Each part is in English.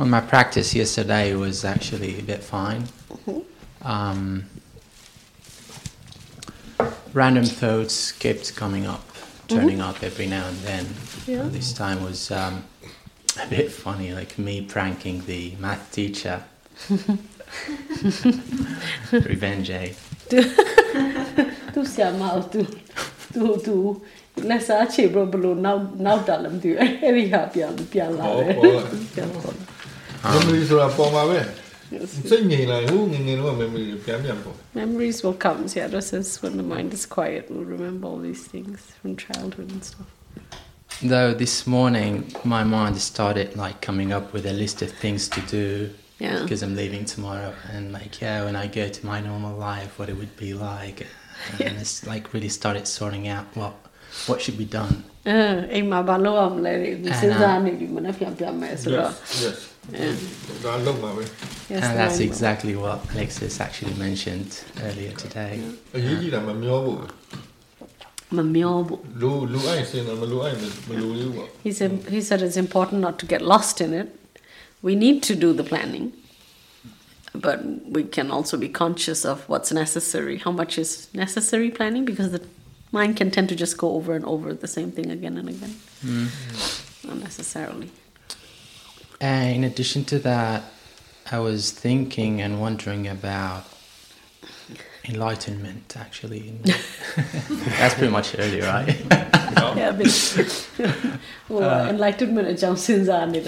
Well, my practice yesterday was actually a bit fine. Um, random thoughts kept coming up, turning up every now and then. Yeah. This time was um, a bit funny, like me pranking the math teacher. Revenge, eh? သူဆရာမအောင်သူသူသူလက်စားချေဘဘလို့နောက်နောက်တာလည်းမသိဘူးအဲ့ဒီဟာပြန်ပြန်လာတယ်ပြန်ပေါ်လာ memory ဆို တာပေါ်မှာပဲစိတ်ငြိမ်လာဟိုငငယ်တော့ memory ပြန်ပြန်ပေါ် Memories will come. Yeah, this is when the mind is quiet. We'll remember all these things from childhood and stuff. Though this morning my mind started like coming up with a list of things to do Yeah. because I'm leaving tomorrow and like yeah when I go to my normal life what it would be like and it's like really started sorting out what what should be done အဲအိမ်မှာဘာလုပ်အောင်လဲဒီစဉ်းစားနေပြီမနေ့ပြန်ပြန်မယ်ဆိုတော့ yes Yeah. and that's exactly what Alexis actually mentioned earlier today. He said, he said it's important not to get lost in it. We need to do the planning, but we can also be conscious of what's necessary, how much is necessary planning, because the mind can tend to just go over and over the same thing again and again mm. unnecessarily. And in addition to that, I was thinking and wondering about enlightenment, actually. That's pretty much early, right? yeah, but, well, uh, enlightenment is just sinzan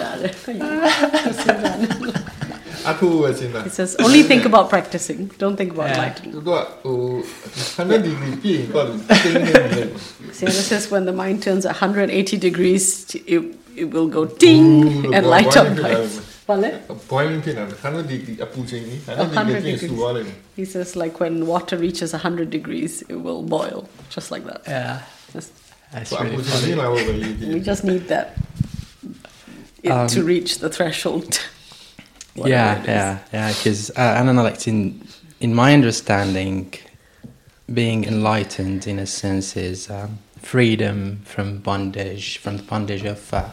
It says only think about practicing. Don't think about enlightenment. See, this is when the mind turns 180 degrees. To, it, it will go ding Ooh, and light up. Like, degrees. He says like when water reaches 100 degrees, it will boil, just like that. Yeah. That's really funny. we just need that um, to reach the threshold. yeah, yeah, yeah. Because uh, I don't know, like in in my understanding, being enlightened in a sense is um, freedom from bondage, from the bondage of uh,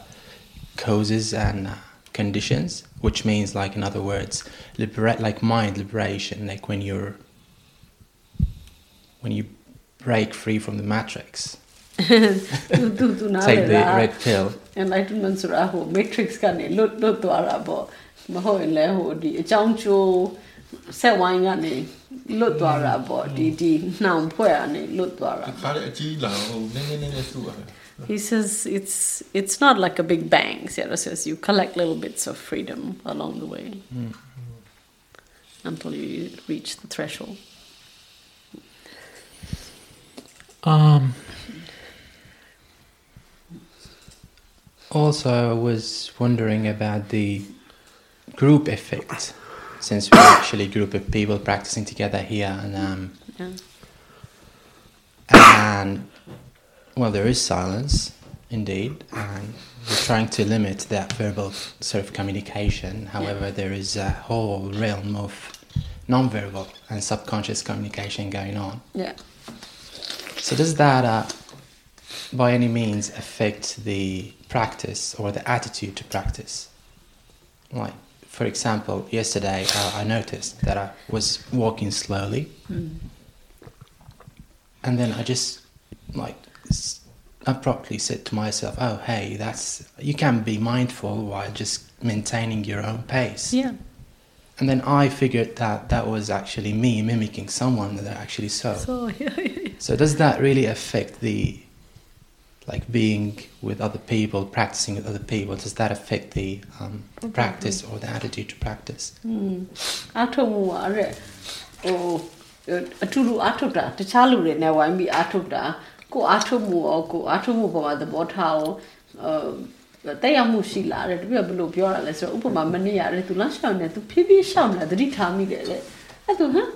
causes and uh, conditions which means like in other words liberate like mind liberation like when you're when you break free from the matrix Tu- tu- tuနား take လည် the လား red pill enlightenment ဆိုတာဟို matrix ကနေလွတ်လွတ်သွားတာပေါ့မဟုတ်ရင်လည်းဟိုဒီအကြောင်းကျိုးဆက်ဝိုင်းကနေလွတ်သွားတာပေါ့ဒီဒီနှောင်ဖွဲ့ကနေလွတ်သွားတာ ခါလေအကြီးလာဟိုနည်းနည်းနည်းနည်းဆူရတယ် he says it's it's not like a big bang. Sierra says you collect little bits of freedom along the way until you reach the threshold. Um. Also, I was wondering about the group effect, since we're actually a group of people practicing together here, and um, Yeah. and well, there is silence, indeed, and we're trying to limit that verbal sort of communication. However, there is a whole realm of non-verbal and subconscious communication going on. Yeah. So does that, uh, by any means, affect the practice or the attitude to practice? Like, for example, yesterday uh, I noticed that I was walking slowly, and then I just like abruptly said to myself, "Oh, hey, that's you can be mindful while just maintaining your own pace." Yeah. And then I figured that that was actually me mimicking someone that I actually saw. So yeah, yeah, yeah. So does that really affect the like being with other people, practicing with other people? Does that affect the um, practice or the attitude to practice? အားထုတ်မှုကအဲ့ဟိုအထူးထူးအားထုတ်တာတခြားလူတွေနဲ့ဝိုင်းပြီးအားထုတ်တာ ကိုယ်အားထုတ်မှုရောကိုယ်အားထုတ်မှုပေါ်မှာသဘောထားအောင်အဲတက်ရောက်မှုရှိလာတယ်တပြည့်ဘယ်လိုပြောရလဲဆိုတော့ဥပမာမနေ့ရတယ်သူလမ်းလျှောက်နေသူဖြည်းဖြည်းရှောက်နေတာသတိထားမိတယ်လေအဲ့သူဟမ်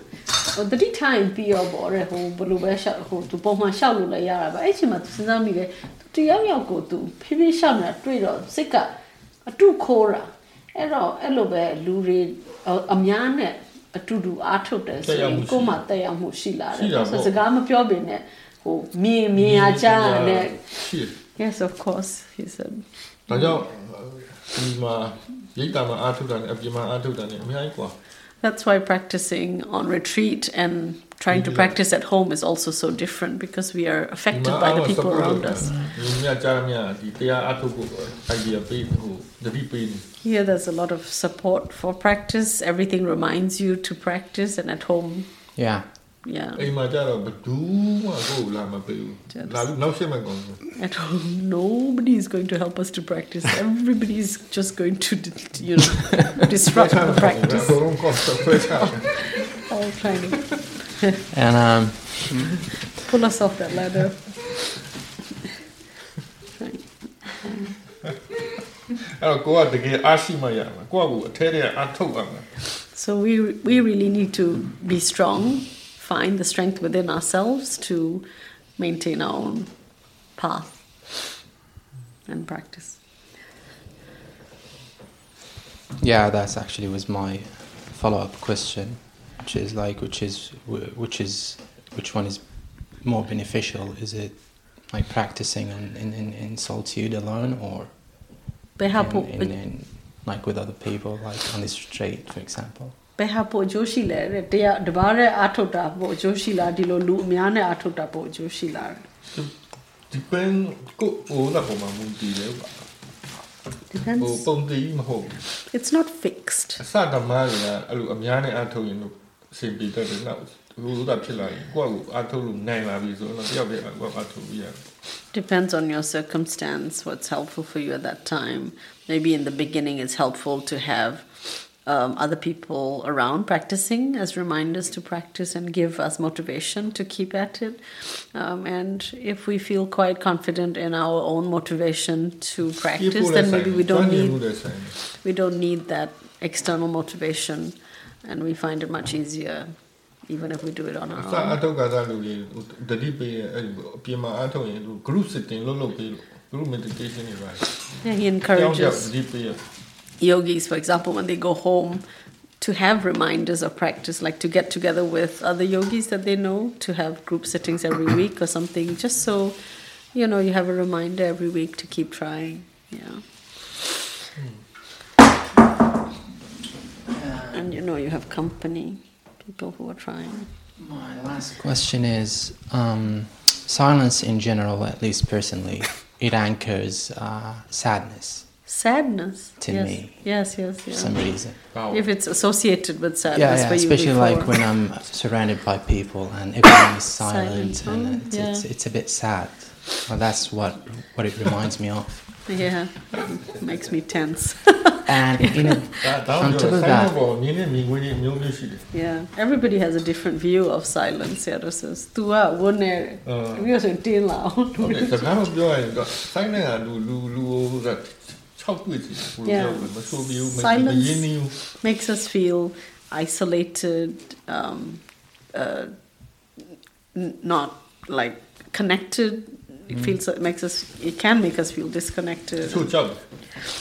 ဟိုသတိထားရင်ပြီးရောပေါ့တဲ့ဟိုဘယ်လိုပဲရှောက်ဟိုသူပုံမှန်ရှောက်လို့လည်းရတာပါအဲ့ချိန်မှာသူစဉ်းစားမိတယ်သူတယောက်ယောက်ကိုသူဖြည်းဖြည်းရှောက်နေတာတွေ့တော့စိတ်ကအတုခိုးတာအဲ့တော့အဲ့လိုပဲလူတွေအများနဲ့အတူတူအားထုတ်တယ်ဆိုရင်ကိုယ်မှတက်ရောက်မှုရှိလာတယ်ဆိုစကားမပြောပင်နဲ့ Oh, Mia Mia Yes, of course. He said. That's why practicing on retreat and trying to practice at home is also so different because we are affected by the people around us. Here there's a lot of support for practice. Everything reminds you to practice and at home. Yeah. yeah, အိမ်မှာကြတော့ဘယ်သူမှကိုယ်လာမပေးဘူး Just- လာပြီးနောက်ဆက်မှကောင်းတယ် at home, nobody is going to help us to practice. Everybody is just going to, you know, disrupt the practice. ဘုံကောဆွဲချတယ် All trying to And um, pull us off that ladder. Right. အဲ့တော့ကိုကတကယ်အားရှိမှရမှာကိုကကိုအထဲထဲအားထုတ်ရမှာ So we we really need to be strong, find the strength within ourselves to maintain our own path and practice. yeah, that's actually was my follow-up question, which is like, which is, which is, which one is more beneficial? Is it like practicing in, in, in, solitude alone, or in, in, in, like with other people, like on this retreat, for example? behapo အကျိုးရှိလဲတဲ့တရားတပါးတဲ့အာထုတ်တာပို့အကျိုးရှိလားဒီလိုလူအများနဲ့အာထုတ်တာပို့အကျိုးရှိလား depend ကိုဟိုလာပုံမှာမူတည်တယ်ပါဟို depends ပုံတည်မဟုတ်ဘူး it's not fixed အစဓမ္မတွေကအဲ့လိုအများနဲ့အားထုတ်ရင်လို့အစဉ်ပြေတတ်တယ်နောက်ဟိုကဖြစ်လာရင်ကိုယ့်ကိုအားထုတ်လို့နိုင်လာပြီဆိုတော့တယောက်တည်းကိုယ့်အားထုတ်ပြီးရတယ် depends on your circumstance what's helpful for you at that time maybe in the beginning it's helpful to have um, other people around practicing as reminders to practice and give us motivation to keep at it um, and if we feel quite confident in our own motivation to practice then maybe we don't ကျွမ်းကျင် need မှုတဲ့ဆိုင် we don't need that external motivation and we find it much easier even if we do it on အ our စ own အထောက်ကစားလူတွေတတိပေးရဲ့အဲ့ဒီအပြင်မှာအားထုတ်ရင်သူ group sitting လုပ်လုပ်ပေးလို့ group meditation တွေပါ yeah, he ကြောင်းကြောက် encourages တတိပေးရဲ့ yogis, for example, when they go home, to have reminders of practice, like to get together with other yogis that they know, to have group sittings every week or something, just so you know you have a reminder every week to keep trying. Yeah. And you know you have company, people who are trying. My last question is um, silence in general, at least personally, it anchors uh, sadness sadness to yes. me. Yes, yes, yes. For some reason. Wow. If it's associated with sadness. Yeah, yeah. especially like when I'm surrounded by people and everyone is silent, silent. and it's, yeah. it's, it's, a bit sad. Well, that's what what it reminds me of. Yeah, it makes me tense. and you know, that, on top of that, yeah, everybody has a different view of silence. Yeah, this is tu wone. We also deal out. Okay, so now we are. Silence, lu lu lu yeah. you Silence you. makes us feel isolated, um, uh, not like connected. It mm. feels it makes us. It can make us feel disconnected. So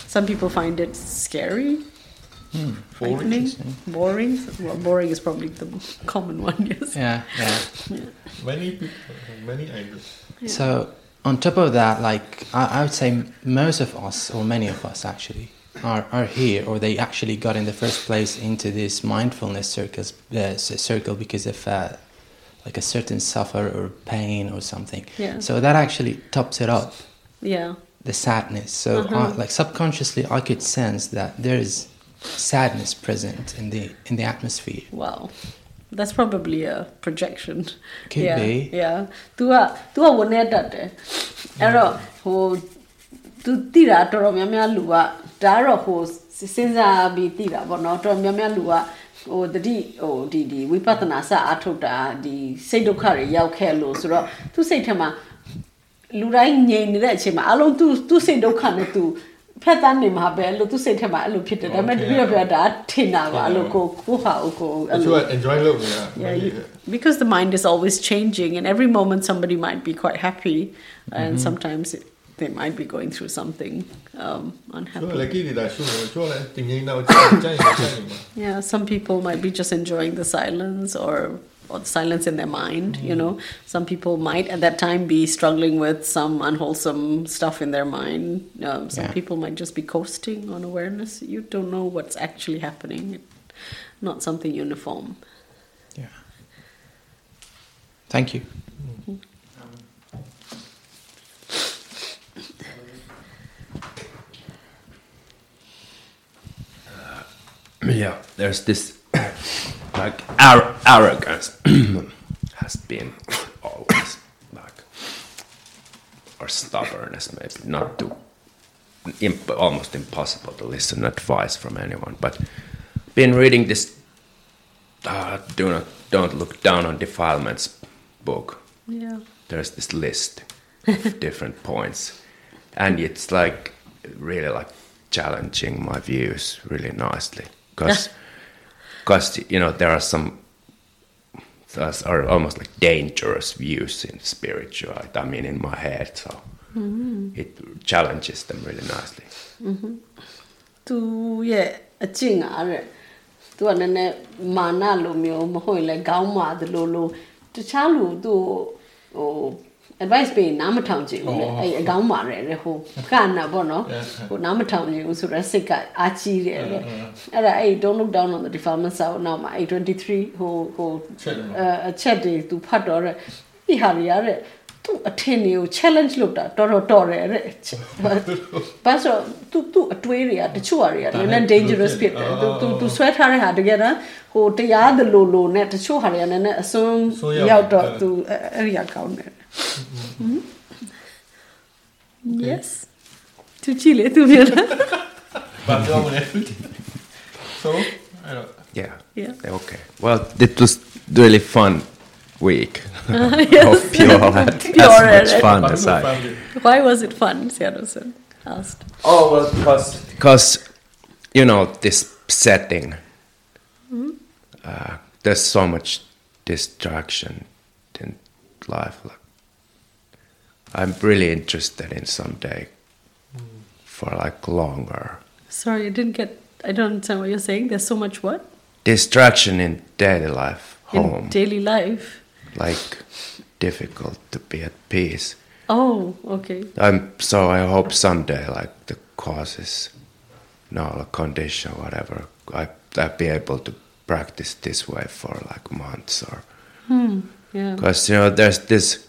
Some people find it scary. Boring. Boring. Well, boring is probably the common one. Yes. Yeah. Yeah. yeah. Many people. Many ideas. Yeah. So on top of that, like I, I would say, most of us, or many of us actually, are, are here, or they actually got in the first place into this mindfulness circles, uh, circle because of uh, like a certain suffer or pain or something. Yeah. So that actually tops it up, Yeah. the sadness. So Uh-huh. I, like subconsciously, I could sense that there is sadness present in the in the atmosphere. Wow. that's probably a projection Could yeah be. yeah သူကသူကဝန်နဲ့တတ်တယ်အဲ့တော့ဟိုသူတိတာတော်တော်များများလူကဒါကတော့ဟိုစဉ်းစားပြီးတိတာပေါ့နော်တော်တော်များများလူကဟိုတတိဟိုဒီဒီဝိပဿနာစအထုတ်တာဒီစိတ်ဒုက္ခတွေရောက်ခဲ့လို့ဆိုတော့သူစိတ်ထဲမှာလူတိုင်းငြိမ်နေတဲ့အချိန်မှာအလုံးသူသူစိတ်ဒုက္ခနဲ့သူ ဖက်တန်းနေမှာပဲလို့သူစိတ်ထဲမှာအဲ့လိုဖြစ်တယ်ဒါပေမဲ့တတိယပြောတာထင်တာပါအဲ့လိုကိုကိုဟာကိုအဲ့ ချို့ လို က enjoy လုပ်နေတာ Yeah, you, because the mind is always changing, and every moment somebody might be quite happy, and sometimes it, they might be going through something um, ချို့ unhappy. လည်းကိလေသာရှုနေချို့လည်းတင်ငိမ့်တော့ကြိုက်ကြိုက်နေကြိုက်နေမှာ Yeah, some people might be just enjoying the silence or or the silence in their mind. You know, some people might at that time be struggling with some unwholesome stuff in their mind. Um, some Yeah. people might just be coasting on awareness. You don't know what's actually happening. Not something uniform. Yeah. Thank you. yeah, there's this like ar- arrogance has been always like or stubbornness maybe. Not to imp- almost impossible to listen advice from anyone. But been reading this uh, do not don't look down on defilements book. Yeah. there's this list of different points. And it's like really like challenging my views really nicely. Because you know there are some those are almost like dangerous views in spirituality i mean in my head so it challenges them really nicely သူရဲ့အကျင့်အားတဲ့သူကနည်းနည်းမာနလိုမျိုးမဟုတ်ရင်လည်းခေါင်းမာသလိုလိုတခြားလူသူ့ကိုဟို advice ပေးရင်နားမထောင်ချင်ဘူးလေအဲ့အကောင်းမာတယ်တဲ့ဟိုကနာပေါ့နော်ဟိုနားမထောင်ချင်ဘူးဆိုတော့စိတ်ကအာချီးတယ်လေအဲ့ဒါအဲ့ don't look down on the defilement ဆောက်နောက်မှာအဲ့23ဟိုဟိုချက်တယ်နော်အဲအချက်တွေသူဖတ်တော့တဲ့ဒီဟာတွေရတဲ့သူအထင်တွေကို challenge လုပ်တာတော်တော်တော်တယ်တဲ့ဘာဆိုသူသူအတွေးတွေကတချို့ဟာတွေကလည်းနည်းနည်း dangerous ဖြစ်တယ်သူသူသူဆွဲထားတဲ့ဟာတကယ်တမ်းဟိုတရားသလိုလိုနဲ့တချို့ဟာတွေကလည်းနည်းနည်းအစွန်းရောက်တော့သူအဲ့ဒီကကောင်းတယ် Mm okay. Yes. To Chile, to be honest. so, Yeah. Yeah. Okay. Well, it was really fun week uh, yes. of pure had as much fun as I. Why was it fun? Sianusen asked. Oh well, because because you know this setting. Mm -hmm. uh, there's so much distraction in life. Like I'm really interested in someday for like longer. Sorry I didn't get I don't understand what you're saying. There's so much what? Distraction in daily life, home, in daily life? Like difficult to be at peace. oh okay. I'm so I hope someday like the causes, no the condition, whatever, I I'll be able to practice this way for like months or Hmm. yeah. Because you know there's this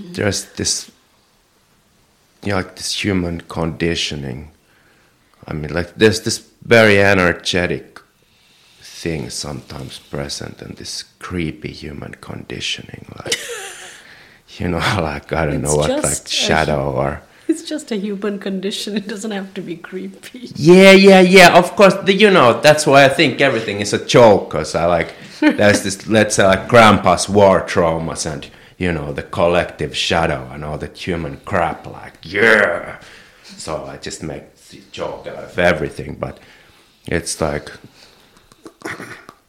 there's this you know like this human conditioning. I mean like there's this very energetic thing sometimes present in this creepy human conditioning like you know like I don't know what like shadow or It's just a human condition. It doesn't have to be creepy. Yeah, yeah, yeah. Of course, the, you know that's why I think everything is a joke. Cause I like there's this let's say like grandpa's war traumas and you know the collective shadow and all that human crap. Like yeah, so I just make the joke out of everything. But it's like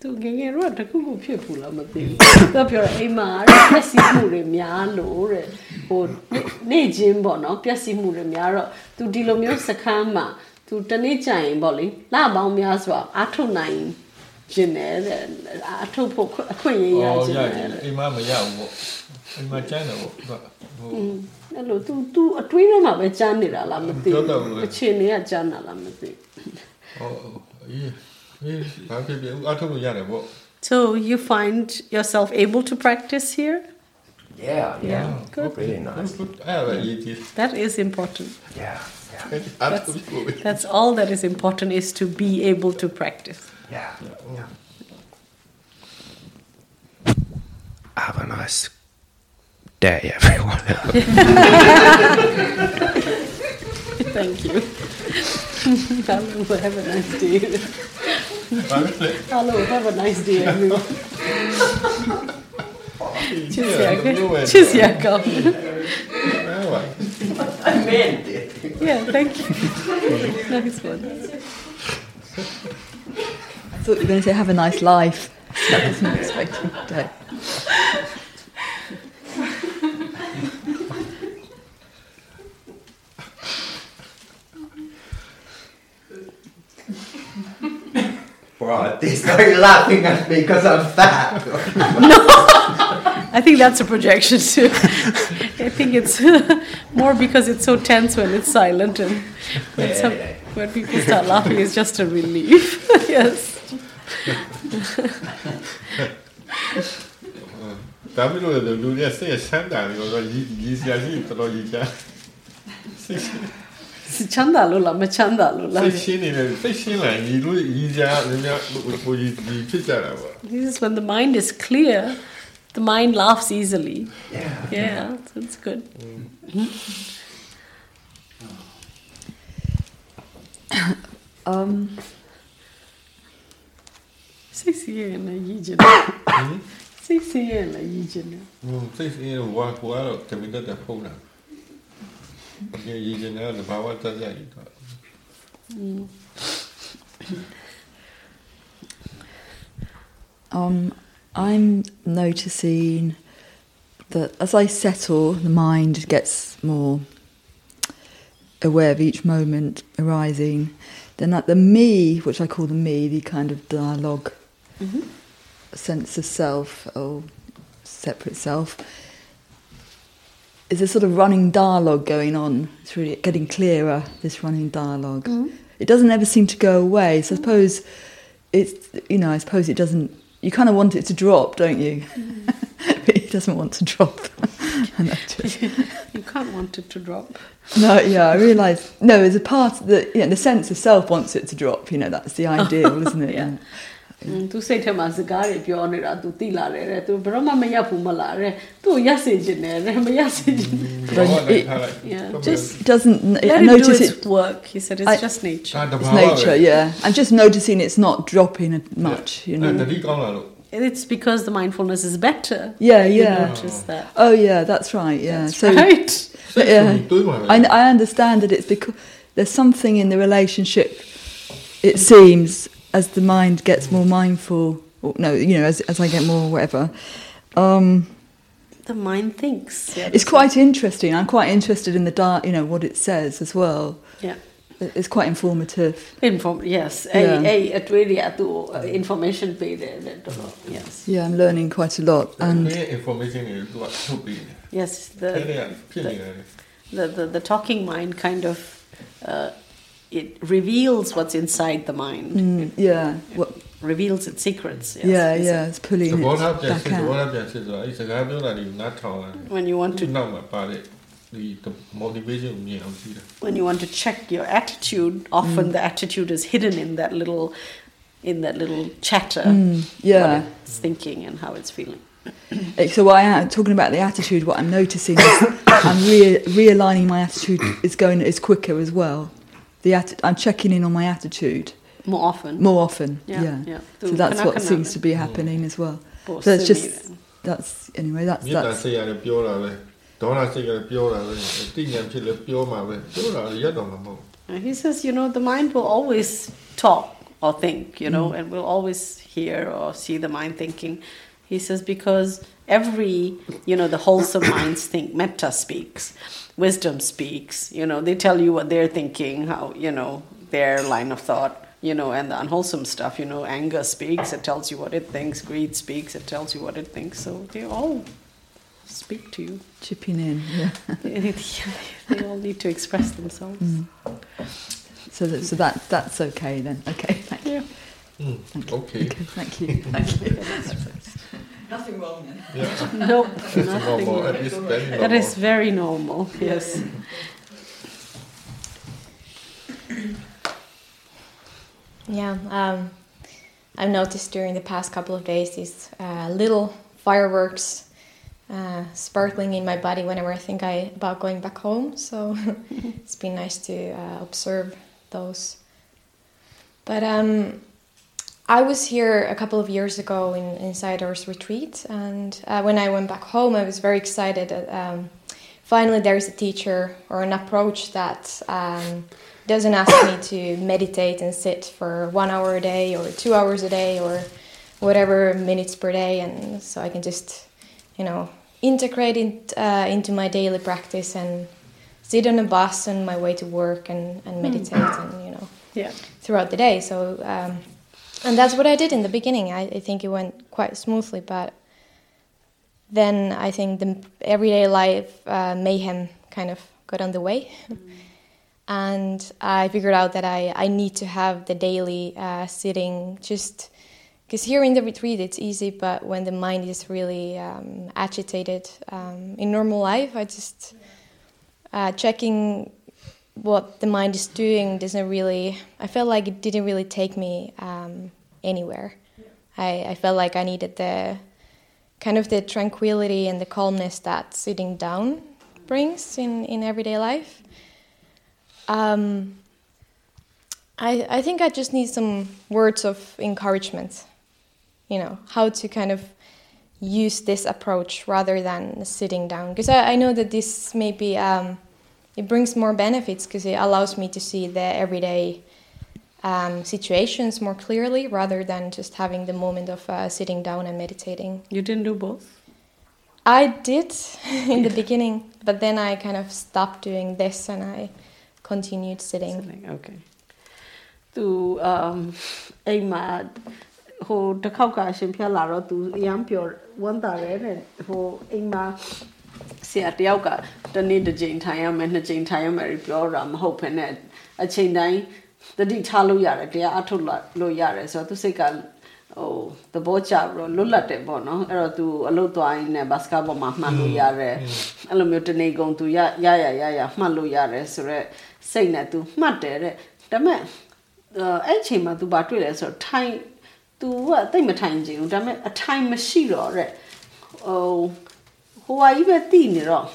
သူငယ်ငယ်တော့တခုခုဖြစ်ဘူးလားမသိဘူးသူကပြောတယ်အိမ်မှာတဲ့ပျက်စီးမှုတွေများလို့တဲ့ဟိုနေ့နေ့ချင်းပေါ့နော်ပျက်စီးမှုတွေများတော့သူဒီလိုမျိုးစခန်းမှာသူတနေ့ကြရင်ပေါ့လေလပေါင်းများစွာအာထုတ်နိုင်ခြင်းနဲ့တဲ့အာထုတ်ဖို့ခွင့်အခွင့်အရေးရ အော် ခြင်း ရ နဲ့ အိမ်မမရဘူးပေါ့ အိမ်မကျန်းတယ်ပေါ့သူကဟို အဲ့လို तू तू အတွင်းထဲမှာပဲကြားနေတာလားမသိ ပြော ဘူး တော့ဘူးလေ အခြေအနေကကြားနာလားမသိဘူး ဟောအေးအေးဘာဖြစ်ဖြစ်အထုတ်လို့ရတယ်ပေါ့ So you find yourself able to practice here? yeah, yeah, good. really nice. အဲ့ဒါပဲအရေးကြီး That is important. Yeah, yeah, အထုတ်လို့ That's all that is important is to be able to practice. yeah, yeah. Have a nice day, everyone. Thank you. Hello, have a nice day. Hello, have a nice day, everyone. Tschüss, Jakob. Tschüss, Jakob. I meant it. Yeah, thank you. nice one. I thought you were going to say, have a nice life. That was not expected. They started laughing at me because I'm fat. no. I think that's a projection too. I think it's more because it's so tense when it's silent and when, some, when people start laughing, it's just a relief. yes. 是枪打路了，没枪打路了。最新的呢，最新了，一路一家人家我我一一去下来吧。This is when the mind is clear, the mind laughs easily. Yeah, yeah, so it's good. um. Six years na yijin. Six years na yijin. 嗯，最近我我要准备在在后呢。Mm. Um, I'm noticing that as I settle, the mind gets more aware of each moment arising. Then at the me, which I call the me, the kind of dialog mm-hmm. sense of self or separate self, is a sort of running dialogue going on. It's really getting clearer, this running dialog mm. It doesn't ever seem to go away. So I mm. suppose it's, you know, I suppose it doesn't, you kind of want it to drop, don't you? Mm. but it doesn't want to drop. Notice. You can't want it to drop. No, yeah, I realise. No, there's a part that, you know, the sense of self wants it to drop, you know, that's the ideal, isn't it? Yeah. သူစိတ်ထဲမှာစကားတွေပြောနေတာ तू သိလာတယ်တဲ့ तू ဘယ်တော့မှမရက်ဘူးမလားတဲ့သူ့ရက်စေခြင်းနဲ့တဲ့မရက်စေခြင်း ဘာဝလိုက်ထားလိုက် Yeah, just It doesn't, I let it do notice its it, work. He said it's I- just nature. ဒါတ it's ဘာဝ nature, yeah. I'm just noticing it's not dropping much, you တ know. တိကောင်းလာလို့ It's because the mindfulness is better. Yeah, You yeah. notice that. Oh, yeah, that's right, yeah. That's so, right. စိတ်ဆိုပြီးတွေးမှာပဲ I, I understand that it's because there's something in the relationship, it seems, as the mind gets more mindful, or, no, you know, as, as I get more whatever. Um, the mind thinks. Yeah, it's quite interesting. I'm quite interested in the dark, you know, what it says as well. Yeah. It's quite informative. Inform, yes. Yeah. A, a, really at the uh, information be there. Yes. Yeah, I'm learning quite a lot. And information is Yes, the, the, the, the, talking mind kind of uh, it reveals what's inside the mind. Mm, yeah. It, it reveals its secrets. Yes, yeah, yeah, it? it's pulling the it back out. When you want to... The motivation when you want to check your attitude, often mm. the attitude is hidden in that little, in that little chatter. Mm, yeah, it's thinking and how it's feeling. so I am talking about the attitude. What I'm noticing is I'm re- realigning my attitude is going is quicker as well The atti- I'm checking in on my attitude More often. more often. Yeah, Yeah. yeah. So that's what Kanakana. seems to be happening as well. Both So it's just similar. that's anyway. That's မေတ္တာ that's စိတ်ရတယ်ပြောတာပဲဒေါနာစိတ်ရတယ်ပြောတာပဲတိညာဖြစ်လဲပြောမှာပဲပြောတာလည်းရက်တော့မှာမဟုတ် Uh, He says, you know, the mind will always talk or think, you know, and will always hear or see the mind thinking. He says, because every, you know, the wholesome minds think, metta speaks, wisdom speaks. You know, they tell you what they're thinking, how, you know, their line of thought, you know, and the unwholesome stuff. You know, anger speaks, it tells you what it thinks, greed speaks, it tells you what it thinks. So they all speak to you. Chipping in, yeah. they all need to express themselves. Mm. So, that, so that, that's okay then. Okay, thank you. Yeah. Mm. Okay. okay. Thank you. Thank you. Nothing wrong then. yeah Nope, that's nothing. normal at least very normal That is very normal. Yes. Yeah, um, I've noticed during the past couple of days these uh, little fireworks uh, sparkling in my body whenever I think I about going back home. So it's been nice to uh, observe those. But um, I was here a couple of years ago in inside our retreat, and uh, when I went back home, I was very excited. That, um, finally, there is a teacher or an approach that um, doesn't ask me to meditate and sit for one hour a day or two hours a day or whatever minutes per day, and so I can just, you know, integrate it uh, into my daily practice and sit on a bus on my way to work and, and meditate and you know Yeah. throughout the day. So um, and that's what I did in the beginning. I, I think it went quite smoothly, but then I think the everyday life uh, mayhem kind of got on the way. and I figured out that I, I need to have the daily uh, sitting just because here in the retreat it's easy, but when the mind is really um, agitated um, in normal life, I just uh, checking what the mind is doing doesn't really. I felt like it didn't really take me um, anywhere. I, I felt like I needed the kind of the tranquility and the calmness that sitting down brings in, in everyday life. Um, I, I think I just need some words of encouragement, you know, how to kind of use this approach rather than sitting down. Because I, I know that this maybe um, it brings more benefits because it allows me to see the everyday um, situations more clearly rather than just having the moment of uh, sitting down and meditating. You didn't do both? I did in the beginning, but then I kind of stopped doing this and I continued sitting. Sitting, okay. သူအမ်အိမ်မှာဟိုတစ်ခေါက်ကအရှင်ဖျက်လာတော့သူအရန်ပျော်ဝမ်းသာတယ်တဲ့ဟိုအိမ်မှာ ဆရာတယောက်ကတနေ့တစ်ကြိမ်ထိုင်ရမယ်နှစ်ကြိမ်ထိုင်ရမယ်ပြောတာမဟုတ်ဘဲနဲ့အချိန်တိုင်းတတိထားလို့ရတယ်တရားအထုတ်လို့ရတယ်ဆိုတော့သူစိတ်ကဟိုသဘောကျပြီးတော့လွတ်လပ်တယ်ပေါ့နော်အဲ့တော့ तू အလုပ်သွားရင်းနဲ့ဘတ်စကတ်ဘောမှာမှတ်လို့ရတယ်အဲ့လိုမျိုးတနေကုန် तू ရရရရရမှတ်လို့ရတယ်ဆိုတော့စိတ်နဲ့ तू မှတ်တယ်တဲ့ဒါပေမဲ့အဲ့ချိန်မှာ तू ဘာတွေ့လဲဆိုတော့ထိုင် तू ကတိတ်မထိုင်ချင်ဘူးဒါပေမဲ့အထိုင်မရှိတော့တဲ့ဟို ဟိုဟာကြီးပဲတည်နေတော့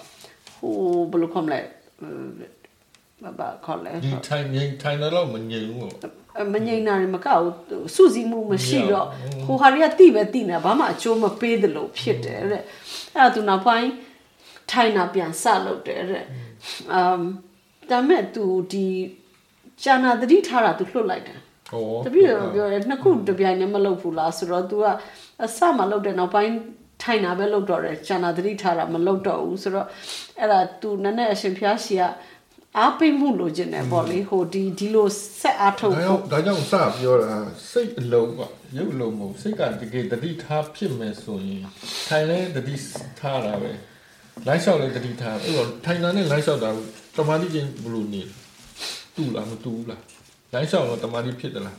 ဟိုဘယ်လိုခေါ်မလဲဘာဘာခေါ်လဲဒီထိုင်ငိမ်ထိုင်တော့မငြိမ်ဘူးပေါ့မငြိမ်တာတွေမကောက်ဘူးစုစည်းမှုမရှိတော့ဟိုဟာတွေကတိပဲတိနေဘာမှအကျိုးမပေးသလိုဖြစ်တယ်တဲ့အဲ့ဒါသူနောက်ပိုင်းထိုင်တာပြန်စလုပ်တယ်တဲ့အမ်ဒါမဲ့သူဒီဂျာနာတတိထားတာ तू လွတ်လိုက်တယ်ဟောတပည့်တော်ပြောတယ်နှစ်ခုတပြိုင်တည်းမလုပ်ဘူးလားဆိုတော့ तू ကအစမှလုပ်တယ်နောက်ပိုင်း ထိုင်တာပဲလုပ်တော့တယ်ဂျာနာတတိထားတာမလုပ်တော့ဘူးဆိုတော့အဲ့ဒါ तू နည်းနည်းအရှင်ဖျားရှိကအားပေးမှုလိုချင်တယ်ပေါ့လေဟိုဒီဒီလိုဆက်အားထုတ်ဒါဖို့ကြောင့်ဒါကြောင့်စပြောတာစိတ်အလုံးကရုပ်အလုံးမဟုတ်စိတ်ကတကယ်တတိထားဖြစ်မယ်ဆိုရင်ထိုင်လဲတတိထားတာပဲလိုက်လျှောက်လဲတတိထားအဲ့တော့ထိုင်တာနဲ့လိုက်လျှောက်တာတမာတိချင်းဘလို့နေတူလားမတူဘူးလားလိုက်လျှောက်တော့တမာတိဖြစ်တယ်လား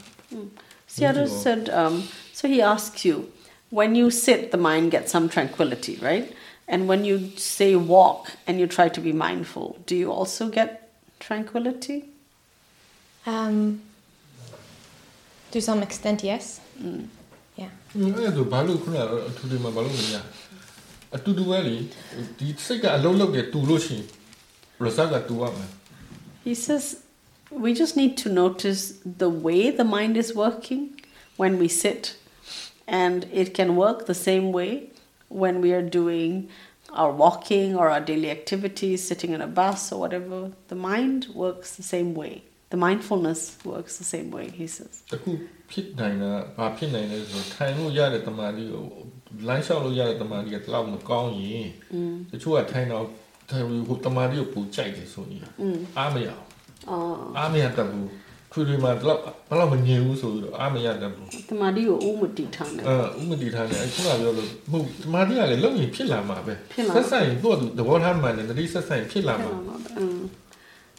Seattle said, um, so he asks you, when you sit, the mind gets some tranquility, right? And when you say walk and you try to be mindful, do you also get tranquility? Um, to some extent, yes. Yeah. အဲ့ဒါဘာလို့ခုနအထူးတွေမှာဘာလို့မရအတူတူပဲလေဒီစိတ်ကအလုံးလုံးတယ်တူလို့ရှိရင် result ကတူရမယ် He says, we just need to notice the way the mind is working when we sit. And it can work the same way when we are doing our walking or our daily activities, sitting in a bus or whatever. The mind works the same way. The mindfulness works the same way, he says. တခုဖြစ်နိုင်တာဘာဖြစ်နိုင်လဲဆိုတော့ထိုင်လို့ရတဲ့တမာတိကိုလိုင်းလျှောက်လို့ရတဲ့တမာတိကတလောက်မကောင်းရင်တချို့ကထိုင်တော့ထိုင်လို့ဟိုတမာတိကိုပူကြိုက်တယ်ဆိုရင်အားမရအောင် Oh, အားမရတတ်ဘူး ထွေထွေမှာတလောက်ဘယ်လောက်မငြိမ်ဘူးဆိုပြီးတော့အားမရတတ်ဘူး the madi o umati thane. အဲဥမတိထားနေအခုနပြောလို့မဟုတ်တမာတိကလည်းလုံရင်ဖြစ်လာမှာပဲဖြစ်လာမှာဆက်ဆိုင်သူ့အတူသဘောထားမှန်တယ်တတိဆက်ဆိုင်ဖြစ်လာမှာ Um,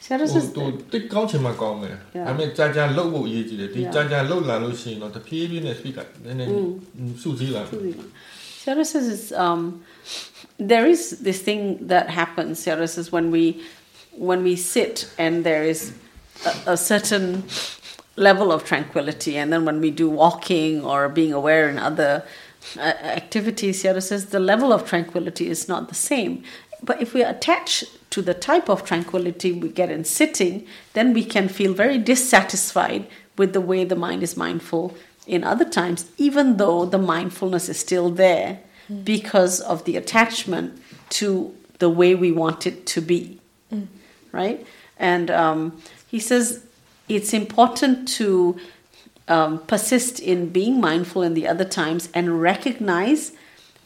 Sarah ဟို says, တူတိတ်ကောင်းချင်မှကောင်းမယ် Yeah. ဒါပေမဲ့ကြာကြာလှုပ်ဖို့အရေးကြီးတယ်ဒီ Yeah. ကြာကြာလှုပ်လာလို့ရှိရင်တော့တဖြည်းဖြည်းနဲ့ speaker နည်းနည်းစုစည်းလာတယ် Sarah says it's, um, there is this thing that happens. Sarah says when we when we sit and there is a, a certain level of tranquility, and then when we do walking or being aware in other uh, activities, Sarah says the level of tranquility is not the same. But if we attach to the type of tranquility we get in sitting, then we can feel very dissatisfied with the way the mind is mindful in other times, even though the mindfulness is still there because of the attachment to the way we want it to be. Right? And um, he says it's important to um, persist in being mindful in the other times and recognize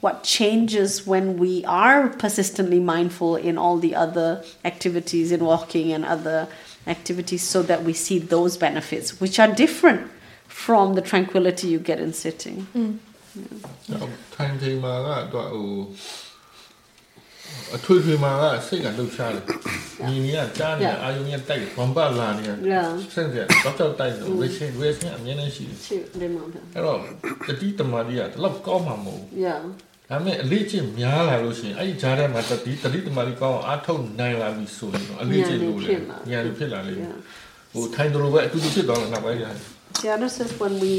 what changes when we are persistently mindful in all the other activities in walking and other activities so that we see those benefits which are different from the tranquility you get in sitting mm. yeah. အထွေထွေမှာကစိတ်ကလှုပ်ရှားတယ်။ညီညီကကြားနေ Yeah. အာယုံကတိုက်တယ်။ဝမ်ပတ်လာနေတယ် Yeah. ။စင်စက်တော့တော့တိုက်တယ်။ reaction reaction အမြဲတမ်းရှိတယ် Shoot, they mount him. ။အဲ့တော့တတိတမာတိကတလောက်ကောင်းမှာမဟုတ်ဘူး Yeah. ။ဒါပေမဲ့အလေးချင်းများလာလို့ရှိရင်အဲ့ဒီကြားထဲမှာတတိတတိတမာတိကောင်းအောင်အားထုတ်နိုင်လာပြီဆိုရင်တော့အလေးချင်းလို့လေ။ညာလို့ဖြစ်လာလေ Yeah. ။ဟိုထိုင်တယ်လို့ပဲအတူတူဖြစ်သွားတယ်နောက်ပိုင်းကျရင် Seattle says when we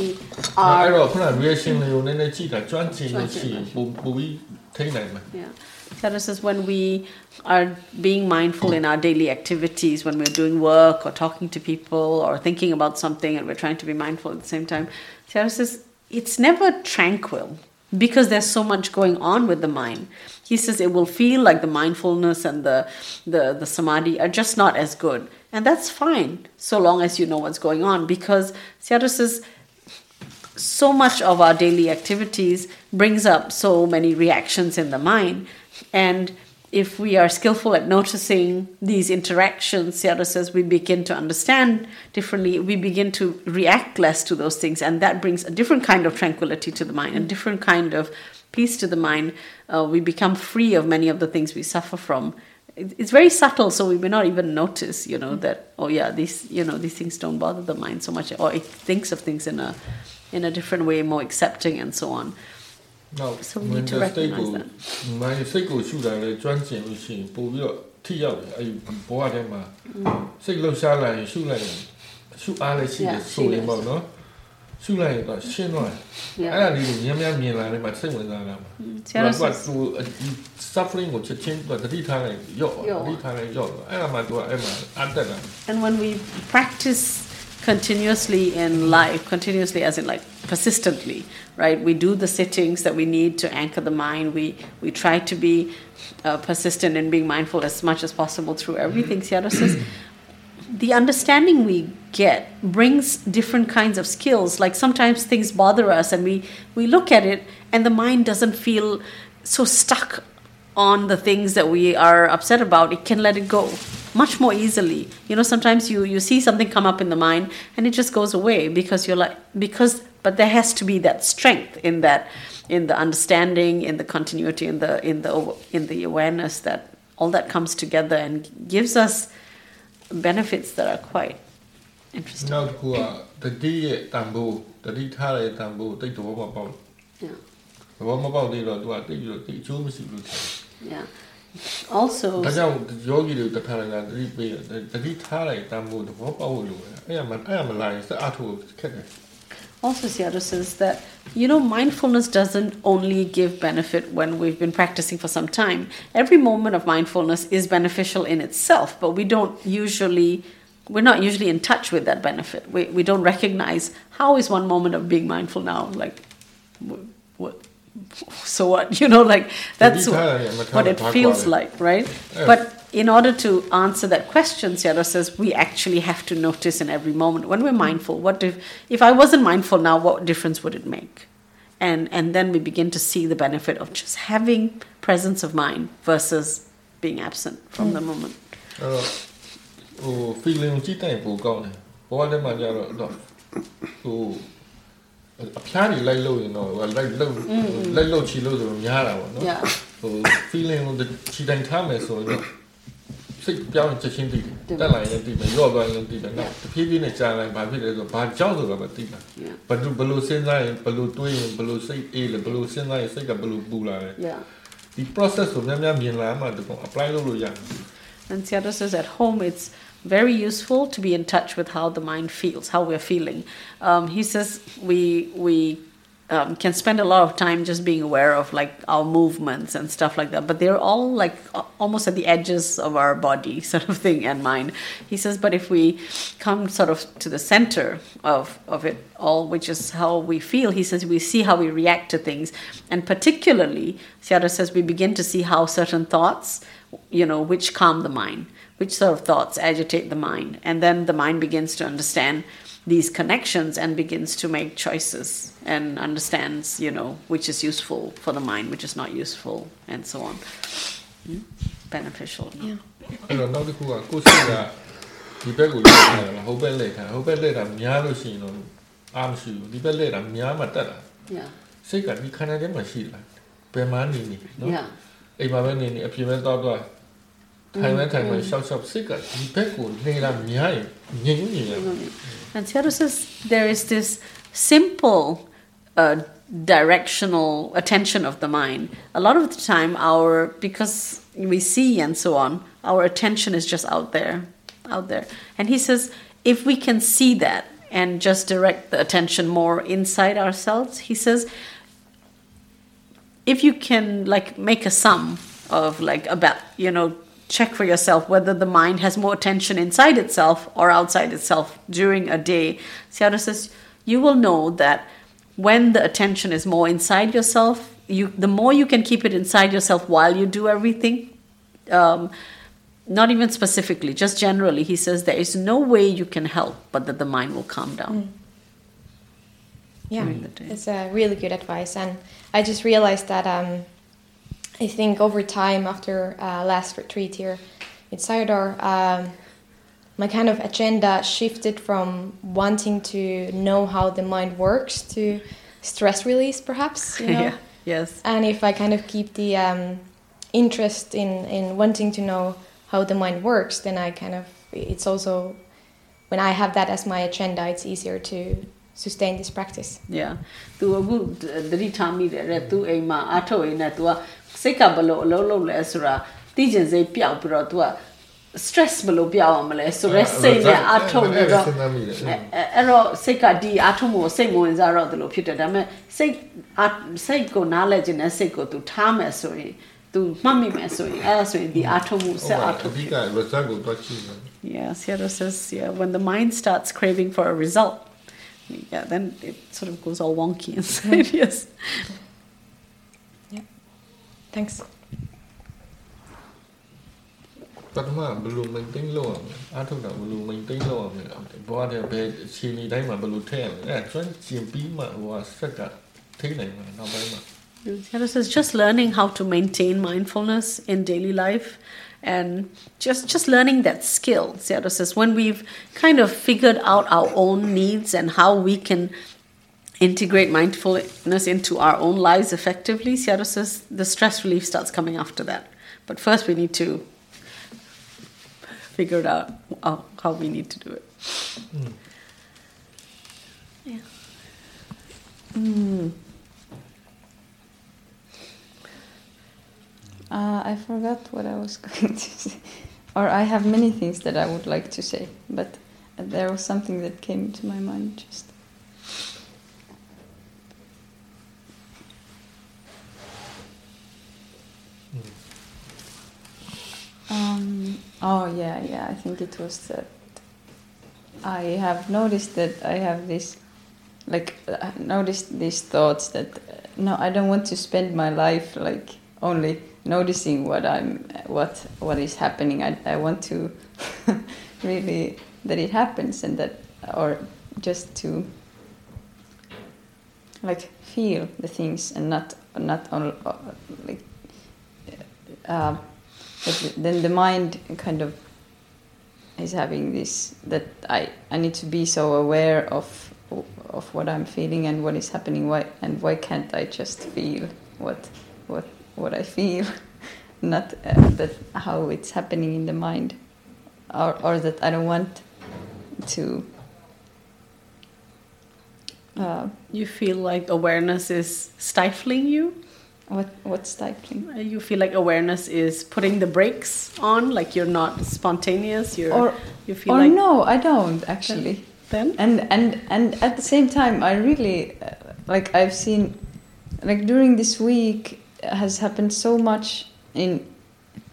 အဲ့ are တော့ခုန reaction တွေကိုနည်းနည်းကြည့်တာကျွမ်းကျင်လို့ရှိရင်ပုံပုံပြီးထိနိုင်မှာ Yeah. Sarah says when we are being mindful in our daily activities, when we're doing work or talking to people or thinking about something and we're trying to be mindful at the same time, Sarah says it's never tranquil because there's so much going on with the mind. He says it will feel like the mindfulness and the, the, the samadhi are just not as good. And that's fine so long as you know what's going on because Sayadaw says so much of our daily activities brings up so many reactions in the mind. And if we are skillful at noticing these interactions, Sayadaw says we begin to understand differently, we begin to react less to those things, and that brings a different kind of tranquility to the mind, a different kind of peace to the mind. Uh, we become free of many of the things we suffer from. It's very subtle, so we may not even notice, you know, that oh yeah, these you know these things don't bother the mind so much, or it thinks of things in a in a different way, more accepting, and so on. နောက် So we need to recognize that. မိုင်းစိတ်ကိုရှုတာလေကျွမ်းကျင်လို့ရှိရင်ပို့ပြီးတော့ထိရောက်တယ်အဲ့ဒီဘဝထဲမှာစိတ်လှုပ်ရှားလာရင်ရှုလိုက်ရင်ရှုအားလည်းရှိတယ် Yeah, ဆိုရင်ရှိတယ်ပေါ့နော်ရှုလိုက်ရင်တော့ရှင်းသွားတယ် Yeah. အဲ့ဒါလေးကိုများများမြင်လာတယ်မှာစိတ်ဝင်စားလာမှာ Sarah သူက says- သူ suffering ကိုချက်ချင်းသူကတတိထားလိုက်ရော့ရော့တတိထားလိုက်ရော့အဲ့ဒါမှသူကအဲ့မှာအတက်လာ And when we practice continuously in life, continuously as in like persistently, right? We do the sittings that we need to anchor the mind. We we try to be uh, persistent in being mindful as much as possible through everything. Sayadaw says the understanding we get brings different kinds of skills. Like sometimes things bother us, and we we look at it, and the mind doesn't feel so stuck on the things that we are upset about. It can let it go much more easily. You know, sometimes you you see something come up in the mind, and it just goes away because you're like because. But there has to be that strength in that, in the understanding, in the continuity, in the in the aw- in the awareness that all that comes together and gives us benefits that are quite interesting. နောက်တစ်ခုကတတိရဲ့တန်ဖိုးတတိထားတဲ့တန်ဖိုးတိတ်တော်မပေါက် Yeah. သဘောမပေါက်သေးတော့သူကတိတ်ပြီးတော့တိတ်အကျိုးမရှိဘူးထင် yeah. Also. ဒါကြောင့်ယောဂီတွေတခါလိုက်တာတတိပေးတယ်တတိထားလိုက်တမ်းဖို့သဘောပေါက်လို့အဲ့ရမအဲ့ရမလာရင်စအထုတ်ခက်တယ် also Sayadaw says that you know mindfulness doesn't only give benefit when we've been practicing for some time every moment of mindfulness is beneficial in itself but we don't usually we're not usually in touch with that benefit we, we don't recognize how is one moment of being mindful now like what so what? You know like that's what, what it feels like right? But in order to answer that question Sayadaw says we actually have to notice in every moment. When we're mindful what if if i wasn't mindful now what difference would it make? And and then we begin to see the benefit of just having presence of mind versus being absent from the mm. moment. အဲ့ အဖျားတွေလိုက်လို့ရင်တော့ဟိုလိုက်လို့လိုက်လို့ချီလို့ဆိုတော့များတာပေါ့နော် Yeah. ဟို feeling ကိုချီတိုင်ထားမယ်ဆိုရင်တော့စိတ်ပြောင်းချက်ချင်းသိတယ်တက်လာရင်သိမယ်ရော့သွားရင်သိတယ်နောက်တဖြည်းဖြည်းနဲ့ကြာလိုက်ဘာဖြစ်လဲဆိုတော့ဘာကြောက်ဆိုတော့မသိတာ Yeah. ဘယ်လိုဘယ်လိုစဉ်းစားရင်ဘယ်လိုတွေးရင်ဘယ်လိုစိတ်အေးလဲဘယ်လိုစဉ်းစားရင်စိတ်ကဘယ်လိုပူလာလဲ yeah ဒီ process ကိုများများမြင်လာမှတကောင် apply လုပ်လို့ရတယ် And Seattle says at home it's very useful to be in touch with how the mind feels, how we're feeling. Um, he says we we um, can spend a lot of time just being aware of like our movements and stuff like that, but they're all like almost at the edges of our body, sort of thing, and mind. He says, but if we come sort of to the center of of it all, which is how we feel, he says we see how we react to things, and particularly, Sayadaw says we begin to see how certain thoughts you know, which calm the mind, which sort of thoughts agitate the mind. And then the mind begins to understand these connections and begins to make choices and understands, you know, which is useful for the mind, which is not useful, and so on. Hmm? Beneficial. Yeah. အဲ့တော့နောက်တစ်ခုကကိုယ်စိတ်ကဒီဘက်ကိုလက်ထားတယ်ဟိုဘက်လက်ထားဟိုဘက်လက်ထားများလို့ရှိရင်တော့ အာမရှိဘူးဒီဘက်လဲတာများမှတက်လာ yeah စိတ်ကဒီခန္ဓာထဲမှာရှိလာဘယ်မှနေနေနော် yeah အိမ်မှာပဲနေနေအပြင်ပဲတော့တော့ and so says there is this simple uh, directional attention of the mind. A lot of the time, our because we see and so on, our attention is just out there, out there. And he says if we can see that and just direct the attention more inside ourselves, he says if you can like make a sum of like about you know check for yourself whether the mind has more attention inside itself or outside itself during a day. Sayadaw says you will know that when the attention is more inside yourself you the more you can keep it inside yourself while you do everything um, not even specifically just generally he says there is no way you can help but that the mind will calm down Yeah, the day. it's a really good advice, and I just realized that um, I think over time, after uh, last retreat here in Sayadaw, um, my kind of agenda shifted from wanting to know how the mind works to stress release, perhaps. You know? yeah. Yes. And if I kind of keep the um, interest in in wanting to know how the mind works, then I kind of it's also when I have that as my agenda, it's easier to sustain this practice. Yeah. စိတ်ကဘလို့အလုံးလုံးလဲဆိုတာသိကျင်စိတ်ပျောက်ပြီးတော့ तू က stress ဘလို့ပျောက်အောင်မလဲဆိုရက်စိတ်နဲ့အထုတ်ပြီးတော့ စဉ်းစားမိတယ် အဲ့အဲ့တော့စိတ်ကဒီအထုံးကိုစိတ်ဝင်စားတော့တယ်လို့ဖြစ်တယ်ဒါပေမဲ့စိတ်အစိတ်ကိုနားလဲခြင်းနဲ့စိတ်ကို तू ထားမယ်ဆိုရင် तू မှတ်မိမယ်ဆိုရင်အဲ့ဒါဆိုရင်ဒီအထုံးမှုဆက်အထုံး အဓိက result ကိုတော့ကြည့်တယ် Yeah, Seattle says, yeah, when the mind starts craving for a result, yeah, then it sort of goes all wonky inside. yes. Thanks. Pertama belum penting CMP is just learning how to maintain mindfulness in daily life and just just learning that skill. Sayadaw says when we've kind of figured out our own needs and how we can integrate mindfulness into our own lives effectively, Sayadaw says the stress relief starts coming after that. But first, we need to figure it out how, how we need to do it. Yeah. Mm. Uh, I forgot what I was going to say. Or I have many things that I would like to say, but there was something that came to my mind just. Um, oh yeah, yeah. I think it was that I have noticed that I have this, like, uh, noticed these thoughts that uh, no, I don't want to spend my life like only noticing what I'm, what what is happening. I I want to really that it happens and that, or just to like feel the things and not not only uh, like. Uh, but then the mind kind of is having this that I, I need to be so aware of of what I'm feeling and what is happening. Why and why can't I just feel what what what I feel? Not uh, that how it's happening in the mind. Or or that I don't want to uh, You feel like awareness is stifling you? What what's stifling Uh, You feel like awareness is putting the brakes on, like you're not spontaneous. You're, or you feel or like no I don't actually then. and and and at the same time i really uh, like i've seen like during this week has happened so much in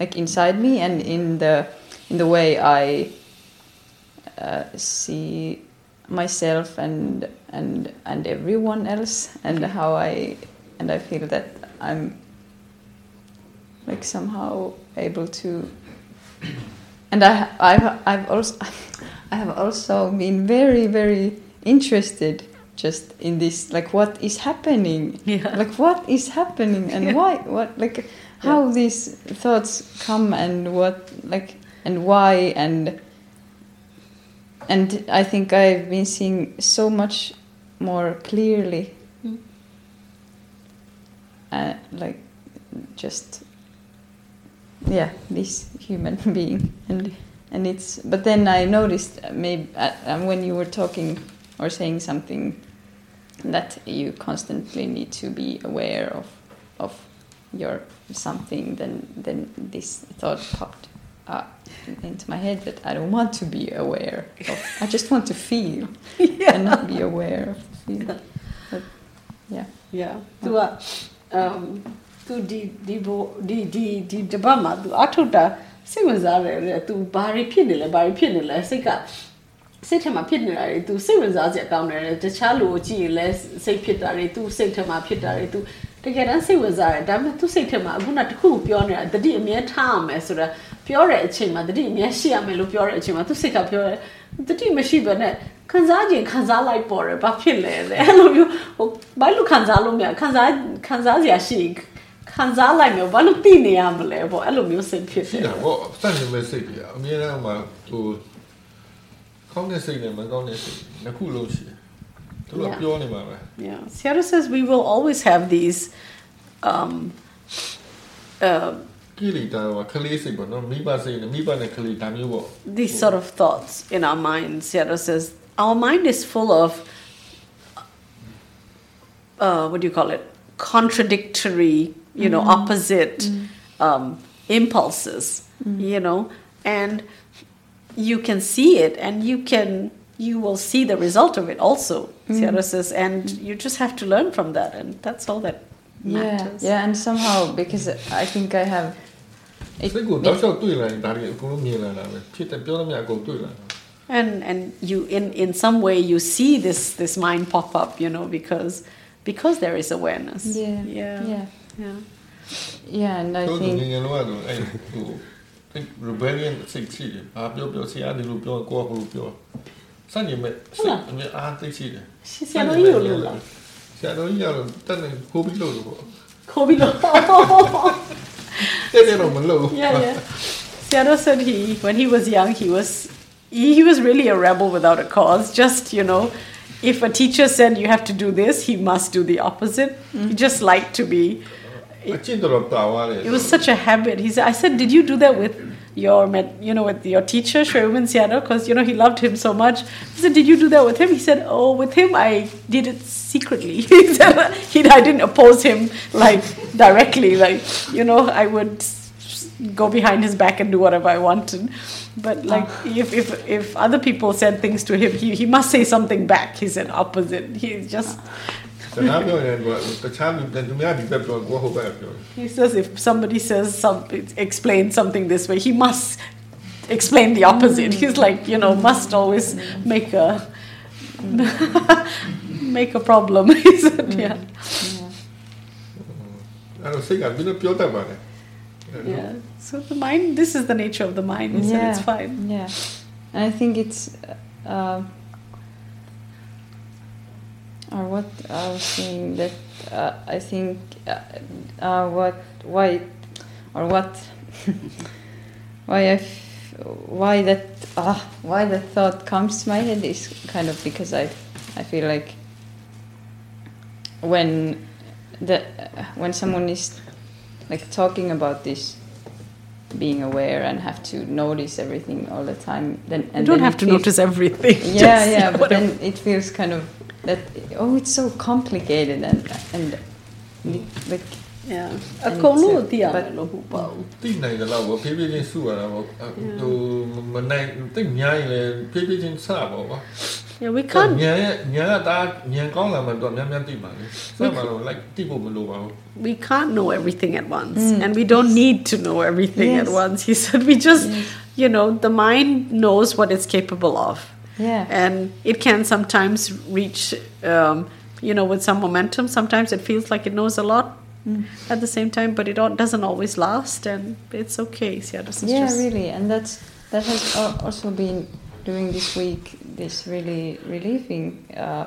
like inside me and in the in the way i uh, see myself and and and everyone else and how i and i feel that i'm like somehow able to and I, I've, I've also, I have also been very, very interested just in this, like what is happening, Yeah. like what is happening and Yeah. why, what, like how these thoughts come and what, like, and why, and and I think I've been seeing so much more clearly. Uh, like just yeah, this human being, and and it's. But then I noticed uh, maybe uh, uh, when you were talking or saying something that you constantly need to be aware of of your something. Then then this thought popped up into my head that I don't want to be aware of. I just want to feel and not be aware of the feeling. But, yeah. yeah သူက um သူဒီဒီဘိုဒီဒီဒီတပတ်မှာသူအထုတ်တာစိတ်ဝင်စားတယ်တဲ့သူဘာတွေဖြစ်နေလဲဘာတွေဖြစ်နေလဲစိတ်ကစိတ်ထဲမှာဖြစ်နေတာတွေသူစိတ်ဝင်စားစရာကောင်းတယ်တဲ့တခြားလူကိုကြည့်ရင်လည်းစိတ်ဖြစ်တာတွေသူစိတ်ထဲမှာဖြစ်တာတွေသူတကယ်တမ်းစိတ်ဝင်စားတယ်ဒါပေမဲ့သူစိတ်ထဲမှာအခုနတစ်ခုခုပြောနေတာတတိအမြဲထားအောင်မယ်ဆိုတာပြောတဲ့အချိန်မှာတတိအမြဲရှိရမယ်လို့ပြောတဲ့အချိန်မှာသူစိတ်ကပြောတယ် တတိမရှိဘဲနဲ့ခံစားခြင်းခံစားလိုက်ပေါ်တယ်ဘာဖြစ်လဲတဲ့အဲ့လိုမျိုးဟိုဘာလို့ခံစားလို့မရခံစားခံစားစရာရှိရင်ခံစားလိုက်မျိုးဘာလို့သိနေရမလဲပေါ့အဲ့လိုမျိုးစိတ်ဖြစ်ရှိတယ်တာပေါ့စတဲ့မဲ့စိတ်ကြီးအမြဲတမ်းမှာဟိုကောင်းတဲ့စိတ်နဲ့မကောင်းတဲ့စိတ်နှစ်ခုလုံးရှိတယ်သူတို့ကပြောနေမှာပဲ Yeah, Sierra says we will always have these um, uh, These sort of thoughts in our minds Sayadaw says our mind is full of uh, what do you call it contradictory you know mm-hmm. opposite mm. Um, impulses mm. you know and you can see it and you can you will see the result of it also Sayadaw says and you just have to learn from that and that's all that yeah, matters. yeah, and somehow because I think I have and and you in in some way you see this this mind pop up you know because because there is awareness yeah, yeah yeah, yeah yeah, and I တို့င think ယ်ငယ်လုံးကတော့အဲ့ဟိုအဲ့ rebellion စိတ်ရှိတယ်ဘာပြောပြောဆရာဒီလိုပြောကိုကဘလိုပြောစနေမဲ့စိတ်အမြဲအားသိရှိတယ် she said oh you look ဆရာတော်ကြီးကတော့တက်နေကိုပြီးလို့လို့ပေါ့ Kobe lo- တဲ့ They. Yeah, yeah. Sayadaw said he, when he was young, he was he, he was really a rebel without a cause. Just you know, if a teacher said you have to do this, he must do the opposite. Mm-hmm. He mm. just liked to be. It, it was such a habit. He said, "I said, did you do that with?" Your, met- you know, with your teacher, Shwe Oo Min Sayadaw? Because, you know, he loved him so much. I said, did you do that with him? He said, oh, with him, I did it secretly. he said, he, I didn't oppose him, like, directly. Like, you know, I would go behind his back and do whatever I wanted. But, like, ah. if, if, if other people said things to him, he, he must say something back. He's an opposite. He's just... He says if somebody says something, explain something this way, he must explain the opposite. Mm. He's like, you know, must always make a make a problem, he said, mm. yeah. Yeah. So the mind, this is the nature of the mind. He yeah. said it's fine. Yeah, and I think it's uh, or what I was saying that uh, I think uh, uh, what why or what why I f- why that uh, why the thought comes to my head is kind of because I I feel like when the when someone is like talking about this being aware and have to notice everything all the time then and You don't have to feels- notice everything. yeah yeah but whatever. then it feels kind of that oh it's so complicated and and like yeah. And A kono it's, uh, tiya but- lo hu pa. တိနိုင်တယ်လို့ဖြည်းဖြည်းချင်းစုရတာပေါ့ဟိုမနိုင်တိတ်ညာရင်လည်းဖြည်းဖြည်းချင်းစပါပေါ့ Yeah, we can't ညာရဲ့ညာကဒါညာကောင်းလာမှတော့များများတိပါလေစမှာတော့ like တိဖို့မလိုပါဘူး we can't know everything at once and we don't need to know everything at Yes. once. He said we just you know, the mind knows what it's capable of. yeah. And it can sometimes reach um, you know with some momentum. Sometimes it feels like it knows a lot at the same time but it doesn't always last and it's okay yeah this is yeah just really and that's that has also been during this week this really relieving uh,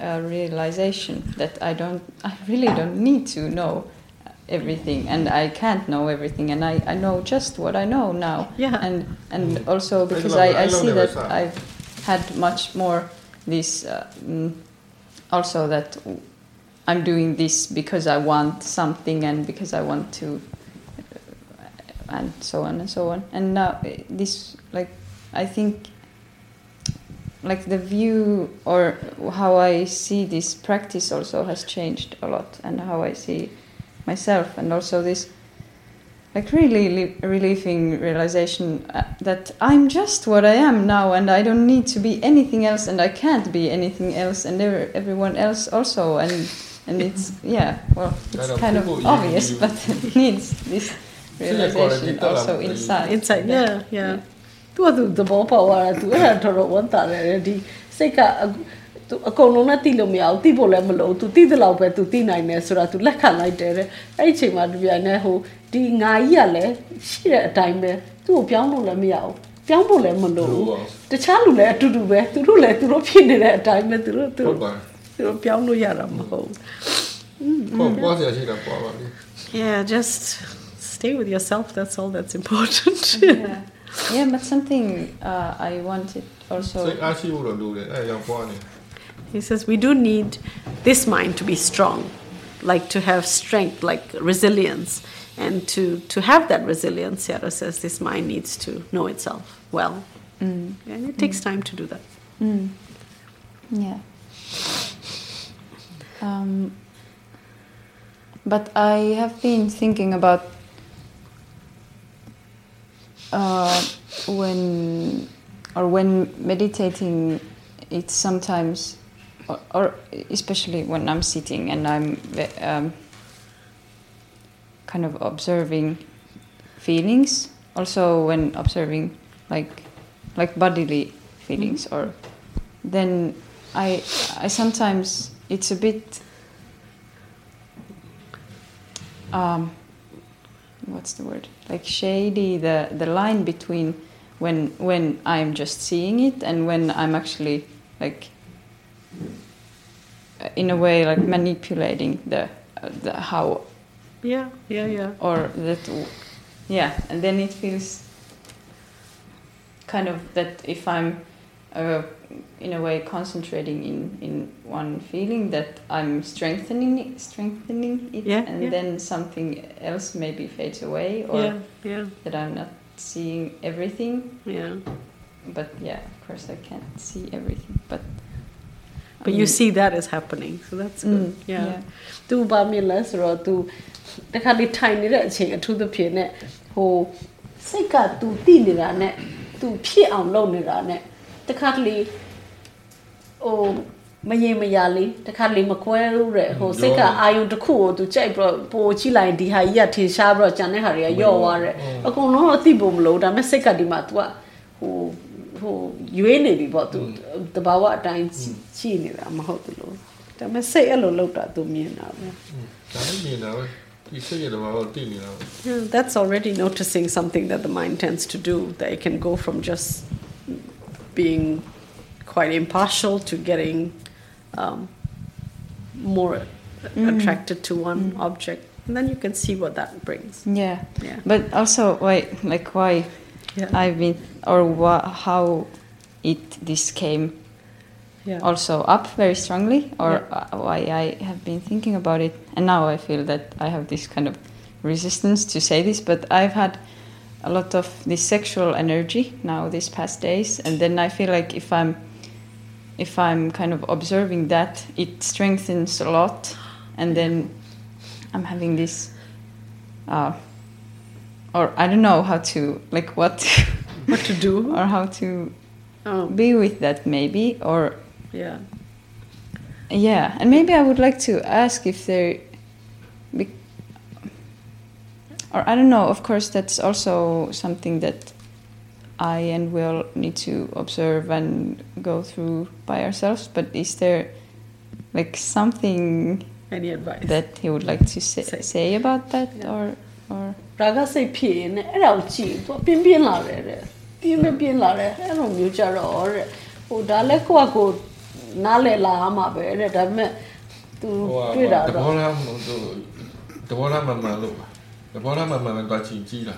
uh, realization that I don't I really don't need to know everything and I can't know everything and I, I know just what I know now Yeah. and and also because love I. I I see that that. I've had much more this uh, mm, also that I'm doing this because I want something and because I want to, uh, and so on and so on. And now uh, this, like, I think, like the view or how I see this practice also has changed a lot, and how I see myself, and also this like really li- relieving realization uh, that I'm just what I am now, and I don't need to be anything else, and I can't be anything else, and there, everyone else also, and and it's yeah, well, it's Kind of kind of people you- obvious, you- but it needs this realization also inside. inside yeah yeah သူကသူသဘောပေါက်သွားတာသူအဲ့ဒါတော်တော်ဝန်တာတယ်ဒီစိတ်ကအခု သူအကုန်လုံးနဲ့တိလို့မရဘူးတိဖို့လည်းမလို့သူတိတဲ့လောက်ပဲသူတိနိုင်တယ်ဆိုတာသူလက်ခံလိုက်တယ်တဲ့အဲ့ဒီအချိန်မှာဒီပြန်နဲ့ဟိုဒီငါကြီးကလည်းရှိတဲ့အတိုင်းပဲသူ့ကိုပြောင်းလို့လည်းမရဘူးပြောင်းဖို့လည်းမလို့ဘူးတခြားလူလည်းအတူတူပဲသူတို့လည်းသူတို့ဖြစ်နေတဲ့အတိုင်းပဲသူတို့သူဟုတို့တ်ပါသူတို့ပြောင်းလို့ရတာမဟုတ်ဘူးပေါ့ပွားစရာရှိတာပွားပါလေ Yeah, just stay with yourself. That's all that's important. yeah. yeah, but something uh, I wanted စိ also. တ်အားရှိဖို့တော့လိုတယ်အဲဒါကြောင့်ပွားနေ he says we do need this mind to be strong, like to have strength, like resilience. And to, to have that resilience, Sayadaw says this mind needs to know itself well. Mm. And it takes time to do that. Mm. Yeah. Um, but I have been thinking about uh, when or when meditating, it's sometimes, or, or especially when I'm sitting and I'm um, kind of observing feelings. Also, when observing like like bodily feelings, or then I I sometimes it's a bit um, what's the word like shady the the line between when when I'm just seeing it and when I'm actually like in a way like manipulating the uh, the how Yeah, yeah, yeah. or that yeah and then it feels kind of that if i'm uh, in a way concentrating in in one feeling that i'm strengthening it, strengthening it Yeah, and yeah. then something else maybe fades away or yeah, yeah, that i'm not seeing everything yeah. but yeah of course i can't see everything but but you see that is happening so that's good yeah သူဘာမြင်လဲဆိုတော့သူတခါလေထိုင်နေတဲ့အချိန်အထူးသဖြင့်ねဟိုစိတ်ကသူတိနေတာနဲ့သူဖြစ်အောင်လုပ်နေတာနဲ့တခါလေဟိုမရင်မရလေးတခါလေမကွဲလို့တဲ့ဟိုစိတ်ကအာယုံတစ်ခုကိုသူကြိုက်ပြီးတော့ပိုကြည့်လိုက်ဒီဟာကြီးကထင်ရှားပြီးတော့ကြံတဲ့ဟာတွေကယော့သွားတယ်အကုန်လုံးတော့သိဖို့မလို့ဒါပေမဲ့စိတ်ကဒီမှာ तू ကဟို ရွေးနေပြီပေါ့ तू တဘာဝအတိုင်းရှိနေတာမဟုတ်ဘူးလို့ဒါပေမဲ့စိတ်အဲ့လိုလောက်တာ तू မြင်တာပဲ ဒါလည်းမြင်တာပဲဒီစိတ်ရတဲ့ဘာလို့တည်နေတာပဲ Yeah, that's already noticing something that the mind tends to do. That it can go from just being quite impartial to getting um, more attracted to one object. And then you can see what that brings. yeah Yeah. but also why like why yeah. I've been, or how it this came yeah. also up very strongly, or Yeah. uh, why I have been thinking about it, and now I feel that I have this kind of resistance to say this, but I've had a lot of this sexual energy now these past days, and then I feel like if I'm if I'm kind of observing that, it strengthens a lot, and then I'm having this. Uh, or I don't know how to like what What to do? or how to Oh, be with that maybe or yeah. yeah and maybe i would like to ask if there be- or i don't know of course that's also something that i and will need to observe and go through by ourselves but is there like something Any advice? that he would like to say, Say. say about that Yeah. or or ရာဂစိတ်ဖြစ်ရင်လည်းအဲ့ဒါကိုကြည့်သူပြင်းပြင်းလာတယ်တဲ့ပြင်းမပြင်းလာတယ်အဲ့လိုမျိုးကြတော့တဲ့ဟိုဒါလည်းကိုကကိုနားလည်လာမှာပဲတဲ့ဒါပေမဲ့ तू တွေ့တာတော့တဘောလားမဟုတ်သူတဘောလားမမှန်လို့ပါတဘောလားမမှန်တော့ကြည့်ကြည့်လာ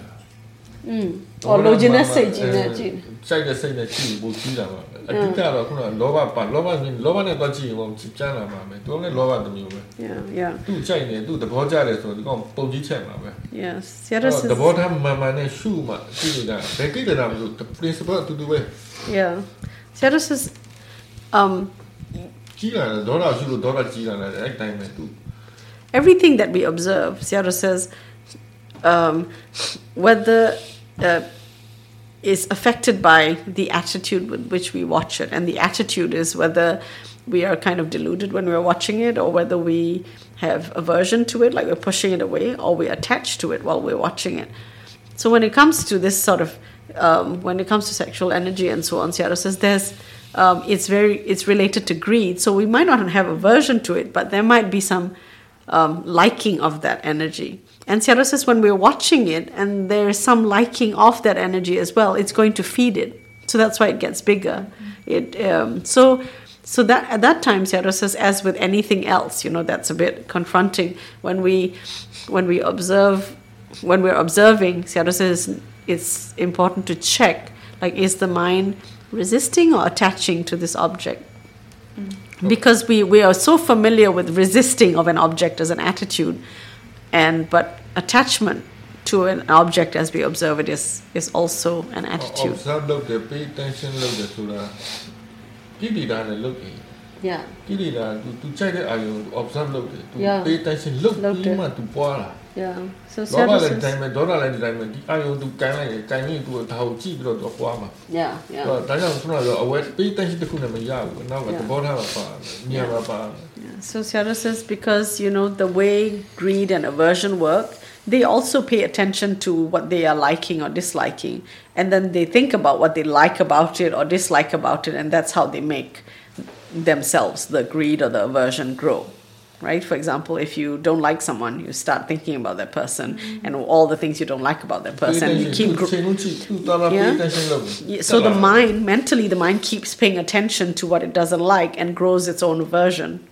อืมဟိုလိုချင်တဲ့စိတ်ကြီးနဲ့ကြည့်စိုက်တဲ့စိတ်နဲ့ကြည့်ဖို့ကြည့်တာပါ 아기타라 yeah yeah. 또 yes yes principle to yeah. Serious um 기라 everything that we observe Sayadaw says um whether uh, is affected by the attitude with which we watch it, and the attitude is whether we are kind of deluded when we're watching it, or whether we have aversion to it, like we're pushing it away, or we're attached to it while we're watching it. So when it comes to this sort of, um, when it comes to sexual energy and so on, Sayadaw says there's, um, it's very, it's related to greed. So we might not have aversion to it, but there might be some um, liking of that energy. And Sayadaw says when we're watching it and there's some liking of that energy as well, it's going to feed it. So that's why it gets bigger. It um, so so that at that time Sayadaw says as with anything else, you know, that's a bit confronting when we when we observe when we're observing. Sayadaw says it's important to check like is the mind resisting or attaching to this object because we, we are so familiar with resisting of an object as an attitude and but attachment to an object as we observe it is is also an attitude observe လုပ်တယ် pay attention လုပ်တယ်ဆိုတာကိလေသာနဲ့လုပ်တယ် yeah ကိလေသာ तू तू ကြိုက်တဲ့အာယုံ observe လုပ်တယ် तू Yeah. pay attention လုပ် လုပ်တယ် ပြီးမှ तू ပွားလာ yeah so လောဘ Seattle လည်းဒီတိုင်း says, ပဲဒေါသလည်းဒီတိုင်းပဲဒီအာယုံ तू ကန်လိုက်တယ်ကန်ရင် तू ဒါကိုကြည့်ပြီးတော့ तू ပွားမှာ yeah အဲ့ yeah တော့ဒါကြောင့်ခုနကပြော aware pay attention တစ်ခုနဲ့မရဘူးနောက်ကသဘောထားမှာပါညံမှာပါ Yeah, so Sayadaw says because you know the way greed and aversion work, they also pay attention to what they are liking or disliking, and then they think about what they like about it or dislike about it, and that's how they make themselves the greed or the aversion grow right? For example, if you don't like someone, you start thinking about that person and all the things you don't like about that person. You keep yeah? So the mind, mentally, the mind keeps paying attention to what it doesn't like and grows its own version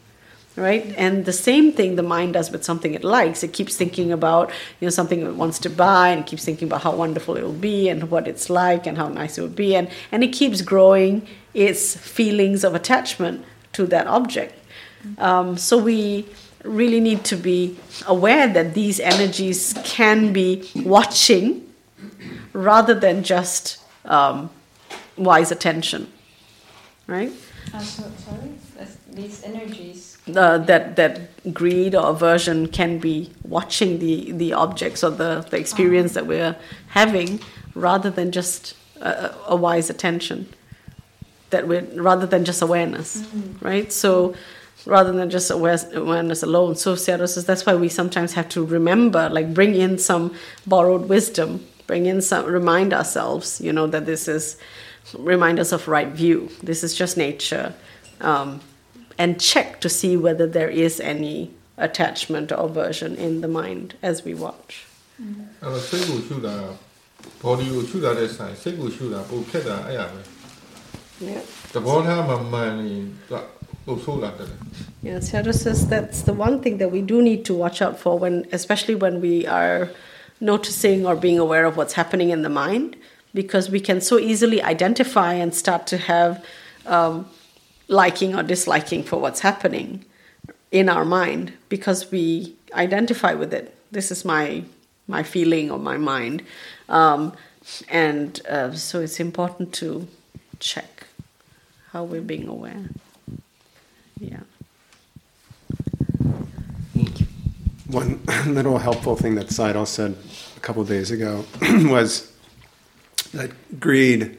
right and the same thing the mind does with something it likes it keeps thinking about you know something it wants to buy and keeps thinking about how wonderful it will be and what it's like and how nice it will be and and it keeps growing its feelings of attachment to that object um, so we really need to be aware that these energies can be watching rather than just um, wise attention, right? Uh, so, sorry, these energies. Uh, that that greed or aversion can be watching the the objects or the the experience that we're having, rather than just a, a wise attention. That we rather than just awareness, right? So. Rather than just awareness, awareness alone. So Sayadaw says that's why we sometimes have to remember, like bring in some borrowed wisdom, bring in some, remind ourselves, you know, that this is, remind us of right view. This is just nature. Um, and check to see whether there is any attachment or aversion in the mind as we watch. Mm-hmm. အဲ့တော့စိတ်ကိုရှုတာ body Yeah, Sayadaw says that's the one thing that we do need to watch out for when, especially when we are noticing or being aware of what's happening in the mind, because we can so easily identify and start to have um, liking or disliking for what's happening in our mind because we identify with it. This is my my feeling or my mind, um, and uh, so it's important to check how we're being aware. Yeah. One little helpful thing that Sayadaw said a couple of days ago was that greed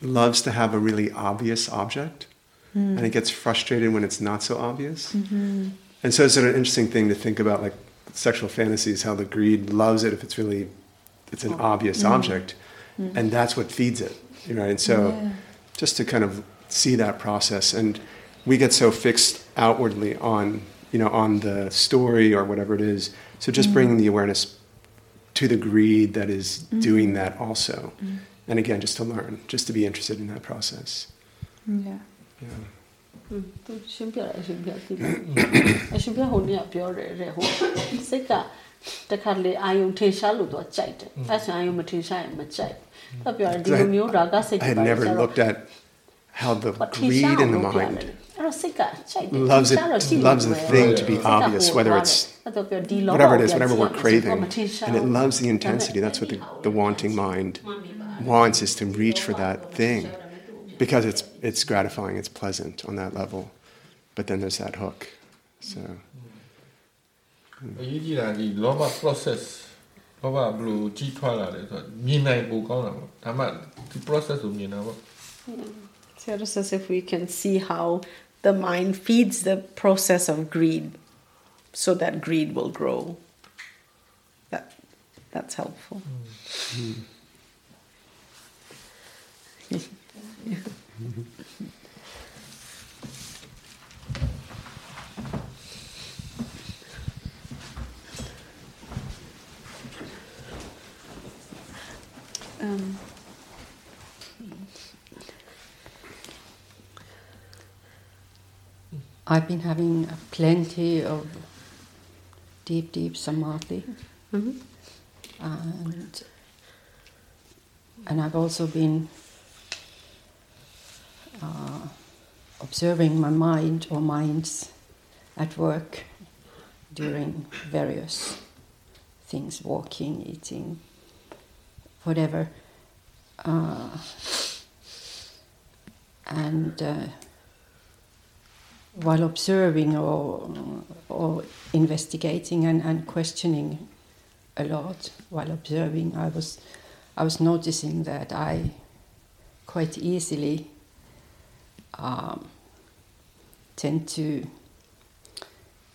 loves to have a really obvious object, Mm-hmm. and it gets frustrated when it's not so obvious. Mm-hmm. And so it's sort an interesting thing to think about, like sexual fantasies, how the greed loves it if it's really it's an oh. obvious mm-hmm. object, and that's what feeds it, you know. And so just to kind of see that process, and we get so fixed outwardly on you know on the story or whatever it is. So just bringing the awareness to the greed that is doing that also, and again, just to learn, just to be interested in that process. Yeah. I mm. mm. mm. had never looked at how the greed in the mind loves it, loves the thing to be obvious, whether it's whatever it is, whatever we're craving, and it loves the intensity. That's what the, the wanting mind wants is to reach for that thing because it's it's gratifying, it's pleasant on that level. But then there's that hook. So you did that the Lama process. Lama blue G twala the process Sayadaw hmm. says if we can see how the mind feeds the process of greed so that greed will grow. That that's helpful. Mm. Um, I've been having plenty of deep, deep samadhi, and and I've also been uh, observing my mind or minds at work during various things, walking, eating, whatever, uh, and. Uh, while observing or, or investigating and, and questioning a lot while observing I was I was noticing that I quite easily um, tend to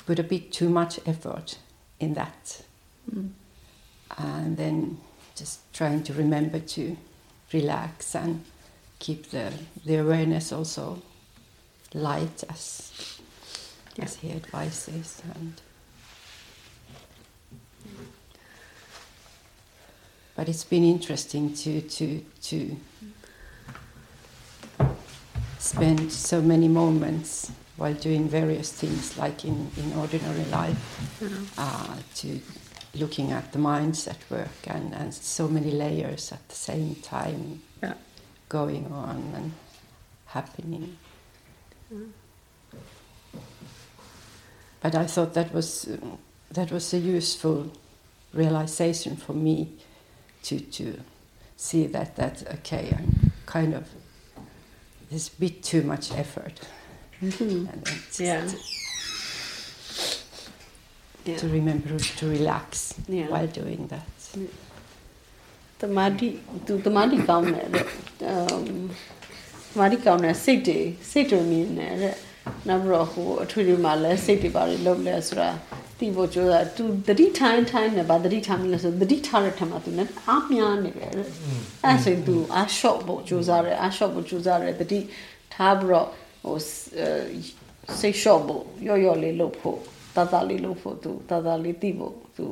put a bit too much effort in that. And then just trying to remember to relax and keep the, the awareness also light as as he advises and but it's been interesting to to to spend so many moments while doing various things like in, in ordinary life uh, to looking at the minds at work and, and so many layers at the same time Yeah. going on and happening. But I thought that was um, that was a useful realization for me to to see that that okay I'm kind of it's a bit too much effort. Mm -hmm. yeah. To, yeah. to remember to relax yeah. while doing that. The Madi, the Madi um, tamadi kaun na City sitte mean na, na bro ho, thuri bari loble asura. သိဖို့ကြိုးစားသူတတိထိုင်းထိုင်းနဲ့ဗာတတိထားမိလို့ဆိုတတိထားတဲ့ထက်မှာသူနဲ့အားများနေတယ်အဲ့ဆိုသူအရှော့ဖို့ကြိုးစားတယ်အရှော့ဖို့ကြိုးစားတယ်တတိထားပြီးတော့ဟိုစိတ်ရှော့ဖို့ရော့ရော့လေးလုပ်ဖို့တတလေးလုပ်ဖို့သူတတလေးသိဖို့သူ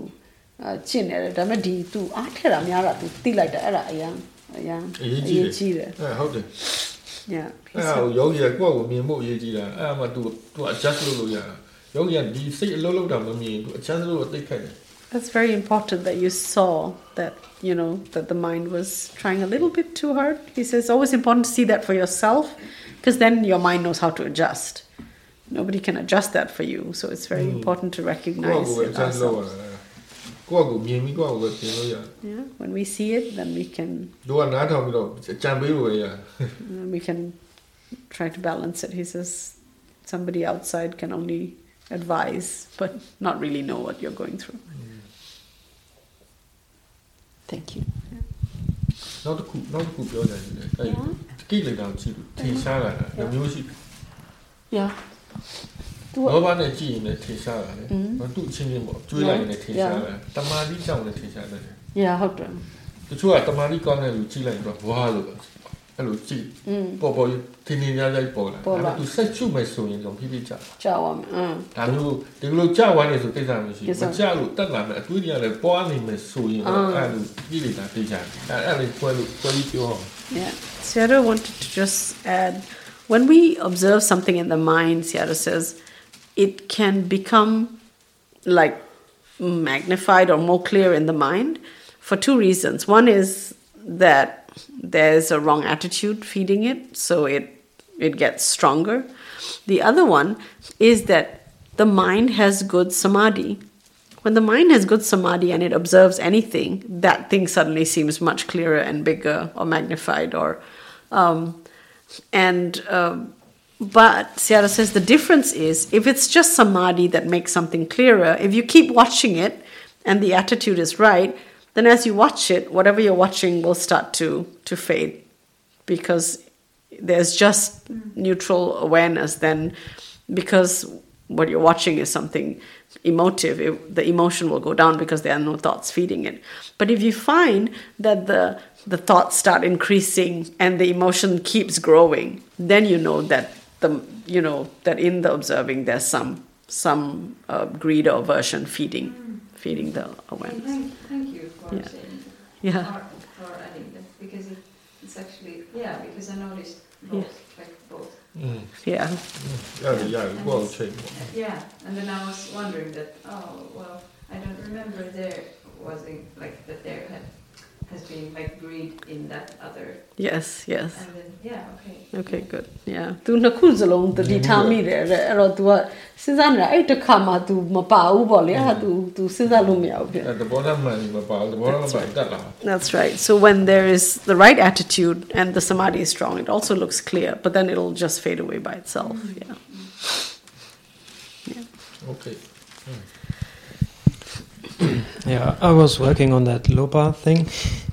အချင့်နေတယ်ဒါပေမဲ့ဒီသူအားထက်တာများတာသူသိလိုက်တာအဲ့ဒါအရန်အရန်အရေးကြီးတယ်အဲဟုတ်တယ်ညအဲ့ဟိုယောဂီကကိုယ့်ကိုမြင်ဖို့အရေးကြီးတာအဲ့မှာ तू तू adjust လုပ်လို့ရတာ ယောဂီကဒီစိတ်အလုံးလုံးတာမမြင် तू adjust လုပ်လို့သိခိုက်တယ် that's very important that you saw that you know that the mind was trying a little bit too hard he says always important to see that for yourself because then your mind knows how to adjust nobody can adjust that for you so it's very important to ကိုယ့် recognize ကိုယ် it အချမ်းလုပ်ရ ourselves တာကိုယ့်ကိုမြင်ပြီးကိုယ့်ကိုပဲပြင်လို့ရတယ် yeah when we see it then we can တို့ကနားထောင်ပြီးတော့ကြံပေးလို့ရတယ် uh, we can try to balance it. He says somebody outside can only advise, but not really know what you're going through. thank you နောက်တစ်ခုနောက်တစ်ခုပြောကြတယ်အဲ့ကိလေသာကိုကြည့်လို့ထင်ရှားလာတာတစ်မျိုးရှိတယ် Yeah. လောဘနဲ့ကြည့်ရင်လည်းထင်ရှားလာတယ်ဘာသူ့အချင်းချင်းပေါ့ကျွေးလိုက်ရင်လည်းထင်ရှားလာတယ်တမာတိကြောင့်လည်းထင်ရှားတယ် Yeah, how to? တချို့ကတမာတိကောင်းတဲ့လူကြည့်လိုက်တော့ဝါလို့ အဲ့လိုကြည့်ပေါ်ပေါ်တင်းတင်းကြပ်ကြပ်ပေါ်လာဒါပေမဲ့ तू Yeah. Sayadaw wanted to just add. When we observe something in the mind Sayadaw says it can become like magnified or more clear in the mind for two reasons. One is that there's a wrong attitude feeding it, so it it gets stronger. The other one is that the mind has good samadhi. When the mind has good samadhi and it observes anything, that thing suddenly seems much clearer and bigger or magnified or um, and um, but Sayadaw says the difference is if it's just samadhi that makes something clearer, if you keep watching it and the attitude is right, then as you watch it, whatever you're watching will start to to fade because there's just neutral awareness then because what you're watching is something emotive. It, the emotion will go down because there are no thoughts feeding it. But if you find that the the thoughts start increasing and the emotion keeps growing then you know that the you know that in the observing there's some some uh, greed or aversion feeding feeding the awareness. Thank, thank you. for yeah. yeah. Or, or adding because it's actually yeah because I noticed both yeah. like both. Mm. Yeah. Yeah, oh, yeah, well. Yeah, and then I was wondering that oh well I don't remember there was a, like that there had has been agreed in that other. Yes, yes. And then, yeah, okay. Okay, good. Yeah. The the That's right. So when there is the right attitude and the samadhi is strong it also looks clear but then it'll just fade away by itself. Mm -hmm. Yeah. Yeah. Okay. Mm. Yeah, I was working on that Lobha thing.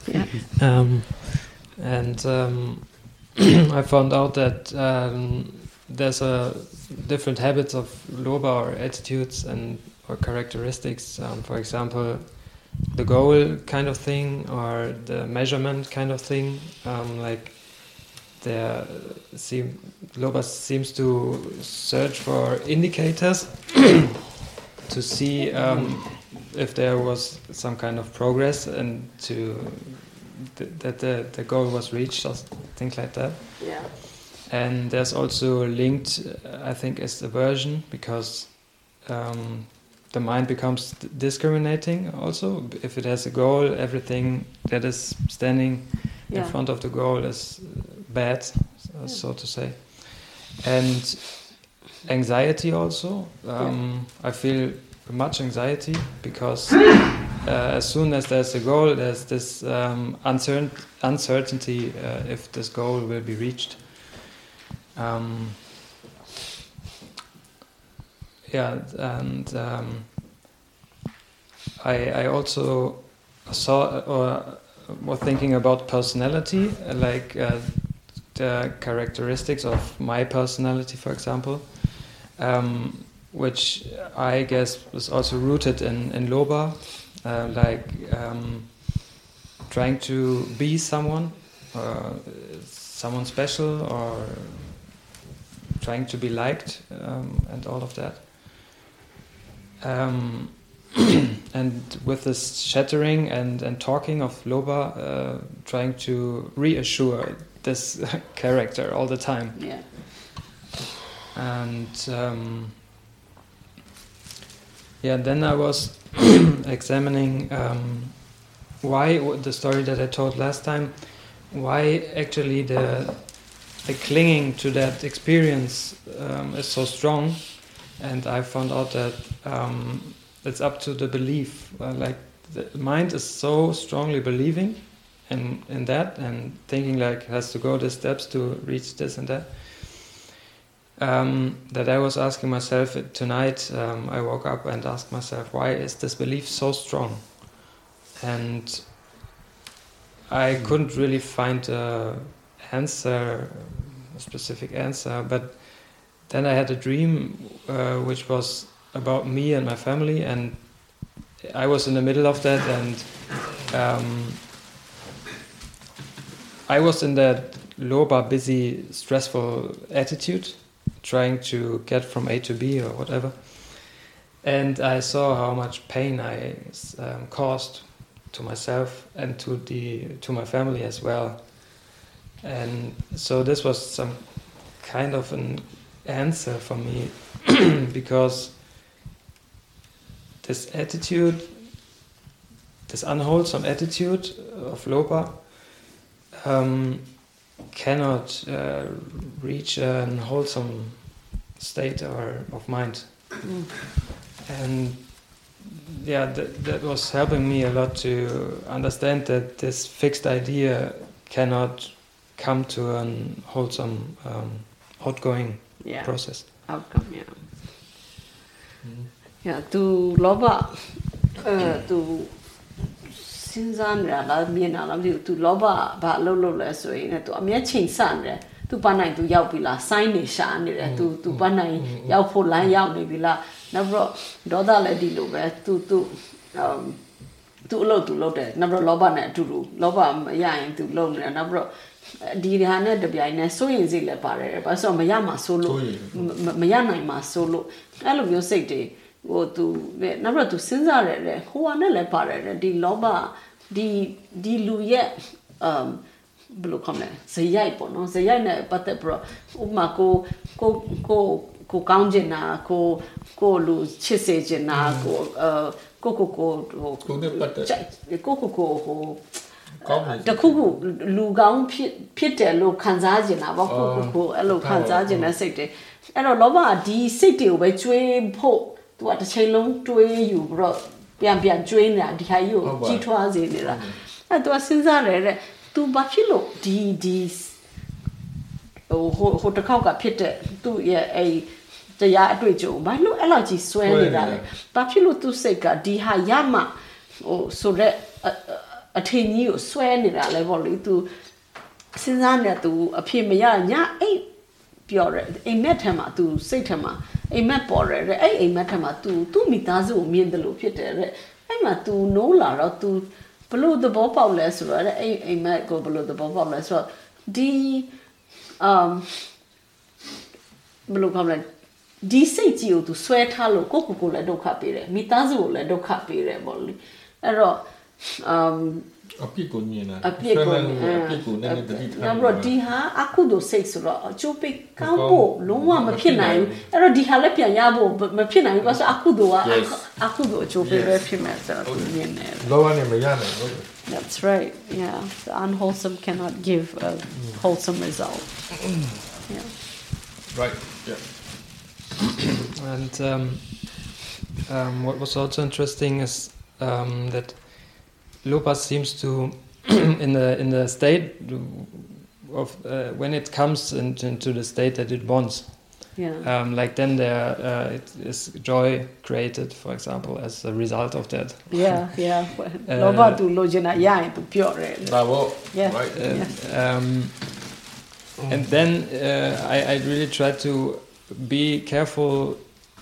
Yeah. Um, and um, I found out that um, there's a different habits of Lobha or attitudes and or characteristics. Um, for example, the goal kind of thing or the measurement kind of thing. Um, like there seem Lobha seems to search for indicators to see um, if there was some kind of progress and to th- that the, the goal was reached or things like that. Yeah. And there's also linked, uh, I think, is aversion because um, the mind becomes discriminating also. If it has a goal, everything that is standing Yeah. in front of the goal is uh, bad, so, so to say. And anxiety also. Um, I feel much anxiety because uh, as soon as there's a goal, there's this um, uncertain uncertainty uh, if this goal will be reached. Um, yeah, and um, I, I also saw or was thinking about personality, uh, like uh, the characteristics of my personality, for example, um, which I guess was also rooted in, in Lobha, uh, like um, trying to be someone, uh, someone special, or trying to be liked, um, and all of that. Um, and with this shattering and, and talking of Lobha, uh, trying to reassure this character all the time. Yeah. And um, yeah, then I was examining um, why the story that I told last time, why actually the the clinging to that experience um, is so strong, and I found out that um, it's up to the belief. Uh, like the mind is so strongly believing in in that and thinking like has to go the steps to reach this and that. Um, that I was asking myself tonight. Um, I woke up and asked myself, why is this belief so strong? And I couldn't really find a answer, a specific answer. But then I had a dream, uh, which was about me and my family, and I was in the middle of that, and um, I was in that lobha, busy, stressful attitude, trying to get from A to B or whatever. And I saw how much pain I um, caused to myself and to the to my family as well. And so this was some kind of an answer for me because this attitude, this unwholesome attitude of Lobha, um, cannot uh, reach a wholesome state or of mind. Mm. And yeah, that, that was helping me a lot to understand that this fixed idea cannot come to a wholesome um, outgoing yeah. process. Outcome, yeah. Mm. Yeah, to lover, uh, to စဉ်းစားနေတာလားမြင်တာလားမသိဘူး तू လောဘဘာအလုပ်လုပ်လဲဆိုရင်လည်း तू အမြဲချိန်ဆနေတယ် तू ပန်းနိုင် तू ရောက်ပြီလားစိုင်းနေရှာနေတယ် तू तू ပန်းနိုင်ရောက်ဖို့လမ်းရောက်နေပြီလားနောက်ပြီးတော့ဒေါသလည်းဒီလိုပဲ तू तू အမ် သူအလုပ်သူလုပ်တယ်နောက်ပြီးတော့လောဘနဲ့အတူတူလောဘမရရင်သူလုပ်နေတယ်နောက်ပြီးတော့ဒီဟာနဲ့တပြိုင်နက်စိုးရင်စိတ်လည်းပါတယ်ဘာလို့ဆိုတော့မရမှာစိုးလို့ စိုးရိမ် မမရနိုင်မှာစိုးလို့အဲ့လိုမျိုးစိတ်တွေ ဟိုသူနောက်ပြီးတော့သူစဉ်းစားရတယ်လေဟိုဟာနဲ့လည်းပါတယ်လေဒီလောဘဒီဒီလူရဲ့အမ်ဘယ်လိုခေါ်မလဲဇယိုက်ပေါ့နော်ဇယိုက်နဲ့ပတ်သက်ပြီးတော့ဥပမာကိုကိုကိုကိုကောင်းကျင်တာကိုကိုလူချစ်စေချင်တာကိုအဲကိုကိုကိုဟိုကိုနဲ့ပတ်သက်ကြိုက်ကိုကိုကိုဟိုကောင်းတယ်တခုခုလူကောင်းဖြစ်ဖြစ်တယ်လို့ခံစားကျင်တာပေါ့ကိုကိုကိုအဲ့လိုခံစားကျင်တဲ့စိတ်တွေအဲ့တော့လောဘကဒီစိတ်တွေကိုပဲကျွေးဖို့ သူကတစ်ချိန်လုံးတွေးယူပြီးတော့ပြန်ပြန်ကျွေးနေတာဒီဟာကြီးကိုကြီးထွားစေနေတာအဲ့သူကစဉ်းစားတယ်တဲ့ तू ဘာဖြစ်လို့ဒီဒီဟိုဟိုဟိုတစ်ခေါက်ကဖြစ်တဲ့သူ့ရဲ့အဲ့တရားအတွေ့အကြုံဘာလို့အဲ့လောက်ကြီးဆွဲနေတာလဲဘာဖြစ်လို့သူ့စိတ်ကဒီဟာရမှဟိုဆိုတော့အထင်ကြီးကိုဆွဲနေတာလဲပေါ့လေသူစဉ်းစားနေသူအဖြစ်မရညအိတ် ပြောတယ်အိမ်မက်ထက်မှာ तू စိတ်ထက်မှာအိမ်မက်ပေါ်တယ်တဲ့အဲ့အိမ်မက်ထက်မှာ तू သူ့မိသားစုကိုမြင်တယ်လို့ဖြစ်တယ်တဲ့အဲ့မှာ तू နိုးလာတော့ तू ဘလို့သဘောပေါက်လဲဆိုတော့တဲ့အဲ့အိမ်မက်ကိုဘလို့သဘောပေါက်လဲဆိုတော့ဒီ um ဘယ်လိုကောင်းလဲဒီစိတ်ကြီးကို तू ဆွဲထားလို့ကိုယ့်ကိုယ်ကိုလည်းဒုက္ခပေးတယ်မိသားစုကိုလည်းဒုက္ခပေးတယ်ပေါ့လေအဲ့တော့ um အပြ စ်ကိုမြင်တာ အပြစ်ကို ဆွဲလန်းလို့အပြစ်ကိုနည်းနည်းတတိထား နောက်ပြီးတော့ဒီဟာအခုတို့စိတ်ဆိုတော့အကျိုးပေးကောင်းဖို့လုံးဝမဖြစ်နိုင်ဘူးအဲ့တော့ဒီဟာလည်းပြန်ရဖို့မဖြစ်နိုင်ဘူးဘာလို့အခုတို့က Yes. အခုတို့အကျိုးပေးပဲဖြစ်မယ်ဆိုတော့သူမြင်တယ် လောဘနဲ့မရနိုင်ဘူး That's right. Yeah. The unwholesome cannot give a wholesome result. Yeah. right yeah And um, um, what was also interesting is um, that Lobha's seems to in the in the state of uh, when it comes into, into the state that it wants. Yeah. Um, like then there uh, joy created, for example, as a result of that. Yeah, yeah. Lobha lojena pure. Bravo. Yeah. Right. Uh, um, and then uh, I, I really try to be careful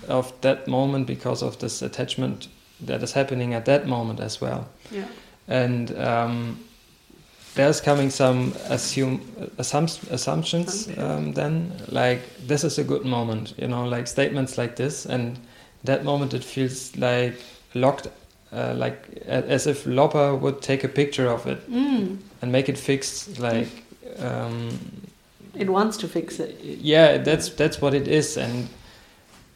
of that moment because of this attachment that is happening at that moment as well. Yeah. And um, there's coming some assume assump- assumptions um, then like this is a good moment you know like statements like this and that moment it feels like locked uh, like a- as if Lobha would take a picture of it Mm. and make it fixed like um, It wants to fix it. yeah that's that's what it is and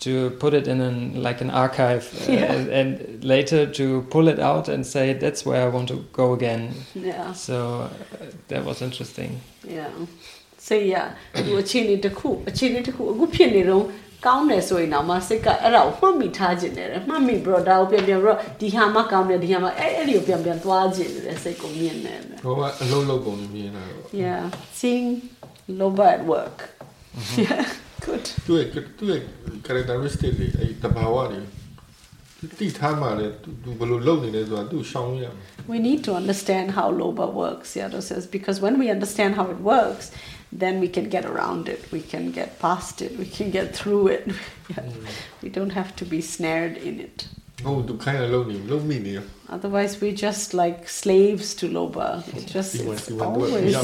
to put it in an like an archive uh, Yeah. and, and later to pull it out and say that's where I want to go again Yeah. so uh, that was interesting Yeah. စိတ်ရသူအခြေအနေတစ်ခုအခြေအနေတစ်ခုအခုဖြစ်နေတော့ကောင်းတယ်ဆိုရင်တော့မစိတ်ကအဲ့ဒါကိုမှတ်မိထားခြင်းတယ်မှတ်မိပြီးတော့ဒါကိုပြန်ပြန်ပြီးတော့ဒီဟာမှကောင်းတယ်ဒီဟာမှအဲ့အဲ့ဒီကိုပြန်ပြန်သွားခြင်းတယ်စိတ်ကိုမြင်တယ် ဘောကအလုံးလုံးပုံမြင်တာတော့ Yeah seeing Loba at work Yeah Characteristic We need to understand how lobha works Sayadaw says because when we understand how it works then we can get around it we can get past it we can get through it. Yeah. mm. we don't have to be snared in it. Oh, love keine love me, mir. Otherwise we're just like slaves to Lobha. It just it's always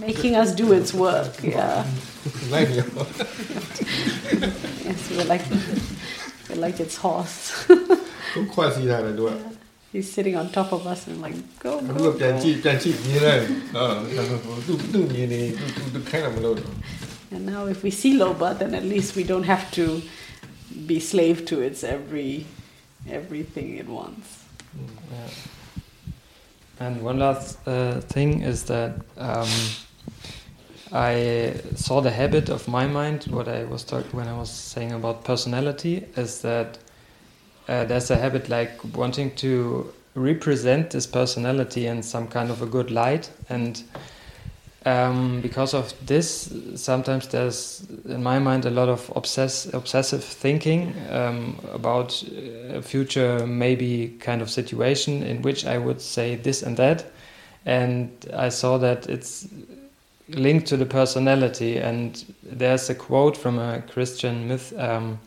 making us do its work. Yeah. yes, we're like we're like its horse. He's sitting on top of us and like go go. go. and now if we see Lobha then at least we don't have to be slave to its every everything it wants. Yeah. And one last uh, thing is that um, I saw the habit of my mind. What I was talking when I was saying about personality is that uh, there's a habit like wanting to represent this personality in some kind of a good light, and um, because of this, sometimes there's in my mind a lot of obsess- obsessive thinking um, about a future maybe kind of situation in which I would say this and that, and I saw that it's linked to the personality. And there's a quote from a Christian myth, um,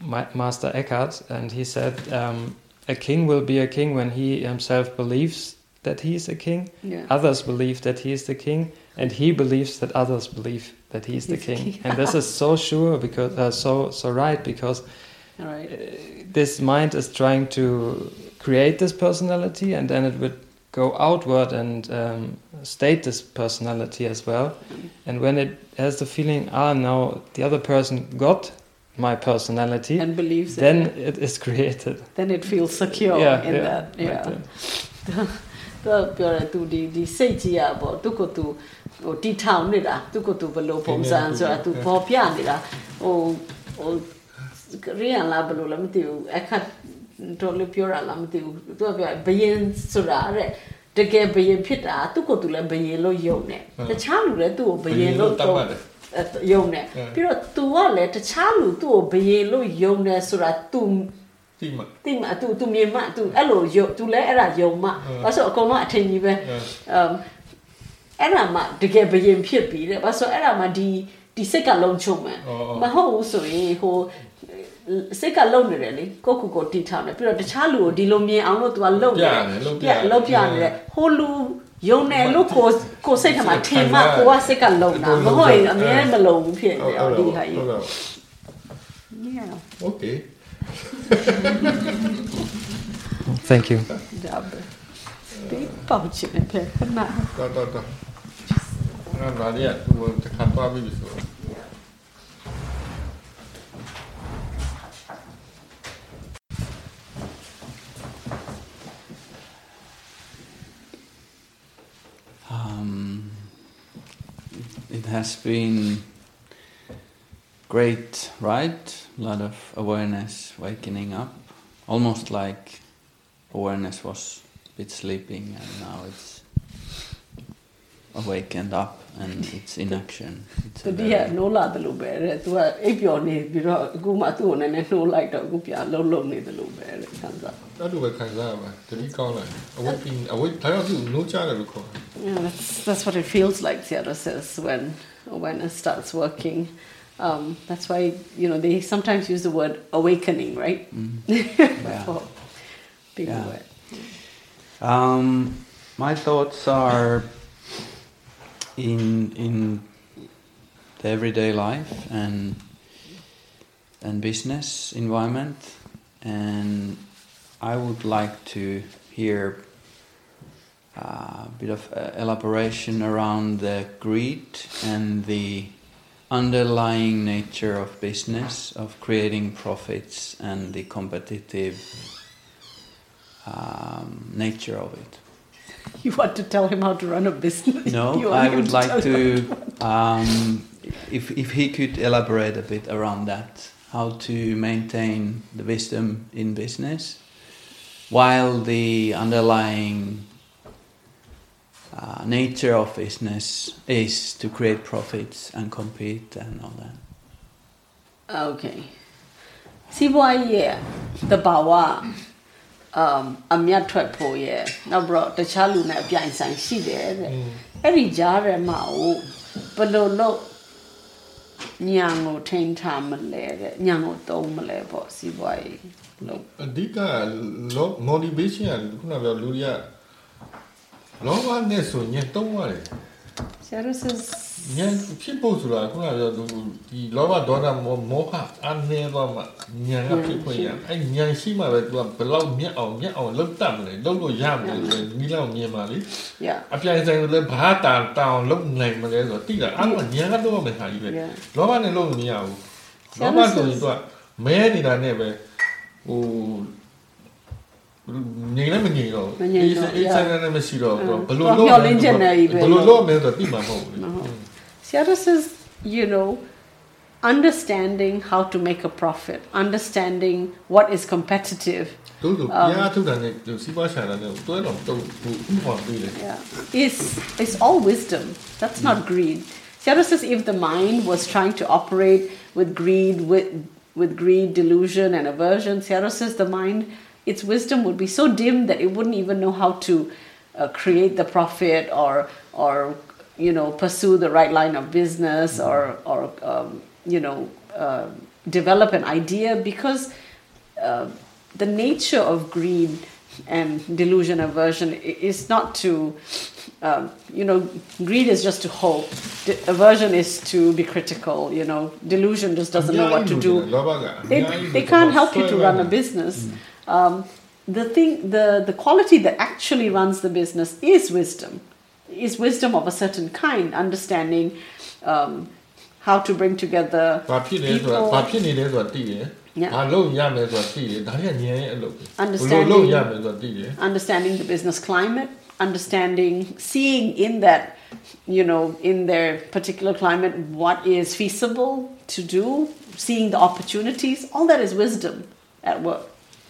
Master Eckhart, and he said, um, "A king will be a king when he himself believes." That he is a king, Yeah. others believe that he is the king, and he believes that others believe that he is the He's the king. king. and this is so sure because uh, so so right because right. this mind is trying to create this personality and then it would go outward and um, state this personality as well and when it has the feeling ah now the other person got my personality and believes it then it, it is created then it feels secure Yeah, in yeah, that. Yeah. that. သူကပြောတယ်သူဒီဒီစိတ်ကြီးอ่ะပေါ့သူကိုသူဟိုတီထောင်နေတာသူကိုသူဘယ်လိုပုံစံဆိုတာသူပေါ်ပြနေတာဟိုဟိုရီယန်လာဘယ်လိုလဲမသိဘူးအခက်တော်လေးပြောတာလားမသိဘူးသူကပြောဘယင်ဆိုတာတဲ့တကယ်ဘယင်ဖြစ်တာသူကိုသူလည်းဘယင်လို့ယုံတယ်တခြားလူလည်းသူ့ကိုဘယင်လို့ တတ် တော့ မှတ်တယ် ယုံတယ်ပြီးတော့ तू ကလည်းတခြားလူသူ့ကိုဘယင်လို့ယုံတယ်ဆိုတာ तू တိမတိမသူသူမြင်မသူအဲ့လိုယုံသူလည်းအဲ့ဒါယုံမဘာလို့အကုန်လုံးအထင်ကြီးပဲအမ်အဲ့ဒါမှတကယ်ဘယင်ဖြစ်ပြီတဲ့ဘာလို့အဲ့ဒါမှဒီဒီစိတ်ကလုံးချုံမယ်မဟုတ်ဘူးဆိုရင်ဟိုစိတ်ကလုံနေတယ်လေကိုကူကိုတီထောင်တယ်ပြီးတော့တခြားလူကိုဒီလိုမြင်အောင်လို့ तू ကလုံနေပြလုံပြနေတယ်ဟိုလူယုံနေလို့ကိုကိုစိတ်ထမှာထင်မှကိုကစိတ်ကလုံတာမဟုတ်ရင်အမြဲမလုံဘူးဖြစ်နေတယ်ဒီဟာကြီး Yeah. Okay. Thank you. Um, it has been great, right? A lot of awareness wakening up, almost like awareness was a bit sleeping and now it's awakened up and it's in action. It's သူ a ဒီက very- နိုးလာတယ်လို့ပဲတဲ့သူကအိပ်ပျော်နေပြီးတော့အခုမှသူ့ကိုနည်းနည်းနှိုးလိုက်တော့အခုပြန်လှုပ်လှုပ်နေတယ်လို့ပဲတဲ့ခံစား အဲ့လိုပဲခံစားရပါတတိကောင်းလာအဝိပင်းအဝိဒါကြောင့်သူနိုးကြတယ်လို့ခေါ်တယ် Yeah, that's that's what it feels like Seattle says when when it starts working um, that's why you know they sometimes use the word awakening right For being Yeah. aware. Um, my thoughts are in in the everyday life and and business environment, and I would like to hear uh, a bit of uh, elaboration around the greed and the underlying nature of business of creating profits and the competitive um, nature of it. you want to tell him how to run a business No, I would like to, um, if, if he could elaborate a bit around that, how to maintain the wisdom in business while the underlying uh, nature of business is to create profits and compete and all that. Okay. စီးပွားရေးရဲ့တဘာဝအမ်အမြတ်ထွက်ဖို့ရဲ့နောက်ပြီးတော့တခြားလူနဲ့အပြိုင်ဆိုင်ရှိတယ်တဲ့အဲ့ဒီကြားထဲမှာဟိုဘယ်လိုလုပ်ညာကိုထိန်းထားမလဲတဲ့ညာကိုသုံးမလဲပေါ့စီးပွားရေးလို့ အဓိကလော motivation ကခုနကပြောလူတွေက လောဘနဲ့ဆိုရင်တုံးရတယ် Shadow says ဉာဏ်ဖြစ်ဖို့ဆိုတာခုနကပြောဒီလောဘဒေါသမောမောဟအနေတော့မှဉာဏ်ကဖြစ်ဖို့ရအဲ့ဉာဏ်ရှိမှပဲ तू ကဘယ်လောက်မြတ်အောင်မြတ်အောင်လုပ်တတ်မလဲလုပ်လို့ရမလဲဒီလောက်မြင်ပါလေ yeah အပြိုင်ဆိုင်လည်းဘာတာတောင်းလုပ်နိုင်မလဲဆိုတော့တိတာအဲ့တော့ဉာဏ်ကတော့မခါကြီးပဲ yeah လောဘနဲ့လုပ်လို့မရဘူးလောဘဆိုရင် तू ကမဲနေတာနဲ့ပဲဟို ငြိမ်လည်းမငြိမ်တော့ဘူးအေးအေးဆိုင်လည်းမရှိတော့ဘူးဘလို့လို့လင်းချင်နေပြီဘလို့လို့မင်းတော့ပြီးမှာမဟုတ်ဘူး Sayadaw says you know understanding how to make a profit understanding what is competitive ။ Um, တို့တို့ပြားထုတ်တာနဲ့စီးပွားရှာတာနဲ့တွဲတော်တော့ဘူးဘာပြီးလဲ yeah. It's all wisdom. That's not greed. Sayadaw says if the mind was trying to operate with greed with with greed delusion and aversion Sayadaw says the mind its wisdom would be so dim that it wouldn't even know how to uh, create the profit or or you know pursue the right line of business mm-hmm. or or um, you know uh, develop an idea because uh, the nature of greed and delusion aversion is not to um, you know greed is just to hope. De- aversion is to be critical you know. Delusion just doesn't know what to do. they, they can't help you to run a business. Mm. Um, the thing, the, the quality that actually runs the business is wisdom, is wisdom of a certain kind, understanding um, how to bring together ဘာဖြစ်လဲဆိုတာဘာဖြစ်နေလဲဆိုတာသိတယ် Yeah. ဘာလုပ်ရမယ်ဆိုတာသိတယ်ဒါတွေကဉာဏ်ရဲ့အလုပ်ပဲဘယ်လို Understanding. လုပ်ရမယ်ဆိုတာသိတယ် understanding the business climate, understanding, seeing in that, you know, in their particular climate, what is feasible to do, seeing the opportunities, all that is wisdom at work.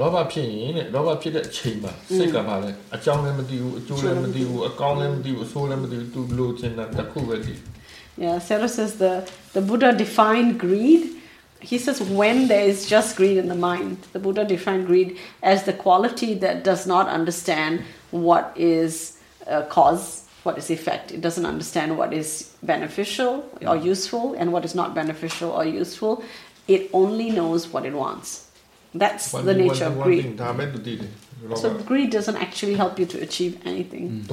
လောဘဖြစ်ရင်တဲ့လောဘဖြစ်တဲ့အချိန်မှာစိတ်ကပါလဲအကြောင်းလည်းမသိဘူးအကျိုးလည်းမသိဘူးအကောင်းလည်းမသိဘူးအဆိုးလည်းမသိဘူးသူလိုချင်တာတစ်ခုပဲသိ mm. Yeah, Sayadaw says the the Buddha defined greed. He says when there is just greed in the mind, the Buddha defined greed as the quality that does not understand what is a cause, what is effect. It doesn't understand what is beneficial or useful and what is not beneficial or useful. It only knows what it wants. That's the nature of greed. So greed doesn't actually help you to achieve anything. Mm.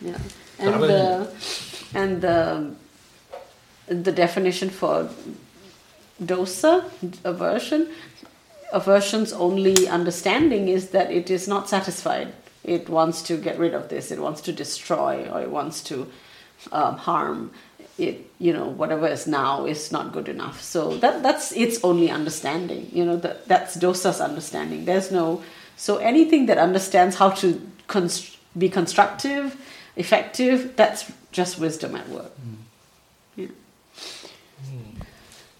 Yeah. yeah. And the, and the, the definition for dosa, aversion, aversion's only understanding is that it is not satisfied. It wants to get rid of this. It wants to destroy or it wants to um, harm. It you know whatever is now is not good enough. So that that's its only understanding. You know that that's dosa's understanding. There's no so anything that understands how to const- be constructive, effective, that's just wisdom at work. Yeah.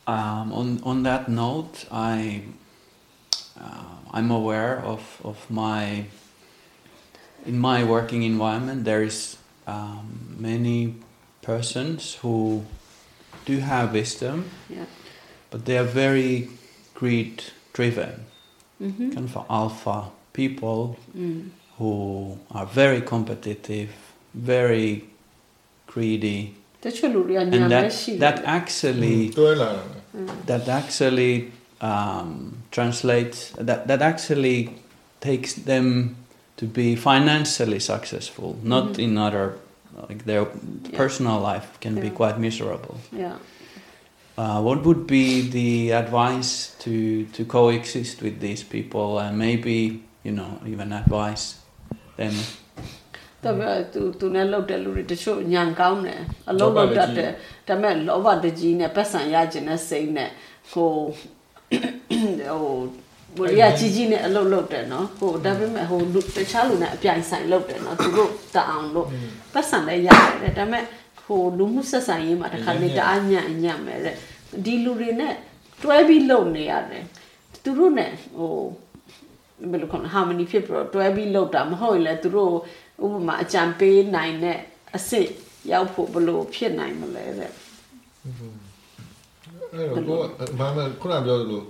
Um, on on that note, I uh, I'm aware of of my in my working environment, there is um, many persons who do have wisdom, yeah. but they are very greed driven, mm-hmm. kind of alpha people mm. who are very competitive, very greedy. And that, that actually mm. that actually um, translates that that actually takes them to be financially successful not Mhm. in other like their personal life can be Yeah. quite miserable Yeah. uh, what would be the advice to to coexist with these people and maybe you know even advise them တပည့်သူသူနဲ့လောက်တဲ့လူတွေတချို့ညံကောင်းတယ်အလုံးလောက်တတ်တယ်ဒါပေမဲ့လောဘတကြီးနဲ့ပတ်စံရခြင်းနဲ့စိတ်နဲ့ဟိုဟို ဝရိယကြီးကြီးနဲ့အလုံးလောက်တယ်နော်ဟိုဒါပေမဲ့ဟိုလူတခြားလူနဲ့အပြိုင်ဆိုင်လောက်တယ်နော်သူတို့တအောင်လို့ပတ်စံလည်းရတယ်ဒါပေမဲ့ဟိုလူမှုဆက်ဆံရေးမှာတစ်ခါလေတအားညံ့ညံ့မယ်တဲ့ဒီလူတွေနဲ့တွဲပြီးလုံနေရတယ်သူတို့နဲ့ဟိုဘယ်လိုခေါ်လဲ harmony ဖြစ်ပြီးတော့တွဲပြီးလောက်တာမဟုတ်ရင်လည်းသူတို့ဥပမာအကြံပေးနိုင်တဲ့အစ်စ်ရောက်ဖို့ဘယ်လိုဖြစ်နိုင်မလဲတဲ့အဲ့တော့ကိုကဘာမှခုနပြောသလို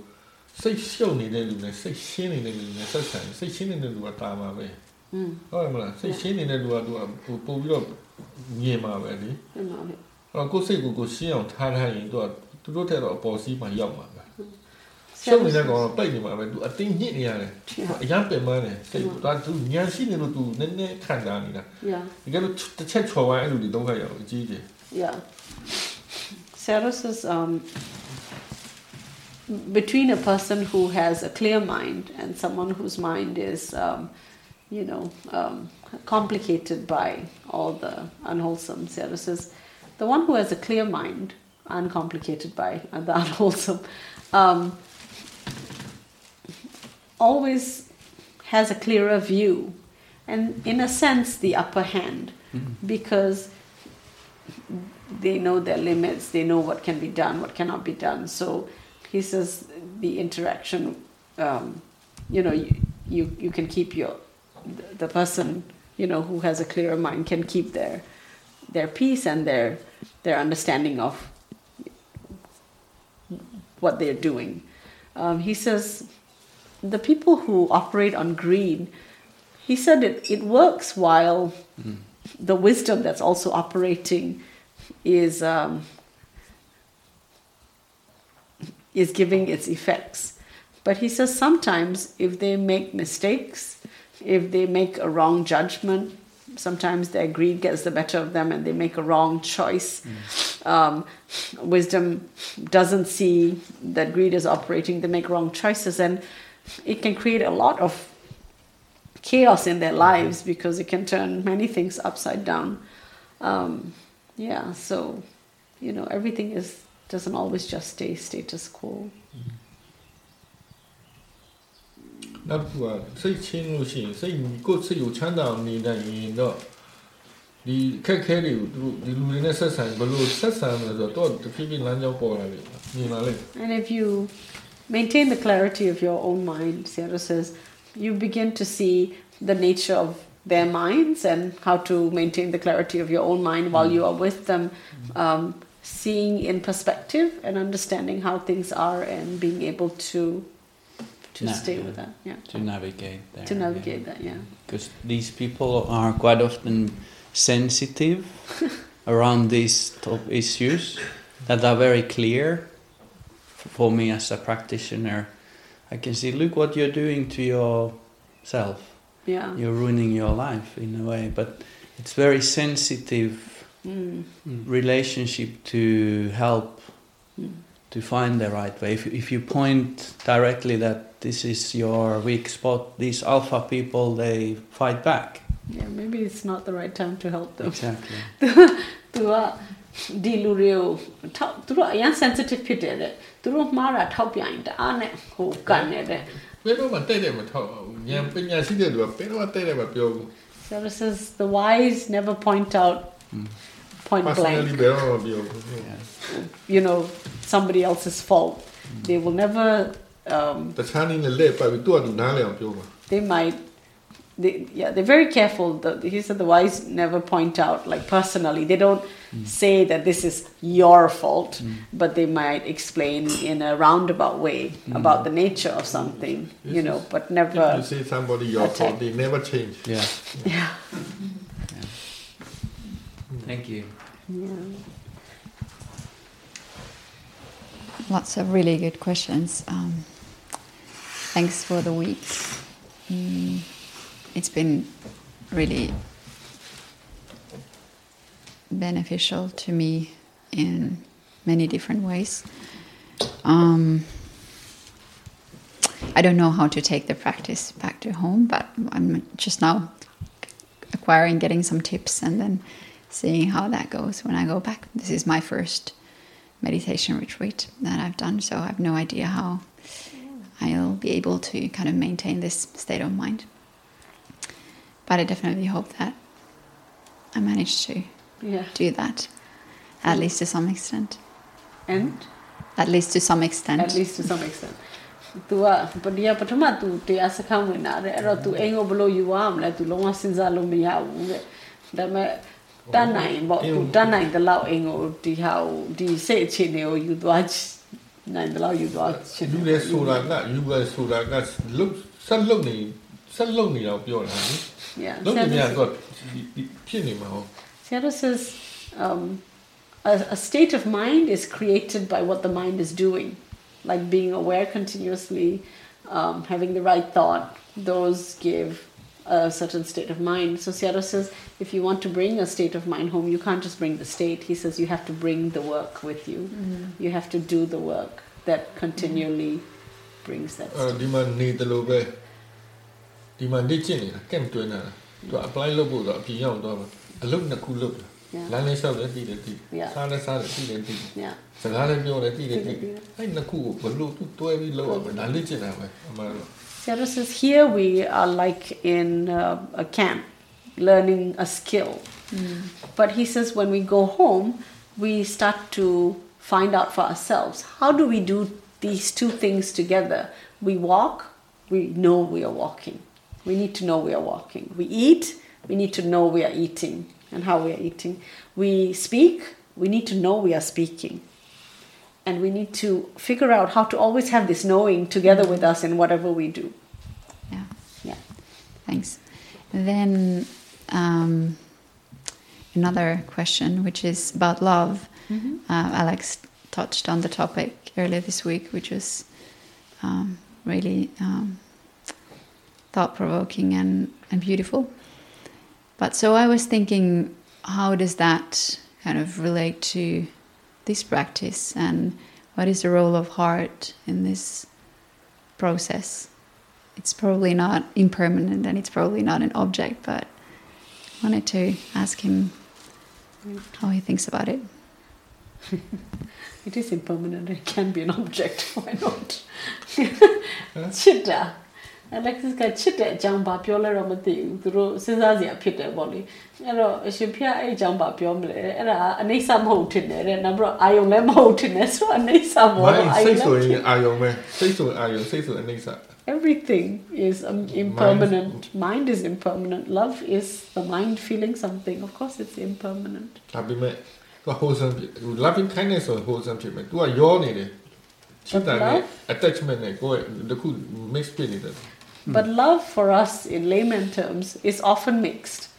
စိတ်ရှုပ်နေတဲ့လူနဲ့စိတ်ရှင်းနေတဲ့လူနဲ့ဆက်ဆံစိတ်ရှင်းနေတဲ့လူကတာမှာပဲอืมဟုတ်မလားစိတ်ရှင်းနေတဲ့လူကသူကပို့ပြီးတော့မြင်မှာပဲလေဟုတ်ပါပြီအဲ့တော့ကိုယ်စိတ်ကိုကိုယ်ရှင်းအောင်ထားထားရင်သူကသူတို့တဲ့တော့အပေါ်စီးမှရောက်မှာပဲရှုပ်နေတဲ့ကောင်တော့ပိတ်နေမှာပဲသူအတင်းညစ်နေရတယ်အရန်ပင်မတယ်စိတ်ကသူညံရှိနေလို့သူနည်းနည်းခံတာနေတာ yeah ဒီကလို့တစ်ချက်ချော်ဝိုင်းအဲ့လိုဒီဒုက္ခရောက်အကြီးကြီး Yeah. Sarah says um, between a person who has a clear mind and someone whose mind is, um, you know, um, complicated by all the unwholesome. services. the one who has a clear mind, uncomplicated by the unwholesome, um, always has a clearer view and, in a sense, the upper hand because they know their limits, they know what can be done, what cannot be done. So he says the interaction, um, you know, you, you, you can keep your, the person, you know, who has a clearer mind can keep their, their peace and their, their understanding of what they're doing. Um, he says the people who operate on greed, he said it, it works while the wisdom that's also operating is um, is giving its effects. But he says sometimes if they make mistakes, if they make a wrong judgment, sometimes their greed gets the better of them and they make a wrong choice. Um, wisdom doesn't see that greed is operating, they make wrong choices, and it can create a lot of chaos in their lives because it can turn many things upside down. Um, yeah, so you know everything is doesn't always just stay status quo. Mm. 那不管最侵入性，所以你过去有强大你的引导，你开开的路，你路人的十三个路，十三个路到都可以南疆过来的，你哪里？And if you maintain the clarity of your own mind, Sayadaw says, you begin to see the nature of their minds and how to maintain the clarity of your own mind while you are with them. Um, seeing in perspective and understanding how things are and being able to to Na- stay yeah. with that. Yeah. to navigate there. To navigate that, yeah. Because these people are quite often sensitive around these top issues that are very clear for me as a practitioner. I can see, look what you're doing to yourself. Yeah. You're ruining your life in a way, but it's very sensitive Mm. relationship to help Mm. to find the right way. If, if you point directly that this is your weak spot, these alpha people they fight back. Yeah, maybe it's not the right time to help them. Exactly. သူကဒီလူတွေကိုထောက်သူတို့အရင် sensitive ဖြစ်တယ်တဲ့သူတို့မှားတာထောက်ပြရင်တအားနဲ့ဟိုကန်နေတဲ့ ဘယ်တော့မှတဲ့တယ်မထောက်အောင်ဉာဏ်ပညာရှိတဲ့လူကဘယ်တော့မှတဲ့တယ်မပြောဘူး So it says the wise never point out point blank. Yeah. You know, somebody else's fault. Mm. They will never. Um, they might. They, yeah, they're very careful. The, he said the wise never point out like personally. They don't mm. say that this is your fault, mm. but they might explain in a roundabout way mm. about the nature of something. This you know, but never. If you see somebody your attack. fault, they never change. Yeah. yeah. yeah. Thank you. yeah. Lots of really good questions. Um, thanks for the week. Mm, it's been really beneficial to me in many different ways. Um, I don't know how to take the practice back to home, but I'm just now acquiring, getting some tips, and then seeing how that goes when I go back. This is my first meditation retreat that I've done, so I have no idea how I'll be able to kind of maintain this state of mind. But I definitely hope that I manage to Yeah. do that, at least to some extent. And At least to some extent. at least to some extent. तू อ่ะပဒီကပထမ तू တရားစခန်းဝင်လာတဲ့အဲ့တော့ तू အိမ်ကိုဘယ်လိုယူရမလဲ तू လုံးဝစဉ်းစားလို့မရဘူးတဲ့ဒါပေမဲ့ တတ်နိုင်ပေါ့ तू တတ်နိုင်တဲ့လောက်အိမ်ကိုဒီဟာကိုဒီစိတ်အခြေအနေကိုယူသွားချင်နိုင်တဲ့လောက်ယူသွားချင် လူလေဆိုတာကယူပဲဆိုတာကလုတ်ဆက်လုတ်နေဆက်လုတ်နေတော့ပြောတာလေ Yeah. လုတ်နေရတော့ဖြစ်နေမှာဟော Seattle says um, a, a state of mind is created by what the mind is doing, like being aware continuously, um, having the right thought. Those give a certain state of mind. So Sayadaw says, if you want to bring a state of mind home, you can't just bring the state. He says you have to bring the work with you. Mm-hmm. You have to do the work that continually mm-hmm. brings that. State. Uh, Says here we are like in uh, a camp, learning a skill. But he says when we go home, we start to find out for ourselves how do we do these two things together? We walk, we know we are walking. We need to know we are walking. We eat, we need to know we are eating and how we are eating. We speak, we need to know we are speaking. And we need to figure out how to always have this knowing together with us in whatever we do. Yeah. Yeah. Thanks. Then um, another question, which is about love. Uh, Alex touched on the topic earlier this week, which was um, really um, thought provoking and, and beautiful. But so I was thinking, how does that kind of relate to this practice and what is the role of heart in this process? It's probably not impermanent and it's probably not an object, but I wanted to ask him how he thinks about it. it is impermanent, it can be an object, why not? Uh, Alexis ကချစ်တဲ့အကြောင်းဘာပြောလဲတော့မသိဘူးသူတို့စဉ်းစားစရာဖြစ်တယ်ပေါ့လေအဲ့တော့အရှင်ဖျားအဲ့အကြောင်းဘာပြောမလဲအဲ့ဒါအနေဆာမဟုတ်ထင်တယ်တဲ့နောက်ပြီးတော့အာယုံလည်းမဟုတ်ထင်တယ်ဆိုတော့အနေဆာမဟုတ်မိုတော့င်းအာယုံစိတ်လည်းဆိုရင်အာယုံပဲစိတ်ဆိုရင်အာယုံစိတ်ဆိုရင်အိဋ္ဌ Everything is um, impermanent. Mind is impermanent. Love is the mind feeling something. Of course, it's impermanent. ဒါပေမဲ့သူက wholesome ဖြစ်သူ loving kindness ဆိုရင် wholesome ဖြစ်မယ်သူကရောနေတယ်ချစ်တာနဲ့ attachment နဲ့ကိုယ်တခု mix ဖြစ်နေတယ် But love for us, in layman terms, is often mixed.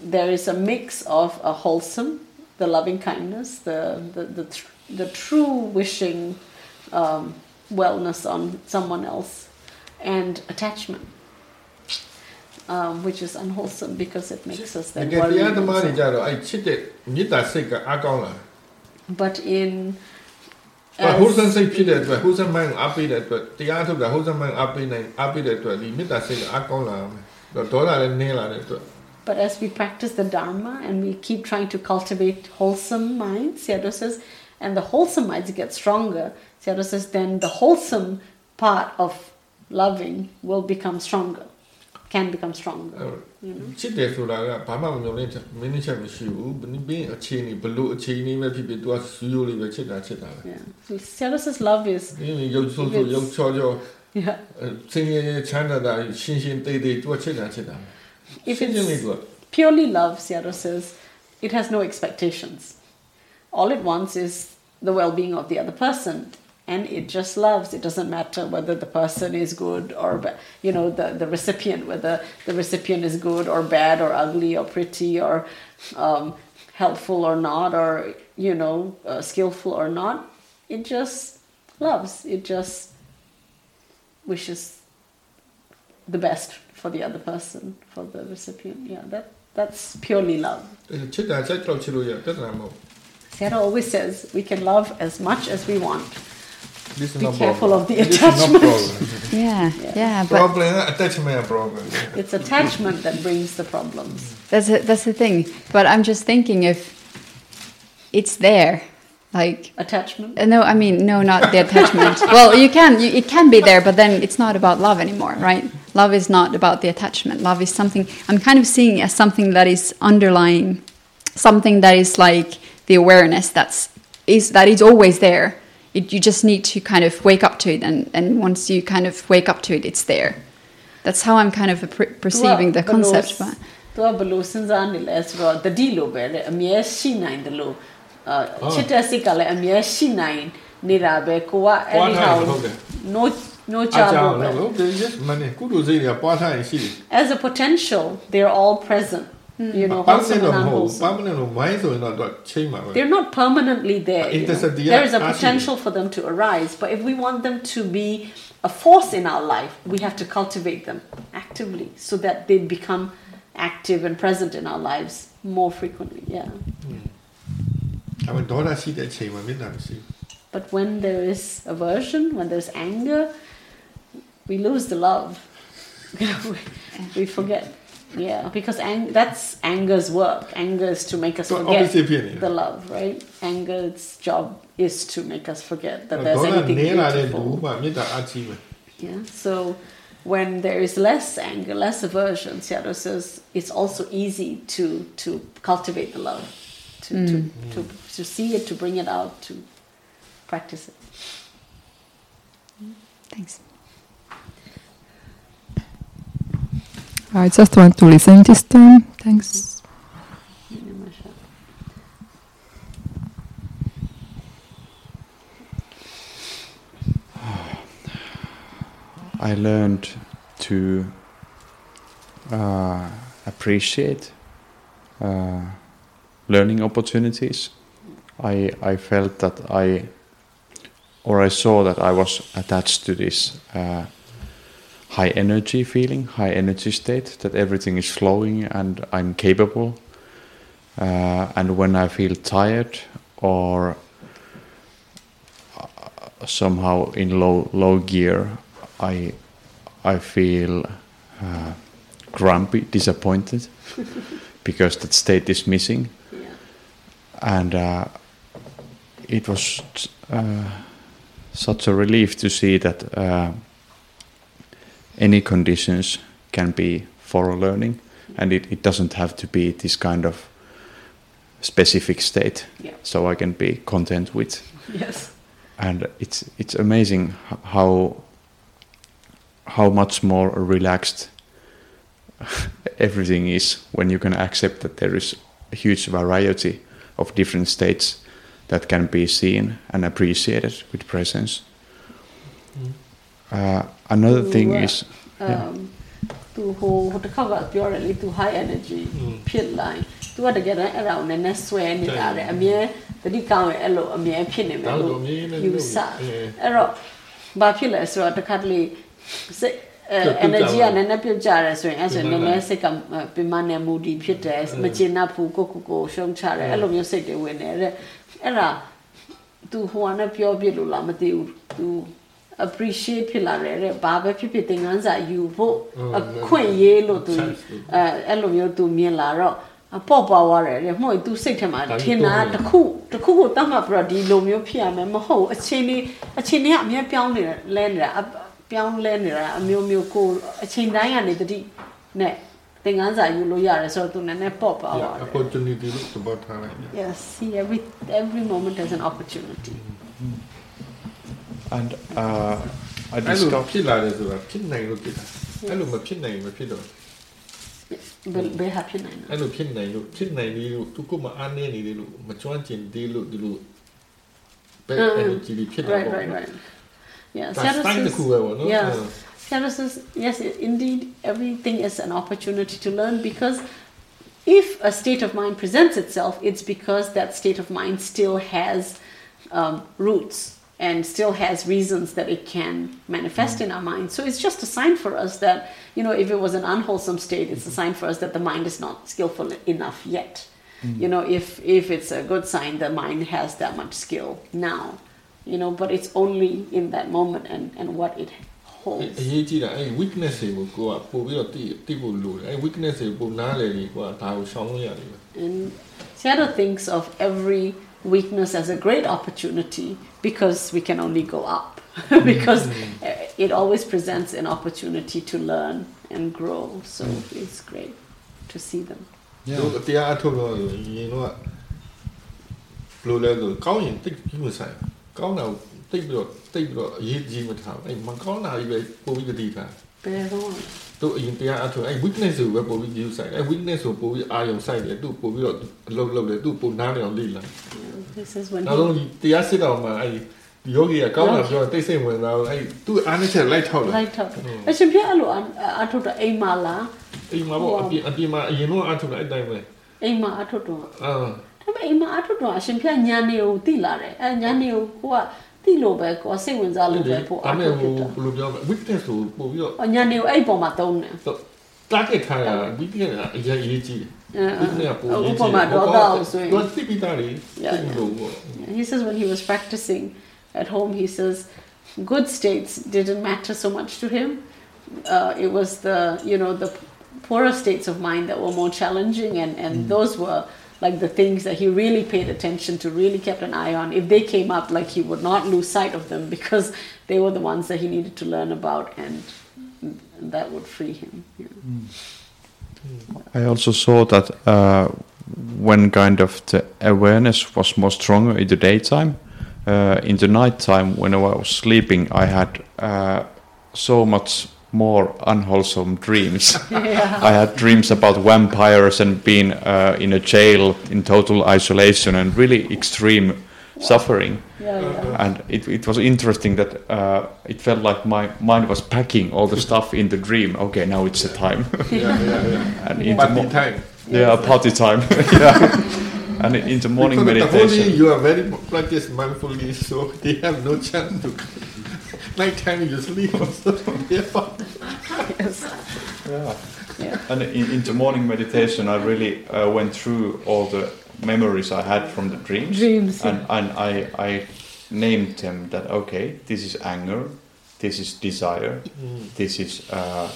There is a mix of a wholesome, the loving kindness, the, the, the, tr the true wishing um, wellness on someone else, and attachment. Um, which is unwholesome because it makes us then worry. But in but as we practice the Dharma and we keep trying to cultivate wholesome minds, Sayadaw says, and the wholesome minds get stronger, Sayadaw says, then the wholesome part of loving will become stronger can become stronger. you know? Yeah. So love is ရုပ်ဆိုးဆိုရုပ်ချောချော yeah. စင်ရချမ်းသာတာရှင်းရှင်းသေးသေး तू ချစ်တာချစ်တာ If ရှင်းရှင်းလေး purely love, Sayadaw says, it has no expectations. All it wants is the well-being of the other person and it just loves. It doesn't matter whether the person is good or you know the, the recipient, whether the recipient is good or bad or ugly or pretty or um, helpful or not or you know uh, skillful or not. It just loves. It just wishes the best for the other person, for the recipient. Yeah, that that's purely love. Sayadaw always says we can love as much as we want this is Be not careful problem. of the This is not attachment. problem. Yeah, yeah, but problem attachment problem It's attachment that brings the problems. that's the, that's the thing. But I'm just thinking if it's there, like Attachment. Uh, no, I mean no, not the attachment. well, you can, you, it can be there, but then it's not about love anymore, right? Love is not about the attachment. Love is something I'm kind of seeing as something that is underlying, something that is like the awareness that's is that is always there it, you just need to kind of wake up to it, and, and once you kind of wake up to it, it's there. That's how I'm kind of appre- perceiving the concept. But သူကဘယ်လိုစဉ်းစားနေလဲဆိုတော့တတိလိုပဲတဲ့အမြဲရှိနိုင်တယ်လို့အာချစ်တဲ့စိတ်ကလည်းအမြဲရှိနိုင်နေတာပဲကိုကအဲ့ဒီဟာကို no no ချ အားကြော ဖို့ င့် ပဲ လည်းဟုတ်တယ် yes မနေ့ကုသိုလ်စိတ်တွေကပွားထားရင်ရှိတယ် as a potential they're all present Hmm. You know, permanent holes. Permanent holes not They're not permanently there. You know? There is a potential for them to arise, but if we want them to be a force in our life, we have to cultivate them actively so that they become active and present in our lives more frequently. Yeah. Mm. But when there is aversion, when there's anger, we lose the love. we forget. Yeah, because ang- that's anger's work. Anger is to make us so forget the love, right? Anger's job is to make us forget that there's anything beautiful. Yeah, so when there is less anger, less aversion, Sayadaw says it's also easy to to cultivate the love, to mm. to, to to see it, to bring it out, to practice it. Thanks. I just want to listen this time. Thanks. I learned to uh, appreciate uh, learning opportunities. I I felt that I or I saw that I was attached to this uh, high energy feeling, high energy state, that everything is flowing and I'm capable. Uh, and when I feel tired or uh, somehow in low low gear, I I feel uh, grumpy, disappointed because that state is missing, and uh, it was uh, such a relief to see that uh, any conditions can be for learning, and it, it doesn't have to be this kind of specific state. Yeah. So I can be content with Yes. and it's it's amazing how how much more relaxed everything is when you can accept that there is a huge variety of different states that can be seen and appreciated with presence. Uh, another thing Tu, uh, is yeah. um သူဟိုဟိုတစ်ခါကပြောတယ်လေသူ high energy ဖြစ်လာရင်သူကတကယ်တမ်းအဲ့ဒါကိုနည်းနည်းဆွဲနေတာလေအမြဲတတိကောင်းရဲ့အဲ့လိုအမြဲဖြစ်နေမယ် ဒါ လို့ တော့အမြဲတမ်း ယူ လုပ် ဆ နေအဲ အဲ့တော့ဘာဖြစ်လဲဆိုတော့တစ်ခါတလေစိတ်အဲ energy ကနည်းနည်းပြုတ်ကြတယ်ဆိုရင်အဲ့ဆိုရင်နည်းနည်းစိတ်ကပင်မနဲ့မူဒီဖြစ်တယ်မကျင်납ဘူးကိုကိုကိုရှုံးချတယ်အဲ့လိုမျိုးစိတ်တွေဝင်နေတဲ့အဲ့ဒါ तू ဟိုကနဲ့ပြောပြလို့လားမသိဘူး तू appreciate ဖြစ်လာတယ်တဲ့ဘာပဲဖြစ်ဖြစ်သင်ခန်းစာယူဖို့အခွင့်ရေးလို့သူအဲအဲ့လိုမျိုးသူမြင်လာတော့အပေါ့ပါသွားတယ်တဲ့မှုသူစိတ်ထဲမှာထင်တာတစ်ခုတစ်ခုကိုတတ်မှတ်ပြီးတော့ဒီလိုမျိုးဖြစ်ရမယ်မဟုတ်အချိန်လေးအချိန်လေးကအမြဲပြောင်းနေတယ်လဲနေတာပြောင်းလဲနေတာအမျိုးမျိုးကိုအချိန်တိုင်းကနေတတိနဲ့သင်ခန်းစာယူလို့ရတယ်ဆိုတော့သူနည်းနည်းပေါ့ပါသွားတယ် opportunity လို့သဘောထားလိုက် Yes see every every moment as an opportunity and uh, I အဲ့လို discovered ဖြစ်လာတယ်ဆိုတာဖြစ်နိုင်လို့ဖြစ်တာအဲ့လိုမဖြစ်နိုင်ရင်မဖြစ်တော့ Be be happy now. အဲ့လိုဖြစ်နိုင်လို့ဖြစ်နိုင်သေးလို့သူကမအားနေနေသေးလို့မကျွမ်းကျင်သေးလို့ဒီလိုပဲ Mm. energy တွေဖြစ်တာ Right, ပေါ့ right, right. Yeah, ဒါ Seattle တိုင်း says- တစ်ခုပဲပေါ့နော် Yeah. အဲ့ Seattle says, yes, indeed, everything is an opportunity to learn because if a state of mind presents itself, it's because that state of mind still has um, roots and still has reasons that it can manifest mm. in our mind. So it's just a sign for us that, you know, if it was an unwholesome state, it's a sign for us that the mind is not skillful enough yet. Mm. You know, if if it's a good sign, the mind has that much skill now. You know, but it's only in that moment and, and what it holds. အရေးကြီးတာအဲ့ weakness တွေကိုကိုကပို့ပြီးတော့တိတိဖို့လိုတယ်အဲ့ weakness တွေပုံနားလေကြီးကိုကဒါကိုရှောင်လို့ရတယ် And Sayadaw thinks of every weakness as a great opportunity because we can only go up. because uh, it always presents an opportunity to learn and grow. So it's great to see them. တို့တရားအထုတ်တော့ရင်တော့ဘယ်လိုလဲဆိုကောင်းရင်တိတ်ပြီးမဆိုင်ကောင်းတာကိုတ တိတ်ပြီးတော့တိတ်ပြီးတော့အရေးကြီးမထားဘူးအဲ့မကောင်းတာကြီးပဲပို့ပြီးတတိထား ဘယ်တော့ သူအရင်တရားအထုံအဲ့ weakness ကိုပဲပို့ပြီး use ဆိုင်အဲ့ weakness ကိုပို့ပြီးအာယုံဆိုင်တယ်သူပို့ပြီးတော့အလုပ်လုပ်တယ်သူပို့နားနေအောင်လေ့လာ this is when နောက်ဆုံးဒီတရားစစ်တော်မှာအဲ့ယောဂီကကောင်းတာပြောတိတ်ဆိတ်ဝင်သွားအဲ့သူအားနဲ့ချက်လိုက်ထောက်လာလိုက်ထောက်အရှင်ပြအဲ့လိုအထုတ်တော့အိမ်မှာလားအိမ်မှာပေါ့အပြင်အပြင်မှာအရင်တော့အထုံအဲ့တိုင်းပဲအိမ်မှာအထုတ်တော့အာဒါပေမဲ့အိမ်မှာအထုတ်တော့အရှင်ပြညာနေကိုတိလာတယ်အဲညာနေကိုကိုက တိလို့ပဲကိုစိတ်ဝင်စားလို့ပဲပို့အ ဒါမဲ့ ထုတ် ဟို ဖြစ်တာ ဘယ်လိုပြောမလဲ weakness ကိုပို့ပြီးတော့ အညာနေကိုအဲ့ပေါ်မှာသုံးတယ် target ထားရ weakness ကအရင်အရေးကြီးတယ် weakness ကပို့ ဥ ရေး ပ ကြီး မာ တယ် ဒေါသကိုဆိုရင် သူသိပြီးသားလေ Yeah, သိလို့ပေါ့ He says when he was practicing at home, he says good states didn't matter so much to him. Uh, it was the you know the poorer states of mind that were more challenging, and and those were like the things that he really paid attention to, really kept an eye on. If they came up, like he would not lose sight of them because they were the ones that he needed to learn about, and that would free him. I also saw that uh, when kind of the awareness was more stronger in the daytime, uh, in the nighttime when I was sleeping, I had uh, so much more unwholesome dreams. Yeah. I had dreams about vampires and being uh, in a jail in total isolation and really extreme suffering. Yeah, yeah. And it, it was interesting that uh, it felt like my mind was packing all the stuff in the dream. Okay, now it's the time. Yeah, yeah, yeah. and in the Party mo- time. Yeah, party time. yeah. And in the morning because the whole meditation. you are very practice mindfully, so they have no chance to. Night time you sleep also. yeah. Yes. Yeah. Yeah. And in, in the morning meditation, I really uh, went through all the memories I had from the dreams. Dreams, And, and I, I named them that, okay, this is anger, this is desire, Mm. this is uh,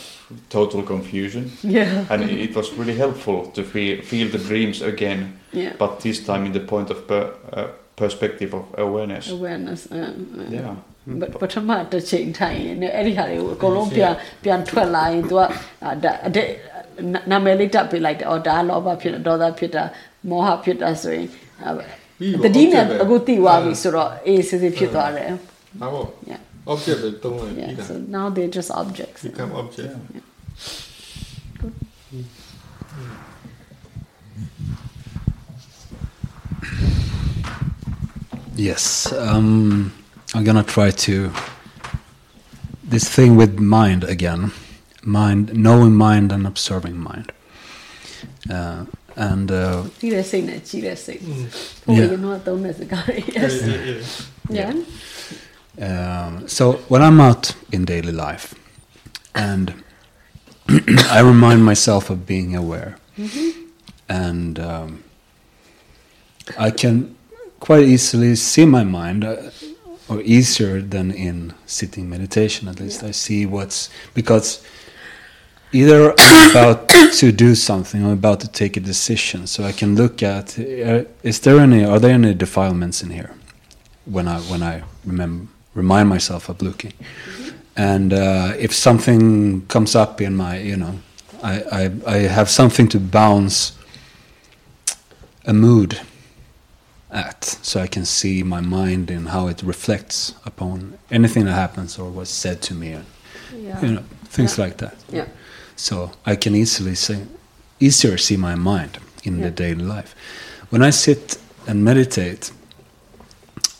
total confusion. Yeah. And it, it was really helpful to feel, feel the dreams again, Yeah. but this time in the point of per, uh, perspective of awareness. awareness အဲအဲ Yeah. ပပထမတစ်ချိန်ထိုင်ရင်အဲ့ဒီဟာတွေကိုအကုန်လုံးပြန်ပြန်ထွက်လာရင် तू ကအာဒါအတဲ့နာမည်လေးတက်ပေးလိုက်တယ်။အော်ဒါလောဘဖြစ်တာဒေါသဖြစ်တာမောဟဖြစ်တာဆိုရင်အာပြီးပါတတိနဲ့ object ပဲအခုတိသွားပြီဆိုတော့အေးစစ်စစ်ဖြစ်သွားတယ်ဟာပေါ့ Yeah. object ပဲသုံးလိုက် Yeah ပြီးတာ so now they're just objects become object Yes, um, I'm gonna try to this thing with mind again, mind knowing mind and observing mind, uh, and. Uh, mm. yeah. yeah. Um, so when I'm out in daily life, and I remind myself of being aware, mm -hmm. and um, I can quite easily see my mind. Uh, or easier than in sitting meditation. At least I see what's because either I'm about to do something I'm about to take a decision, so I can look at uh, is there any are there any defilements in here when I when I remember remind myself of looking, and uh, if something comes up in my you know I, I I have something to bounce a mood at, so I can see my mind and how it reflects upon anything that happens or was said to me, and, Yeah. you know things Yeah. like that. Yeah. So I can easily see, easier see my mind in the daily life. When I sit and meditate,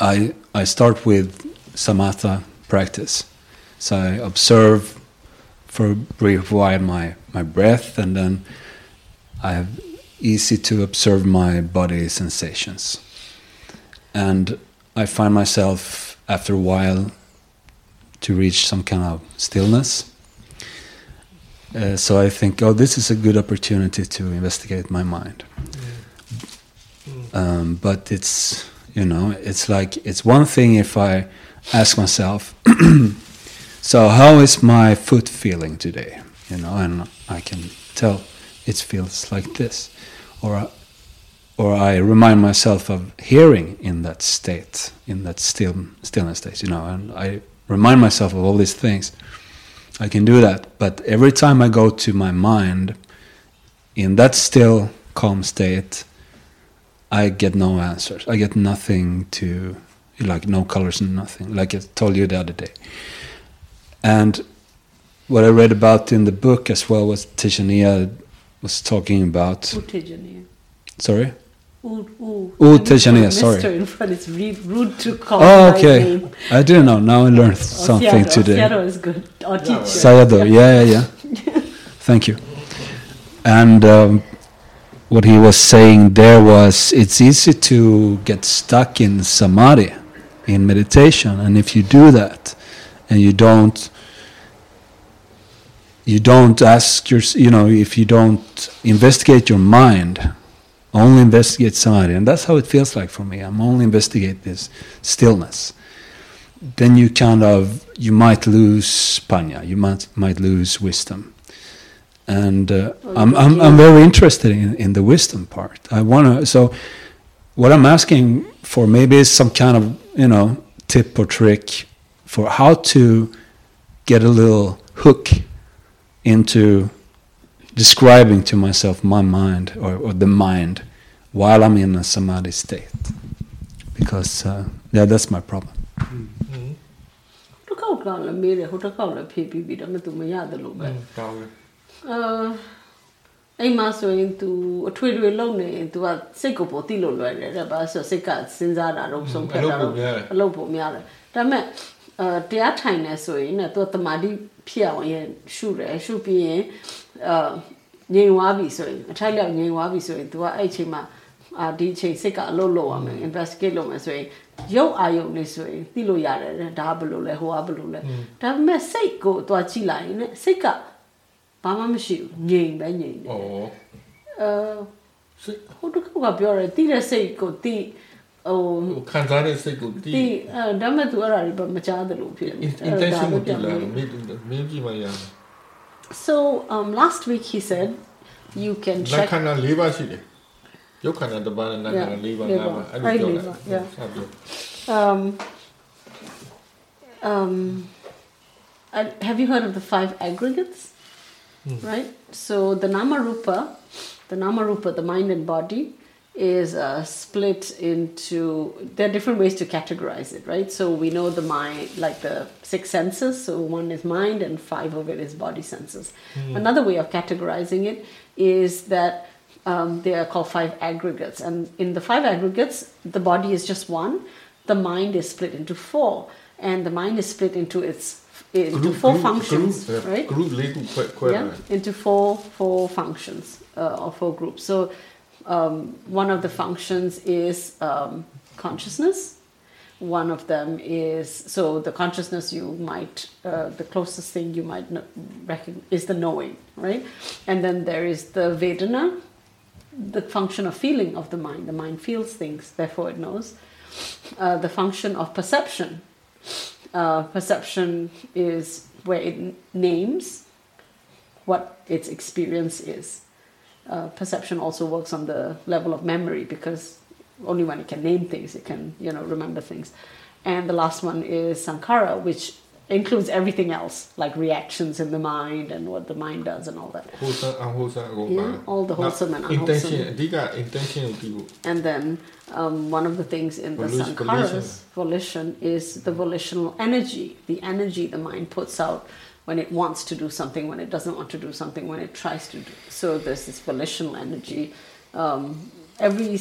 I I start with samatha practice. So I observe for a brief while my, my breath, and then I have easy to observe my body sensations. And I find myself after a while to reach some kind of stillness. Uh, so I think, oh, this is a good opportunity to investigate my mind. Um, but it's, you know, it's like, it's one thing if I ask myself, so how is my foot feeling today? You know, and I can tell it feels like this. Or, or I remind myself of hearing in that state, in that still, stillness state, you know, and I remind myself of all these things. I can do that, but every time I go to my mind, in that still, calm state, I get no answers. I get nothing to, like no colors and nothing, like I told you the other day. And what I read about in the book as well was Tejaniya was talking about. U Tejaniya. Sorry. Put Tejaniya, sorry. Mr. in front, it's re- rude to call Oh, my okay. name. I didn't know. Now I learned something Osiado. today. Osiado is good. Or teacher. Sayadaw, yeah, yeah, yeah. Thank you. And um, what he was saying there was it's easy to get stuck in samadhi, in meditation, and if you do that, and you don't, you don't ask your, you know, if you don't investigate your mind, only investigate samadhi, and that's how it feels like for me. I'm only investigate this stillness. Then you kind of you might lose panya, you might might lose wisdom, and uh, I'm, I'm I'm very interested in, in the wisdom part. I want to so what I'm asking for maybe is some kind of you know tip or trick for how to get a little hook into describing to myself my mind or, or the mind while I'm in a samadhi state because uh, yeah that's my problem. တစ်ခေါက်ကလည်းမေးတယ်ဟိုတစ်ခေါက်လည်းဖြေပြီးပြီဒါပေမဲ့ तू မရတယ်လို့ပဲ ကောင်းတယ် အာအိမ်မှာဆိုရင် तू အထွေထွေလုံနေရင် तू ကစိတ်ကိုပိုတိလို့လွယ်တယ်တဲ့ဘာလို့ဆိုစိတ်ကစဉ်းစားတာတော့ဆုံးဖြတ်တာတော့အလုပ်ပုံများတယ်ဒါပေမဲ့အာတရားထိုင်နေဆိုရင်ね तू တမာတိဖြစ်အောင်ရင်ရှုတယ်ရှုပြီးရင်အာငြိမ်သွားပြီဆိုရင်အထိုက်လောက်ငြိမ်သွားပြီဆိုရင် तू ကအဲ့အချိန်မှာ အာဒီအချိန်စိတ်ကအလုပ်လုပ်ရမယ် investigate လုပ်မယ်ဆိုရင်ရုပ်အာယုံလေးဆိုရင်သိလို့ရတယ်တဲ့ဒါကဘယ်လိုလဲဟိုကဘယ်လိုလဲဒါပေမဲ့စိတ်ကိုသွားကြည့်လိုက်ရင်ねစိတ်ကဘာမှမရှိဘူးငြိမ်ပဲငြိမ်တယ်ဩအဲဟိုတစ်ခုကပြောတယ်တိတဲ့စိတ်ကိုတိဟိုခံစားတဲ့စိတ်ကိုတီးတိအဲဒါမဲ့သူအဲ့ဒါတွေမကြားသလိုဖြစ်နေ intention ကိုတီးလာအဲ့ဒါမင်းမင်းကြည့်မှရမယ် So um last week he said you can လက် check ခဏ၄ပါးရှိတယ် Jag kan inte bara den här livan. Jag vill göra Um, um, I, have you heard of the five aggregates? Right? So the Namarupa, the Namarupa, the mind and body, is uh, split into there are different ways to categorize it right so we know the mind like the six senses so one is mind and five of it is body senses mm. another way of categorizing it is that um, they are called five aggregates. And in the five aggregates, the body is just one, the mind is split into four, and the mind is split into its into four functions, groove, right? Groove legen yeah, into four four functions uh, or four groups. So um, one of the functions is um, consciousness. One of them is so the consciousness you might uh, the closest thing you might not recognize is the knowing, right? And then there is the vedana, the function of feeling of the mind. The mind feels things, therefore it knows. Uh, the function of perception. Uh, perception is where it names what its experience is. Uh, perception also works on the level of memory because only when it can name things, it can you know remember things. And the last one is sankhara, which includes everything else, like reactions in the mind and what the mind does and all that. Wholesome, unwholesome, yeah, all the wholesome and unwholesome. Intention, intention and then um, one of the things in the sankhara's sankharas, volition. volition, is the volitional energy, the energy the mind puts out when it wants to do something, when it doesn't want to do something, when it tries to do. So there's this volitional energy. Um, every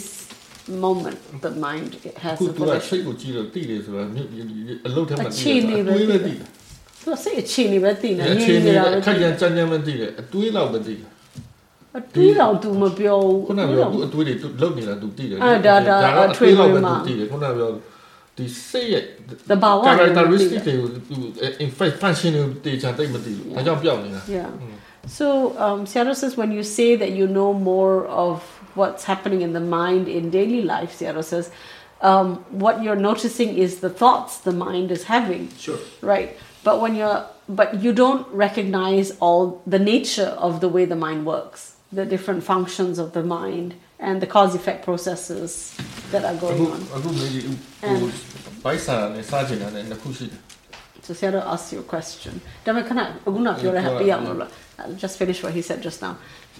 moment the mind has of volition. အချိန်နေပဲသိတယ်။သူစိတ်အချိန်နေပဲသိနေ။အချိန်နေပဲခိုက်ရန်ကြမ်းကြမ်းပဲသိတယ်။အတွေးတော့မသိဘူး။အတွေးတော့ तू you, तू အတွေးတွေ तू လောက်နေတာ तू သိတယ်။အဲဒါဒါအတွေးတော့မသိတယ်။ခုနကပြောဒီစိတ်ရဲ့ the power characteristic တွေကို in fact function တွေတေချာတိတ်မသိဘူး။ဒါကြောင့်ပြောင်းနေတာ။ Yeah. Hmm. So um Sayadaw says when you say that you know more of what's happening in the mind in daily life, Sayadaw says, um, what you're noticing is the thoughts the mind is having. Sure. Right. But when you're, but you don't recognize all the nature of the way the mind works, the different functions of the mind, and the cause effect processes that are going on. And so Sayadaw asks you a question. I'll just finish what he said just now.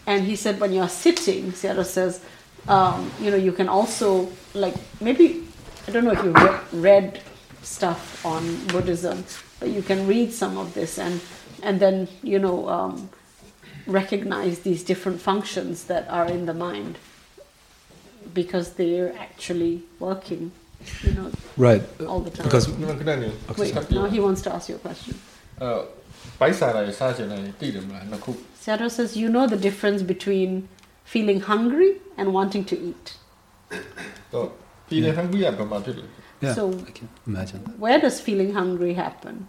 And he said, when you're sitting, Sayadaw says, um, you know, you can also, like, maybe, I don't know if you've re- read stuff on Buddhism, but you can read some of this and, and then, you know, um, recognize these different functions that are in the mind because they're actually working, you know, right all the time. Because Wait, no, he wants to ask you a question. Uh, Sayadaw says, You know the difference between feeling hungry and wanting to eat. so, feeling hungry happens. So, I can imagine. That. Where does feeling hungry happen?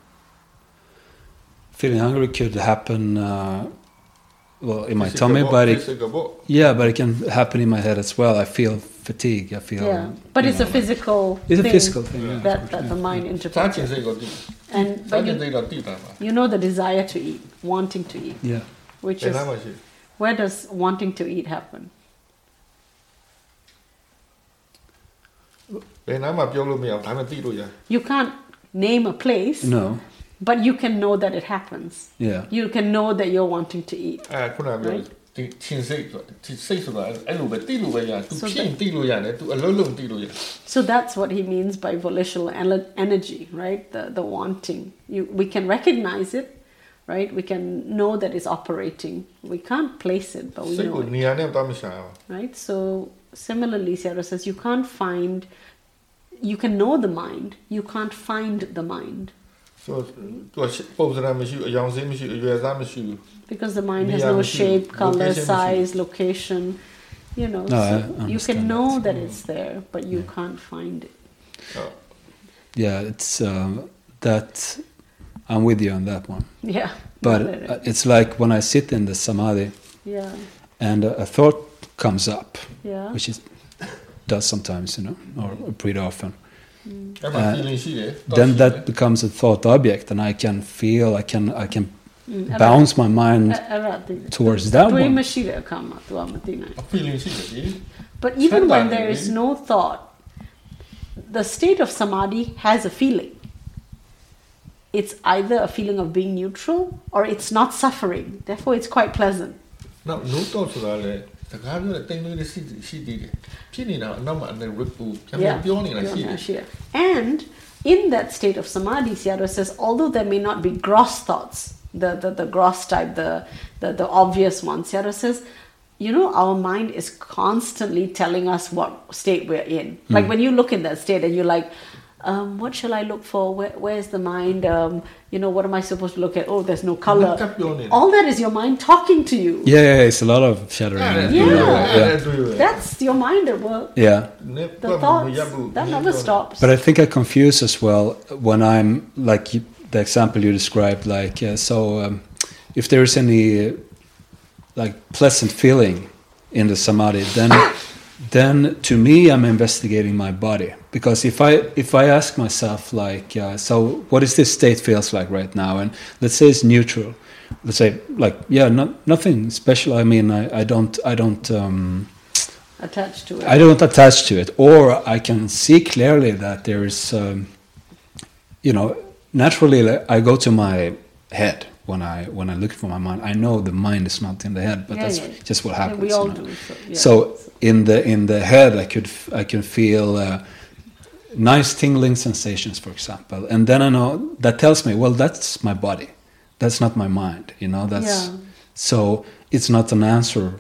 Feeling hungry could happen, uh, well, in my tummy, but it, yeah, but it can happen in my head as well. I feel fatigue. I feel. yeah, but you it's a know, physical. It's a thing physical thing, yeah. that that the mind စား interprets. ချင်စိတ်ကိုသိ And စား but ချင်စိတ် you, တော့သိတာပါ you know the desire to eat, wanting to eat. Yeah. Which ဘယ် is နားမှာရှိ where does wanting to eat happen? ဘယ်နားမှာပြောလို့မရဘူးဒါပေမဲ့သိလို့ရတယ် You can't name a place, No. but you can know that it happens. Yeah. You can know that you're wanting to eat. အဲခုနကပြော Right. So that's what he means by volitional energy right? The the wanting. You we can recognize it right? We can know that it's operating. We can't place it but we know စိတ်ကိုနေရာနဲ့ပတ်မရှာဘူး right? So similarly Sayadaw says you can't find you can know the mind you can't find the mind. Because the mind has no shape, color, size, location, you know. No, so you can know that it's there, but you yeah. can't find it. Oh. Yeah, it's uh, that. I'm with you on that one. Yeah. But it it's like when I sit in the samadhi. Yeah. And a, thought comes up. Yeah. Which is does sometimes, you know, or pretty often Mm. Uh, then that becomes a thought object, and I can feel, I can, I can Mm, bounce my mind towards that one. But even when there is no thought, the state of samadhi has a feeling. It's either a feeling of being neutral or it's not suffering. Therefore, it's quite pleasant rip and in that state of samadhi Sayadaw says although there may not be gross thoughts the the, the gross type the the, the obvious ones Sayadaw says you know our mind is constantly telling us what state we're in like mm. when you look in that state and you're like um, what shall I look for? Where, where's the mind? Um, you know, what am I supposed to look at? Oh, there's no color. All that is your mind talking to you. Yeah, yeah, it's a lot of shattering. Yeah. yeah. That's your mind at work. Yeah. The thoughts, that never stops. But I think I confuse as well when I'm like you, the example you described. Like, uh, so um, if there is any uh, like pleasant feeling in the samadhi, then then to me I'm investigating my body because if I if I ask myself like, uh, so what is this state feels like right now, and let's say it's neutral. Let's say like yeah, not, nothing special. I mean, I, I don't I don't. Um, Attached to it. I don't attach to it, or I can see clearly that there is, um, you know, naturally I go to my head when I when I look for my mind. I know the mind is not in the head, but Yeah, that's yeah. just what happens. we you all know. do, so, yeah. So in the in the head, I could I can feel. Uh, Nice tingling sensations, for example, and then I know that tells me, well, that's my body, that's not my mind. You know, that's so it's not an answer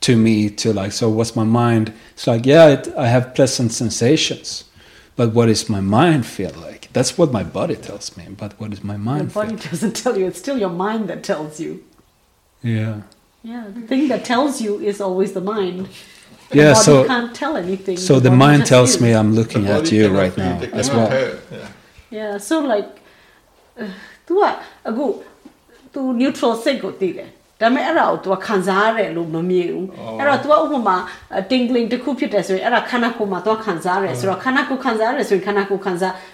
to me to like so what's my mind it's like yeah it, i have pleasant sensations but what does my mind feel like that's what my body tells me but what does my Your mind body doesn't tell you, it's still your mind that tells you. feel yeah Yeah, the thing that tells you is always the mind. The yeah body so can't tell anything. so the the body mind just tells is. me i'm looking The at body you cannot right feel, now they as cannot well tell, yeah. Yeah, so like uh, तू อ่ะအခု तू neutral စိတ်ကိုသိတယ်ဒါပေမဲ့အဲ့ဒါကို तू ကခံစားရတယ်လို့မမြင်ဘူးအဲ့တော့ तू ကဥပမာ uh, tingling တစ်ခုဖြစ်တယ်ဆိုရင်အဲ့ဒါခန္ဓာကိုယ်မှာ तू ကခံစားရတယ်ဆိုတော့ခန္ဓာကိုယ်ခံစားရတယ်ဆိုရင်ခန္ဓာကိုယ်ခံစား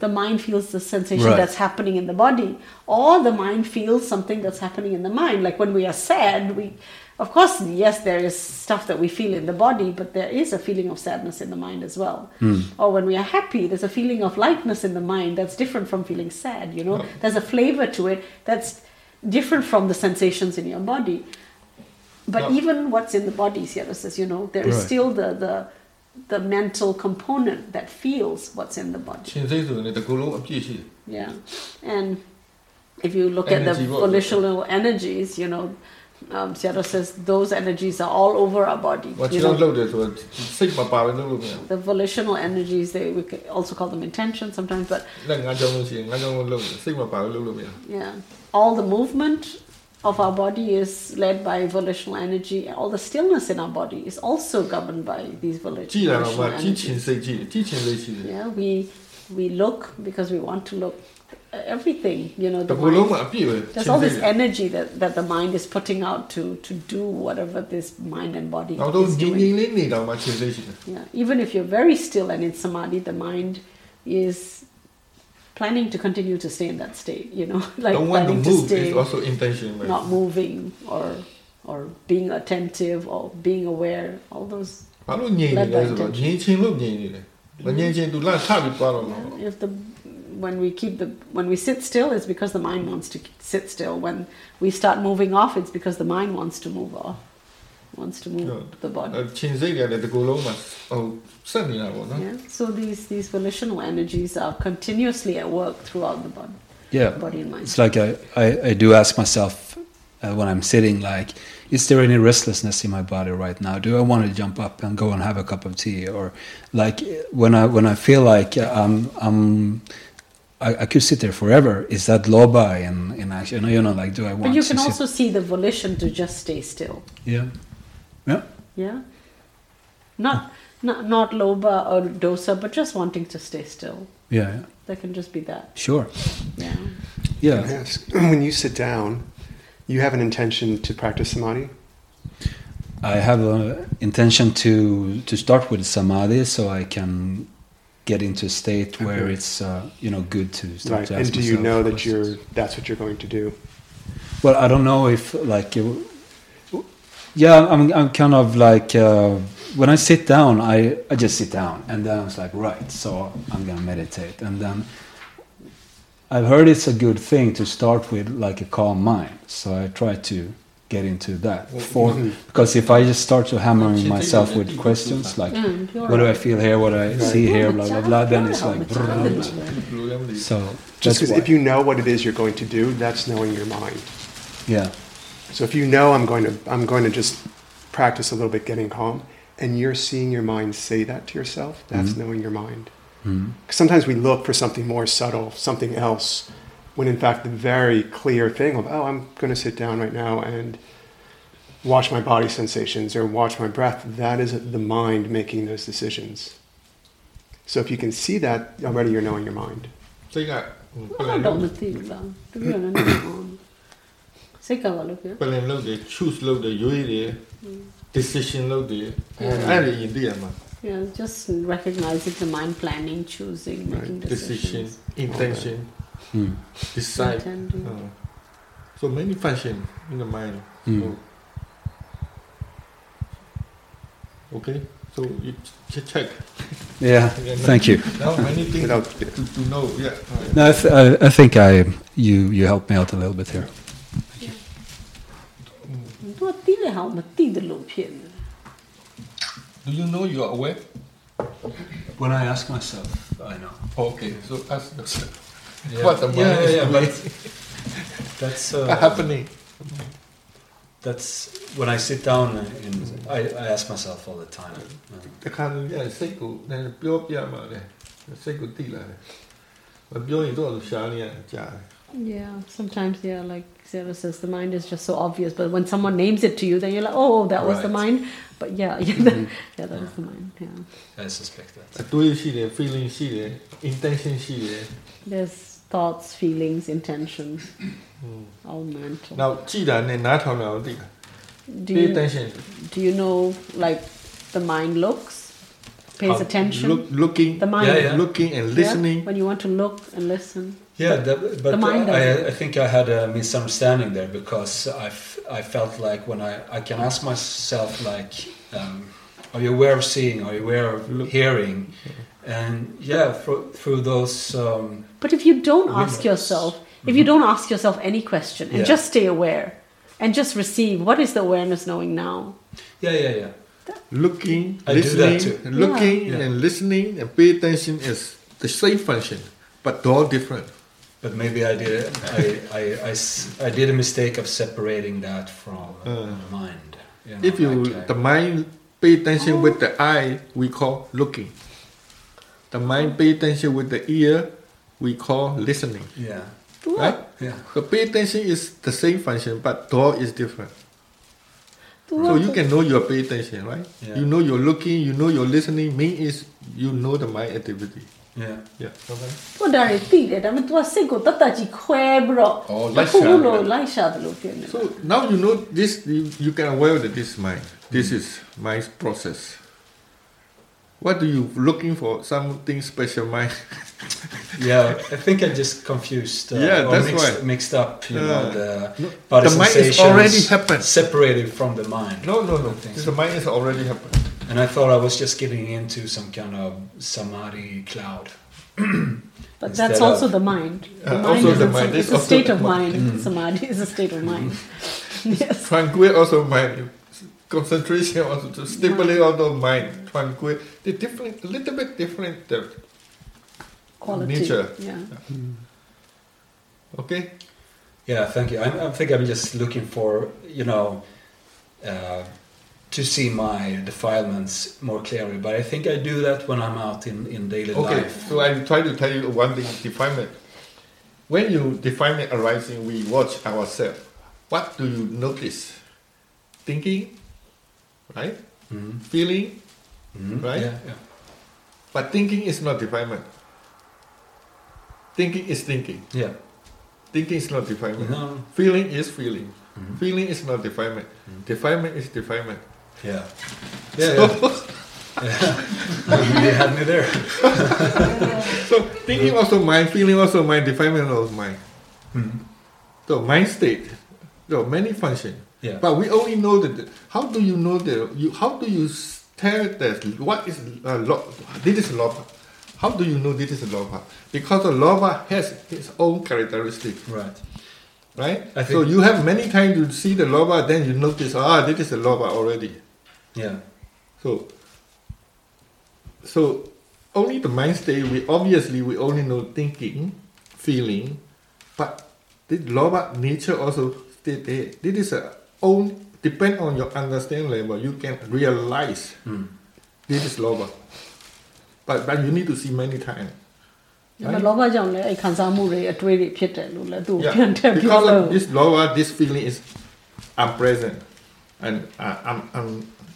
the mind feels the sensation Right. that's happening in the body, or the mind feels something that's happening in the mind. Like when we are sad, we, of course, yes, there is stuff that we feel in the body, but there is a feeling of sadness in the mind as well. Hmm. Or when we are happy, there's a feeling of lightness in the mind that's different from feeling sad. You know, Oh. there's a flavor to it that's different from the sensations in your body. But No. even what's in the body, Sayadaw says, you know, there is Right. still the, the the mental component that feels what's in the body. Yeah. And if you look at the Energy volitional energies, you know, um, Sayadaw says those energies are all over our body. ။ဘာချ you င်း know. လောက်တယ်ဆိုတော့စိတ်မပါဘဲလုပ်လို့မရဘူး the volitional energies, they, we could also call them intention sometimes, but yeah, all the movement, of our body is led by volitional energy. All the stillness in our body is also governed by these volitional, energy. energies. Yeah, we we look because we want to look. Everything, you know, the mind, there's all this energy that, that the mind is putting out to, to do whatever this mind and body is doing. Yeah, even if you're very still and in samadhi, the mind is planning to continue to stay in that state, you know, like Don't want planning to, move to stay, is also intention, right? not moving or or being attentive or being aware, all those. Yeah, if the when we keep the when we sit still, it's because the mind wants to sit still. When we start moving off, it's because the mind wants to move off wants to move no, the body. Yeah? So these, these volitional energies are continuously at work throughout the body. Yeah. Body and mind. It's like I, I, I do ask myself uh, when I'm sitting, like, is there any restlessness in my body right now? Do I want to jump up and go and have a cup of tea? Or like when I when I feel like uh, I'm I'm I, I, could sit there forever. Is that lobha in, in action? You know, like, do I want? But you can also see the volition to just stay still. Yeah yeah, Yeah. Not not not lobha or dosa, but just wanting to stay still. yeah, yeah. That can just be that. Sure. Yeah. Yeah. Can I ask, when you sit down, you have an intention to practice samadhi. I have an intention to to start with samadhi, so I can get into a state where Okay. it's uh, you know good to start Right. to And do you myself know that you're that's what you're going to do? Well, I don't know if like, it- yeah, I'm I'm kind of like uh, when I sit down, I I just sit down, and then I was like, right, so I'm gonna meditate, and then I've heard it's a good thing to start with like a calm mind, so I try to get into that. For because if I just start to hammer myself with questions like, Mm, what do I feel here, what do I see here, blah blah blah, then it's like, so Just because if you know what it is you're going to do, that's knowing your mind. yeah. So if you know I'm going to I'm going to just practice a little bit getting calm, and you're seeing your mind say that to yourself, that's mm-hmm. knowing your mind. Mm-hmm. Sometimes we look for something more subtle, something else, when in fact the very clear thing of oh I'm going to sit down right now and watch my body sensations or watch my breath, that is the mind making those decisions. So if you can see that already, you're knowing your mind. 这个，我不能用。 န် don't think about. To be honest, Say kawalo kya? ပလန်လုပ်တယ် choose လုပ်တယ်ရွေးတယ် decision လုပ်တယ်အဲ့ဒါရင်သိရမှာ Yeah, just recognizing the mind planning, choosing, making decision decisions. intention Mm. decide Intending. uh, so many function in the mind Mm. So, okay so you ch- check Yeah, thank you. now many things Without- to, to know yeah right. No, I, th- I, I think I you you helped me out a little bit here. 很多低的好，我们低的路片。 do you know you are aware When I ask myself, I know. okay so ask yourself Yeah. what the mind Yeah, is yeah, yeah, doing. but That's uh, happening That's when I sit down and I, I ask myself all the time. တခါတည်းစိတ်ကိုနည်းနည်းပြောပြမှလည်းစိတ်ကိုတိလာတယ်မပြောရင်တော့ရှားနေရကြာတယ် Yeah, sometimes yeah, like Zero says the mind is just so obvious, but when someone names it to you, then you're like, oh, that was right. the mind. But yeah, yeah, mm-hmm. that, yeah that mm-hmm. yeah. was the mind. Yeah. I suspect that. 对立系列、feeling the. There's thoughts, feelings, intentions, mm. all mental. Now, 既然你拿头脑的 do you. Do you know like the mind looks? Pays attention. Look, looking. The mind. Yeah, yeah. Looking and listening. Yeah? When you want to look and listen. Yeah, that, but the mind. I, I think I had a misunderstanding there because I, f- I felt like when I, I can ask myself like, um, are you aware of seeing? Are you aware of hearing? And yeah, through, through those. Um, But if you don't ask windows. yourself, if you don't ask yourself any question and Yeah. just stay aware and just receive, what is the awareness knowing now? Yeah, yeah, yeah. Looking, I do that listening, too. looking Yeah. and listening and pay attention is the same function, but all different. But maybe I did I, I, I s- I did a mistake of separating that from Uh, mind. you know, if you like, the mind pay attention with the eye, we call looking. The mind pay attention with the ear, we call listening. Yeah. Right? Yeah. The pay attention is the same function, but door is different. So you can know your pay attention, right? Yeah. You know you're looking, you know you're listening. Me is you know the mind activity. Yeah. Yeah. Okay. သူဒါတွေသိတယ်ဒါပေမဲ့ तू ကစိတ်ကိုတတ်တတ်ကြီးခွဲပြီးတော့ အော် တစ် လိုက် ခု ရှာ ခု တယ် လို့လိုက်ရှာတယ်လို့ဖြစ်နေတယ် So now you know this. You, you can aware that this mind. This is my process. What do you looking for? Something special mind? Yeah, I think I just confused. Uh, Yeah, or that's mixed, right. mixed up. You Yeah. know, the No, body the mind is sensations already happened. separated from the mind. No, no, no. This the mind is already happened. And I thought I was just getting into some kind of samadhi cloud. But that's also of- the mind. The Uh, mind also is the mind. It's It's a state of mind. mind. Mm. Samadhi is a state of mind. yes. Tranquil also mind. Concentration also to stimulate also mind. Tranquil. The different, a little bit different. The Quality. Nature. Yeah. Okay. Yeah, thank you. I, I think I'm just looking for, you know, uh, to see my defilements more clearly. But I think I do that when I'm out in, in daily Okay, life. Okay, so I try to tell you one thing, defilement. When you definement arising, we watch ourselves. What do you notice? Thinking, right? Mhm. Feeling, Mhm, right? yeah, yeah. But thinking is not defilement. Thinking is thinking. Yeah. Thinking is not defilement. No. Feeling is feeling. Mhm. Feeling is not defilement. Defilement is defilement. Yeah. Yeah, yeah. yeah. you had me there. so thinking also mind, feeling also mind, defilement also mind. Mhm. So mind state, there are many functions. Yeah. But we only know that. How do you know that? You how do you tell that what is uh, lo, this is lobha? How do you know this is lobha? Because the lobha has its own characteristic. Right. Right. I so you have many times to see the lobha, then you notice ah this is a lobha already. Yeah. So. So only the mind state. We obviously we only know thinking, feeling, but the lobha nature also state there. This is a own depend on your understanding level. You can realize Mm. this is lobha. But but you need to see many times. ဒါပေမဲ့လောဘကြောင့်လည်းအဲ့ခံစားမှုတွေအတွေ့တွေဖြစ်တယ်လို့လည်းသူပြန်ထ Yeah, ည့်ပြော because လို့ of this lobha, this feeling is unpresent, and uh, um, um,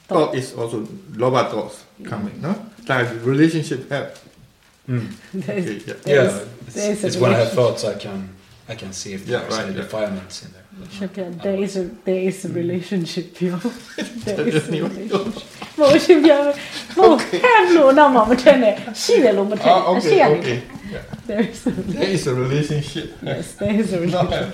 thought is also lobha thoughts coming. No, like relationship have. Mm. There is- Okay, yeah. there Yeah, is- it's, there is a it's when I have relation- thoughts I can I can see if Yeah, there's right, any yeah. defilements in there. Shakya, there is a there is a relationship ပြော there is a Anyway. relationship မဟုတ်ရှင်ပြောမဟုတ် have လို့တော့မမထင်နဲ့ရှိတယ်လို့မထင် Ah, အ okay, ရှိရတယ် okay. Yeah. there is a There is a relationship. yes there is a relationship